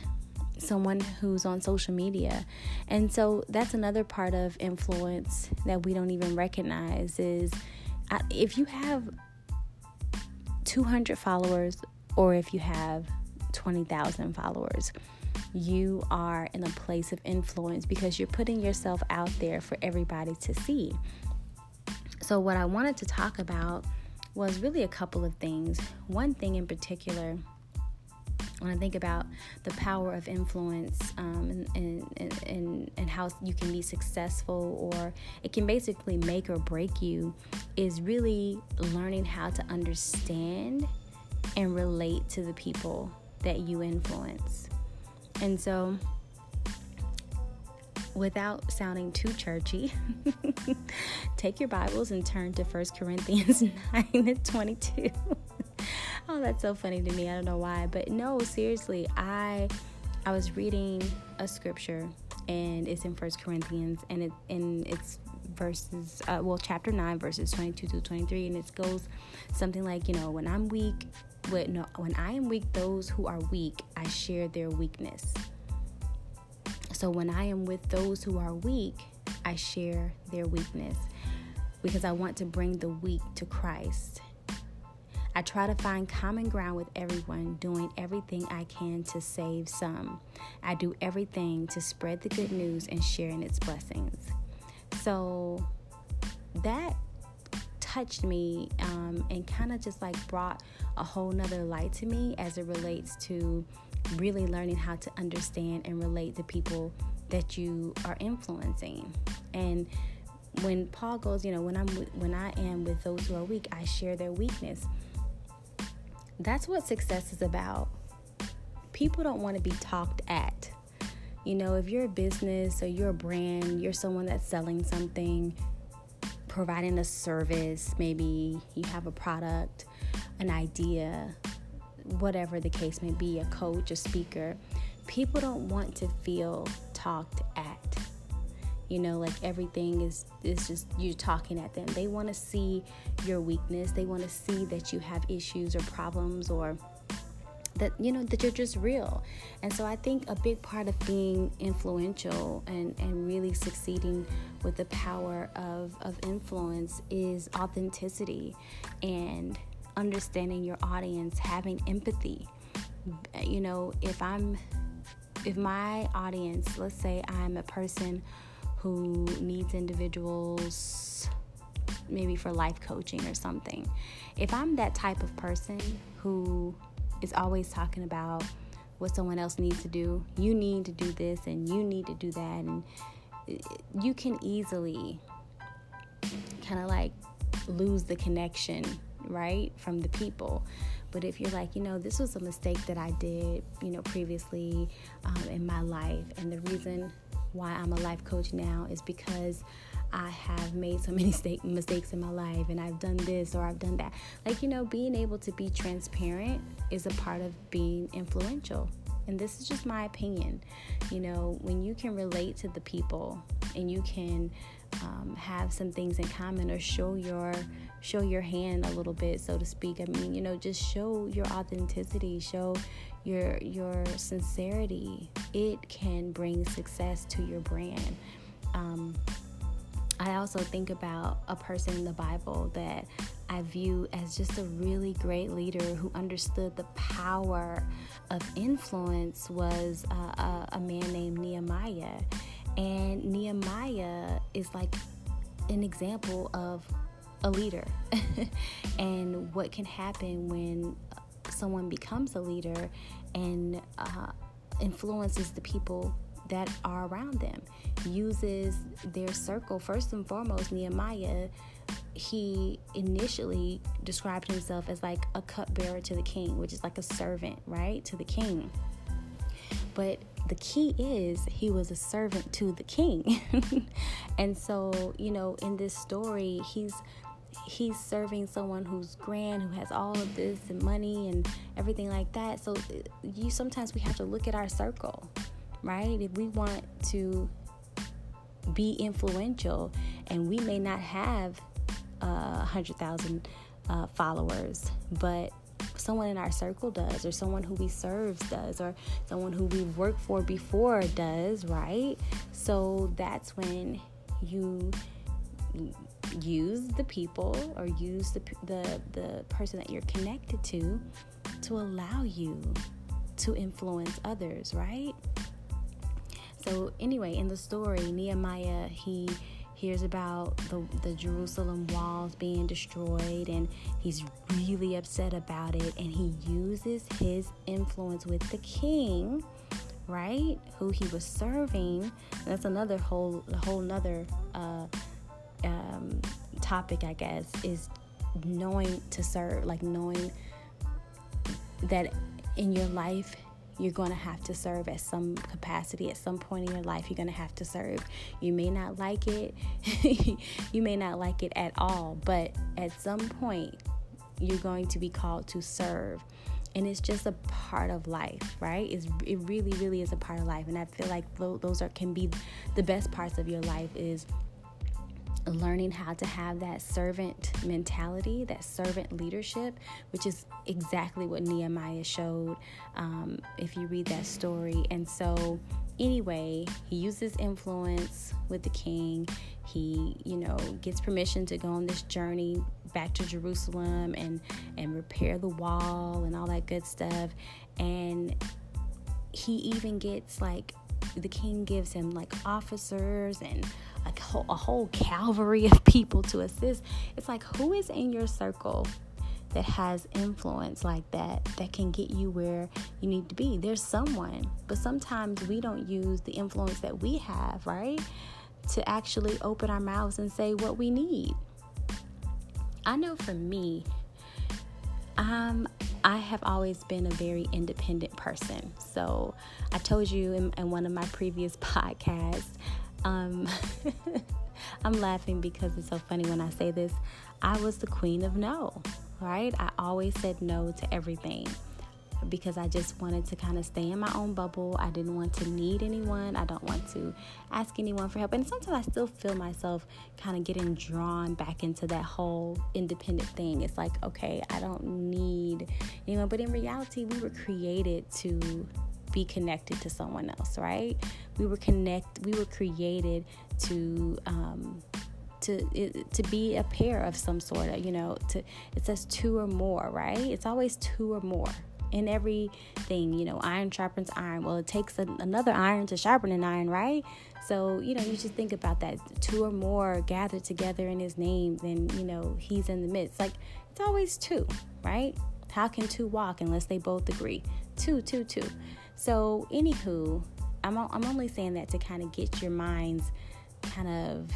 someone who's on social media. And so that's another part of influence that we don't even recognize is uh, if you have 200 followers or if you have 20,000 followers. You are in a place of influence because you're putting yourself out there for everybody to see. So, what I wanted to talk about was really a couple of things. One thing in particular, when I think about the power of influence um, and, and, and, and how you can be successful or it can basically make or break you, is really learning how to understand and relate to the people that you influence. And so, without sounding too churchy, take your Bibles and turn to 1 Corinthians 9 and 22. oh, that's so funny to me. I don't know why, but no, seriously, I I was reading a scripture and it's in 1 Corinthians and it and it's verses uh, well chapter 9 verses 22 to 23 and it goes something like you know when i'm weak when, no, when I am weak, those who are weak, I share their weakness. So when I am with those who are weak, I share their weakness because I want to bring the weak to Christ. I try to find common ground with everyone, doing everything I can to save some. I do everything to spread the good news and sharing its blessings. So that touched me um, and kind of just like brought a whole nother light to me as it relates to really learning how to understand and relate to people that you are influencing. And when Paul goes, you know, when I'm when I am with those who are weak, I share their weakness. That's what success is about. People don't want to be talked at. You know, if you're a business or you're a brand, you're someone that's selling something, providing a service, maybe you have a product, an idea, whatever the case may be, a coach, a speaker, people don't want to feel talked at. You know, like everything is is just you talking at them. They want to see your weakness. They want to see that you have issues or problems or that you know that you're just real and so i think a big part of being influential and and really succeeding with the power of of influence is authenticity and understanding your audience having empathy you know if i'm if my audience let's say i'm a person who needs individuals maybe for life coaching or something if i'm that type of person who is always talking about what someone else needs to do. You need to do this and you need to do that. And you can easily kind of like lose the connection, right, from the people. But if you're like, you know, this was a mistake that I did, you know, previously um, in my life, and the reason why I'm a life coach now is because I have made so many mistakes in my life and I've done this or I've done that. Like, you know, being able to be transparent is a part of being influential. And this is just my opinion. You know, when you can relate to the people and you can um, have some things in common or show your show your hand a little bit so to speak. I mean you know just show your authenticity show your your sincerity. It can bring success to your brand. Um, I also think about a person in the Bible that I view as just a really great leader who understood the power of influence was uh, a, a man named Nehemiah. And Nehemiah is like an example of a leader and what can happen when someone becomes a leader and uh, influences the people that are around them, uses their circle. First and foremost, Nehemiah, he initially described himself as like a cupbearer to the king, which is like a servant, right, to the king. But the key is he was a servant to the king. and so, you know, in this story, he's he's serving someone who's grand who has all of this and money and everything like that so you sometimes we have to look at our circle right? If we want to be influential and we may not have a uh, hundred thousand uh, followers, but someone in our circle does, or someone who we serve does, or someone who we worked for before does, right? So that's when you use the people or use the the the person that you're connected to to allow you to influence others, right? So, anyway, in the story, Nehemiah, he hears about the, the Jerusalem walls being destroyed and he's really upset about it. And he uses his influence with the king, right? Who he was serving. That's another whole, whole nother uh, um, topic, I guess, is knowing to serve, like knowing that in your life you're going to have to serve at some capacity. At some point in your life you're going to have to serve. You may not like it. You may not like it at all but at some point you're going to be called to serve. And it's just a part of life right? It's, it really really is a part of life. And i feel like those are can be the best parts of your life is learning how to have that servant mentality, that servant leadership, which is exactly what Nehemiah showed um, if you read that story. And so, anyway, he uses influence with the king. He, you know, gets permission to go on this journey back to Jerusalem and and repair the wall and all that good stuff. And he even gets like the king gives him like officers and a whole, a whole cavalry of people to assist. It's like, who is in your circle that has influence like that that can get you where you need to be? There's someone, but sometimes we don't use the influence that we have, right? to actually open our mouths and say what we need. I know for me, um, I have always been a very independent person. So I told you in, in one of my previous podcasts, um, I'm laughing because it's so funny when I say this. I was the queen of no, right? I always said no to everything because I just wanted to kind of stay in my own bubble. I didn't want to need anyone. I don't want to ask anyone for help. And sometimes I still feel myself kind of getting drawn back into that whole independent thing. It's like, okay, I don't need anyone. But in reality, we were created to be connected to someone else, right? We were connect we were created to um to to be a pair of some sort of, you know, to it says two or more, right? It's always two or more in everything. You know, iron sharpens iron. Well, it takes a, another iron to sharpen an iron, right? So, you know, you just think about that. Two or more gathered together in his name, then, you know, he's in the midst. Like, it's always two, right? How can two walk unless they both agree? Two, two, two. So, anywho, I'm, I'm only saying that to kind of get your minds kind of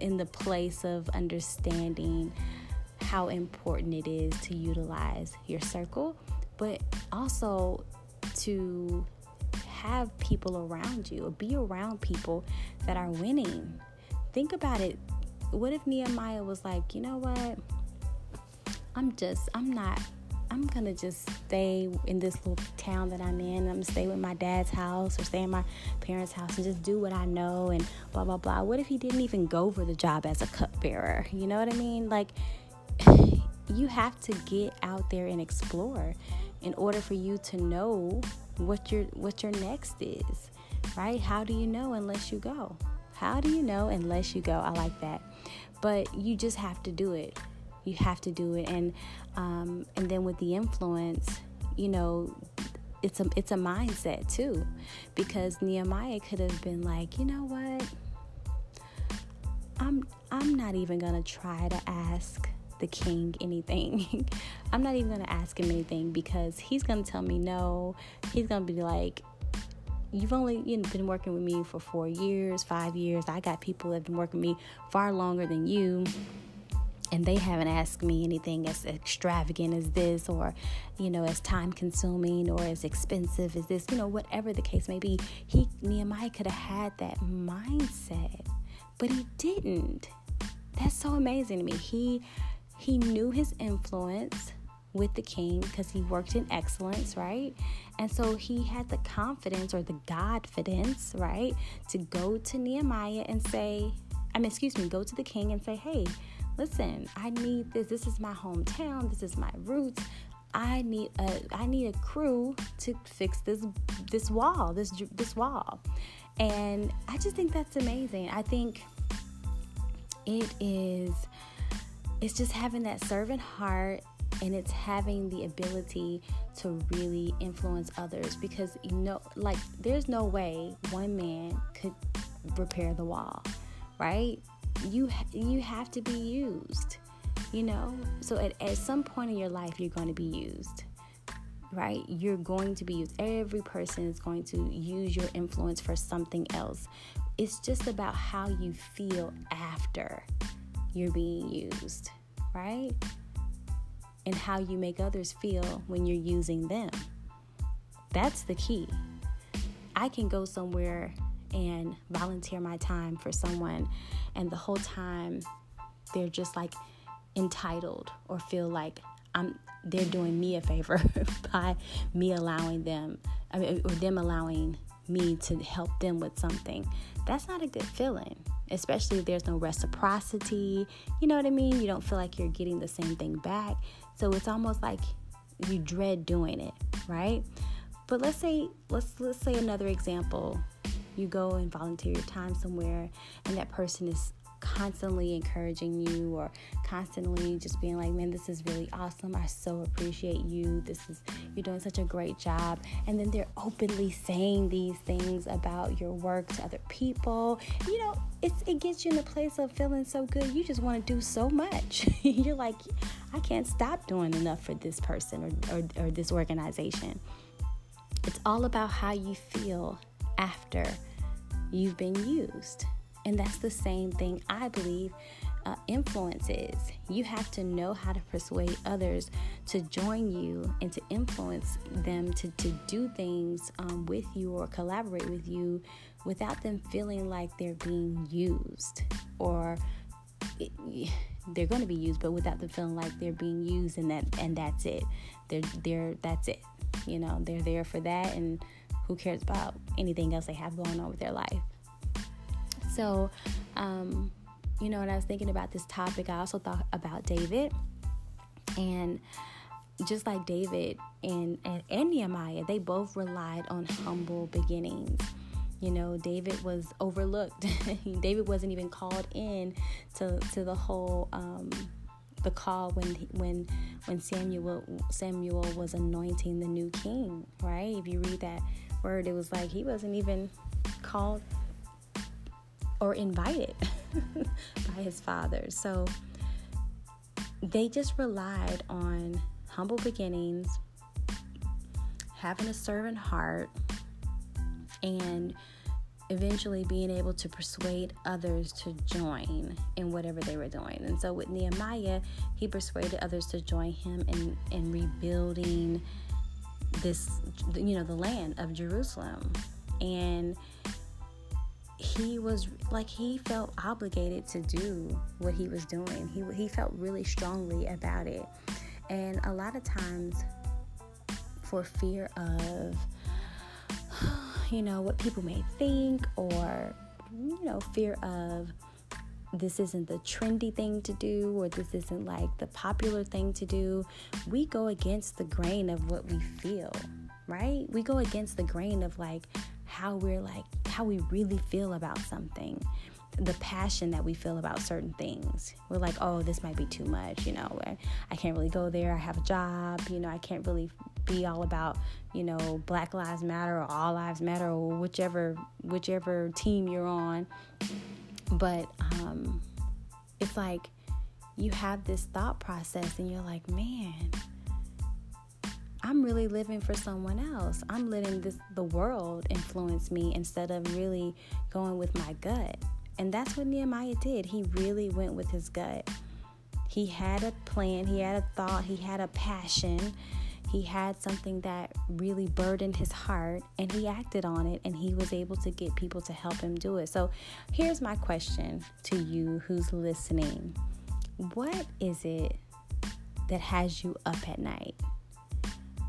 in the place of understanding how important it is to utilize your circle, but also to have people around you or be around people that are winning. Think about it. What if Nehemiah was like, you know what? I'm just, I'm not, I'm gonna just stay in this little town that I'm in. I'm gonna stay with my dad's house or stay in my parents' house and just do what I know and blah, blah, blah. What if he didn't even go for the job as a cupbearer? You know what I mean? Like, you have to get out there and explore in order for you to know what your what your next is right how do you know unless you go how do you know unless you go i like that but you just have to do it you have to do it and um, and then with the influence you know it's a it's a mindset too because nehemiah could have been like you know what i'm i'm not even gonna try to ask the king anything. I'm not even to ask him anything because he's to tell me no. He's to be like, You've only you know, been working with me for four years, five years. I got people that have been working with me far longer than you and they haven't asked me anything as extravagant as this or you know as time consuming or as expensive as this you know whatever the case may be. He nehemiah could have had that mindset but he didn't. That's so amazing to me. He he knew his influence with the king because he worked in excellence, right? And so he had the confidence or the godfidence, right, to go to Nehemiah and say, I mean, excuse me, go to the king and say, hey, listen, I need this. This is my hometown. This is my roots. I need a I need a crew to fix this this wall, this this wall. And I just think that's amazing. I think it is it's just having that servant heart and it's having the ability to really influence others because you know like there's no way one man could repair the wall right you you have to be used you know so at, at some point in your life you're going to be used right you're going to be used every person is going to use your influence for something else it's just about how you feel after you're being used, right? And how you make others feel when you're using them. That's the key. I can go somewhere and volunteer my time for someone, and the whole time they're just like entitled or feel like I'm they're doing me a favor by me allowing them I mean, or them allowing me to help them with something. That's not a good feeling especially if there's no reciprocity. You know what I mean? You don't feel like you're getting the same thing back. So it's almost like you dread doing it, right? But let's say let's let's say another example. You go and volunteer your time somewhere and that person is constantly encouraging you or constantly just being like, man, this is really awesome. I so appreciate you. This is, you're doing such a great job. And then they're openly saying these things about your work to other people. You know, it's, it gets you in a place of feeling so good. You just want to do so much. you're like, I can't stop doing enough for this person or, or, or this organization. It's all about how you feel after you've been used. And that's the same thing I believe uh, influence is. You have to know how to persuade others to join you and to influence them to, to do things um, with you or collaborate with you without them feeling like they're being used or it, they're going to be used but without them feeling like they're being used and that and that's it they're they're that's it you know they're there for that and who cares about anything else they have going on with their life so um you know, when I was thinking about this topic, I also thought about David. And just like David and, and, and Nehemiah, they both relied on humble beginnings. You know, David was overlooked. David wasn't even called in to, to the whole um, the call when when when Samuel Samuel was anointing the new king, right? If you read that word, it was like he wasn't even called or invited. by his father. So they just relied on humble beginnings, having a servant heart, and eventually being able to persuade others to join in whatever they were doing. And so with Nehemiah, he persuaded others to join him in, in rebuilding this, you know, the land of Jerusalem. And he was like he felt obligated to do what he was doing. He he felt really strongly about it. And a lot of times for fear of you know what people may think or you know fear of this isn't the trendy thing to do or this isn't like the popular thing to do we go against the grain of what we feel right we go against the grain of like how we're like, how we really feel about something, the passion that we feel about certain things. We're like, oh, this might be too much, you know, I can't really go there. I have a job, you know, I can't really be all about, you know, Black Lives Matter or All Lives Matter or whichever whichever team you're on. But um, it's like you have this thought process and you're like, man, I'm really living for someone else. I'm letting this the world influence me instead of really going with my gut. And that's what Nehemiah did. He really went with his gut. He had a plan, he had a thought, he had a passion. He had something that really burdened his heart and he acted on it and he was able to get people to help him do it. So, here's my question to you who's listening. What is it that has you up at night?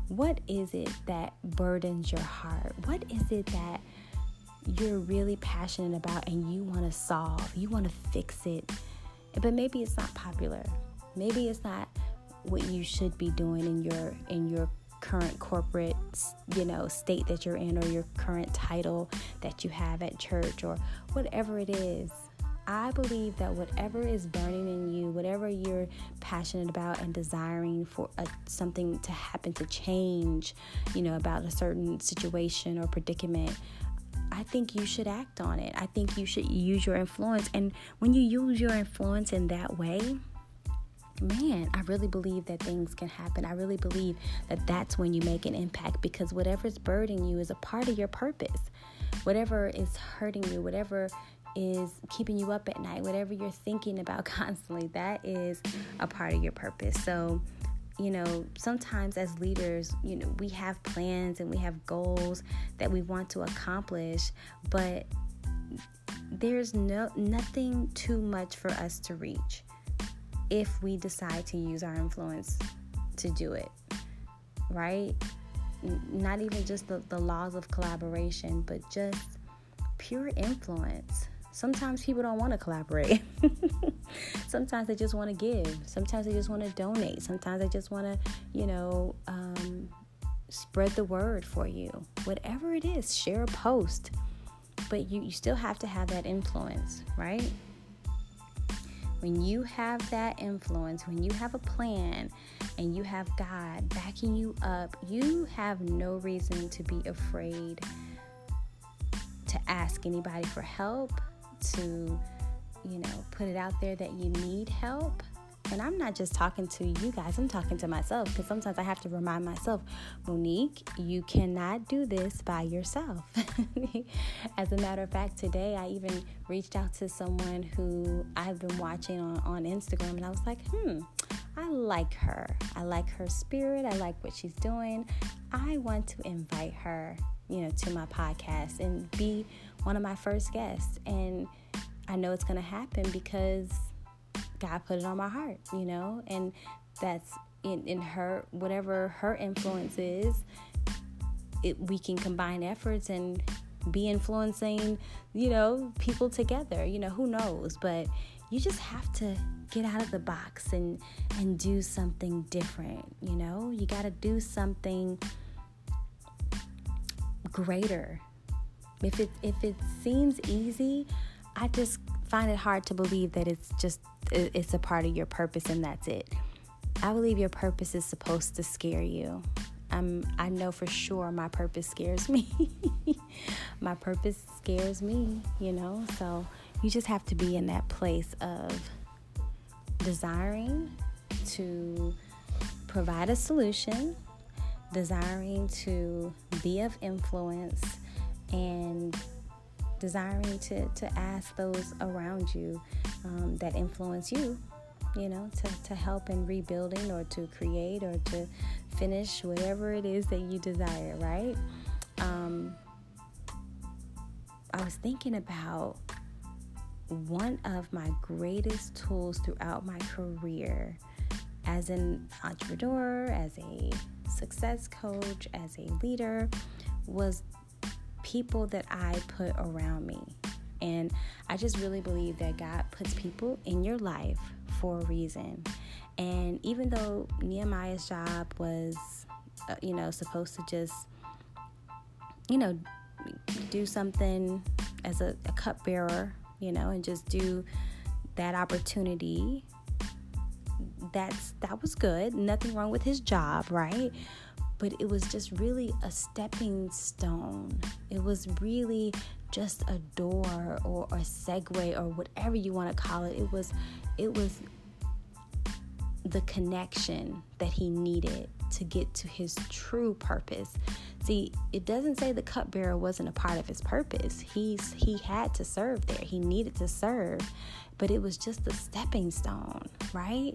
What is it that burdens your heart? What is it that you're really passionate about and you want to solve? You want to fix it. But maybe it's not popular. Maybe it's not what you should be doing in your in your current corporate, you know, state that you're in or your current title that you have at church or whatever it is. I believe that whatever is burning in you, whatever you're passionate about and desiring for a, something to happen to change, you know, about a certain situation or predicament, I think you should act on it. I think you should use your influence. And when you use your influence in that way, man, I really believe that things can happen. I really believe that that's when you make an impact because whatever's burdening you is a part of your purpose. Whatever is hurting you, whatever is keeping you up at night, whatever you're thinking about constantly, that is a part of your purpose. So, you know, sometimes as leaders, you know, we have plans and we have goals that we want to accomplish, but there's no nothing too much for us to reach if we decide to use our influence to do it. Right? Not even just the, the laws of collaboration, but just pure influence. Sometimes people don't want to collaborate. Sometimes they just want to give. Sometimes they just want to donate. Sometimes they just want to, you know, um, spread the word for you. Whatever it is, share a post. But you, you still have to have that influence, right? When you have that influence, when you have a plan and you have God backing you up, you have no reason to be afraid to ask anybody for help, to, you know, put it out there that you need help and I'm not just talking to you guys, I'm talking to myself because sometimes I have to remind myself, Monique, you cannot do this by yourself. As a matter of fact, today I even reached out to someone who I've been watching on, on Instagram and I was like, hmm, I like her. I like her spirit. I like what she's doing. I want to invite her, you know, to my podcast and be one of my first guests. And I know it's going to happen because God put it on my heart, you know, and that's in, in her, whatever her influence is, it, we can combine efforts and be influencing, you know, people together. You know, who knows? But you just have to get out of the box and and do something different, you know? You got to do something greater. If it if it seems easy, I just find it hard to believe that it's just it's a part of your purpose and that's it. I believe your purpose is supposed to scare you. I'm, I know for sure my purpose scares me. my purpose scares me, you know? So you just have to be in that place of desiring to provide a solution, desiring to be of influence, and desiring to, to ask those around you um, that influence you, you know, to, to help in rebuilding or to create or to finish whatever it is that you desire, right? Um, I was thinking about one of my greatest tools throughout my career as an entrepreneur, as a success coach, as a leader was people that I put around me. And I just really believe that God puts people in your life for a reason. And even though Nehemiah's job was, uh, you know, supposed to just, you know, do something as a, a cupbearer, you know, and just do that opportunity, that's that was good. Nothing wrong with his job, right? But it was just really a stepping stone. It was really just a door or a segue or whatever you want to call it. It was it was the connection that he needed to get to his true purpose. See, it doesn't say the cupbearer wasn't a part of his purpose. He's he had to serve there. He needed to serve, but it was just the stepping stone, right?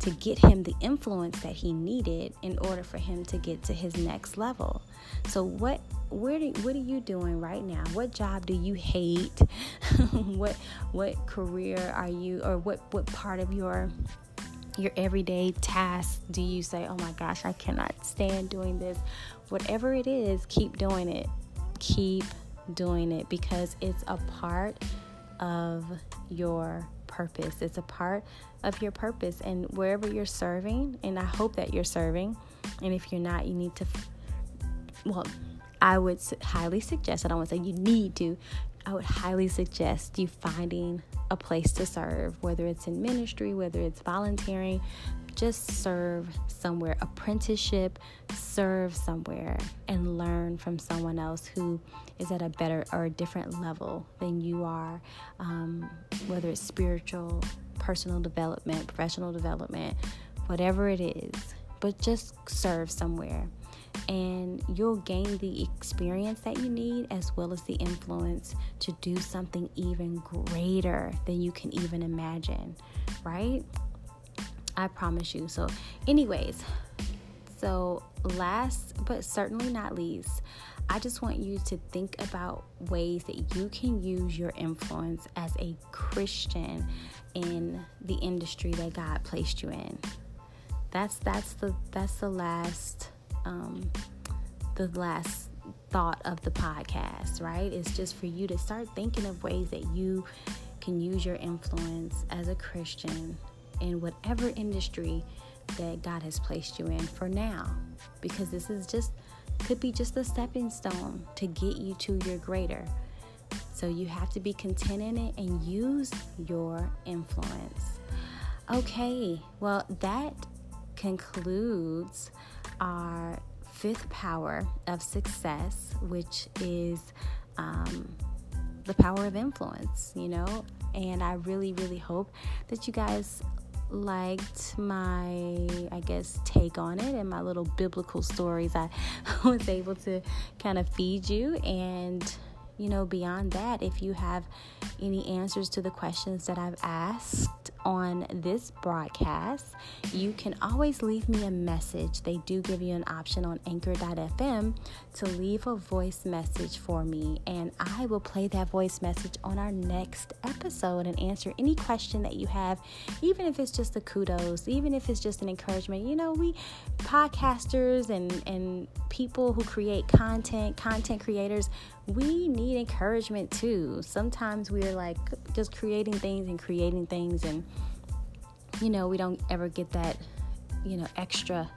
To get him the influence that he needed in order for him to get to his next level. So what where do, what are you doing right now? What job do you hate? what what career are you or what what part of your your everyday tasks do you say, "Oh my gosh, I cannot stand doing this." Whatever it is, keep doing it. Keep doing it because it's a part of your purpose. It's a part of your purpose. And wherever you're serving, and I hope that you're serving, and if you're not, you need to, well, I would highly suggest, I don't want to say you need to, I would highly suggest you finding a place to serve, whether it's in ministry, whether it's volunteering, just serve somewhere, apprenticeship, serve somewhere, and learn from someone else who is at a better or a different level than you are, um, whether it's spiritual, personal development, professional development, whatever it is. But just serve somewhere and you'll gain the experience that you need as well as the influence to do something even greater than you can even imagine, right? I promise you. So, anyways, so last but certainly not least, I just want you to think about ways that you can use your influence as a Christian in the industry that God placed you in. That's that's the that's the last um, the last thought of the podcast, right? It's just for you to start thinking of ways that you can use your influence as a Christian in whatever industry that God has placed you in for now. Because this is just, could be just a stepping stone to get you to your greater. So you have to be content in it and use your influence. Okay, well, that concludes our fifth power of success, which is um, the power of influence, you know. And I really, really hope that you guys liked my, I guess, take on it and my little biblical stories, I was able to kind of feed you. And, you know, beyond that, if you have any answers to the questions that I've asked on this broadcast, you can always leave me a message. They do give you an option on anchor.fm to leave a voice message for me, and I will play that voice message on our next episode and answer any question that you have, even if it's just a kudos, even if it's just an encouragement. You know, we podcasters and, and people who create content, content creators, we need encouragement too. Sometimes we're like just creating things and creating things, and you know, we don't ever get that, you know, extra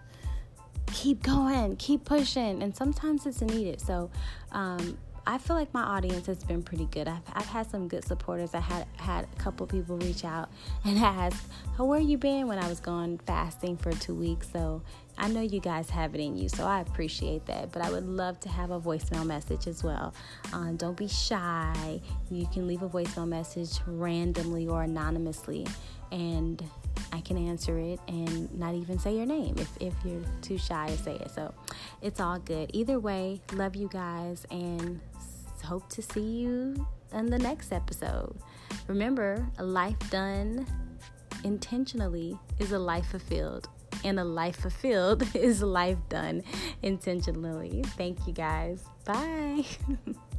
keep going, keep pushing, and sometimes it's needed. So, um, I feel like my audience has been pretty good. I've, I've had some good supporters. I had had a couple people reach out and ask, "How where you been?" when I was gone fasting for two weeks. So I know you guys have it in you, so I appreciate that. But I would love to have a voicemail message as well. Um, don't be shy. You can leave a voicemail message randomly or anonymously, and I can answer it and not even say your name if, if you're too shy to say it. So it's all good. Either way, love you guys and hope to see you in the next episode. Remember, a life done intentionally is a life fulfilled, and a life fulfilled is a life done intentionally. Thank you guys. Bye.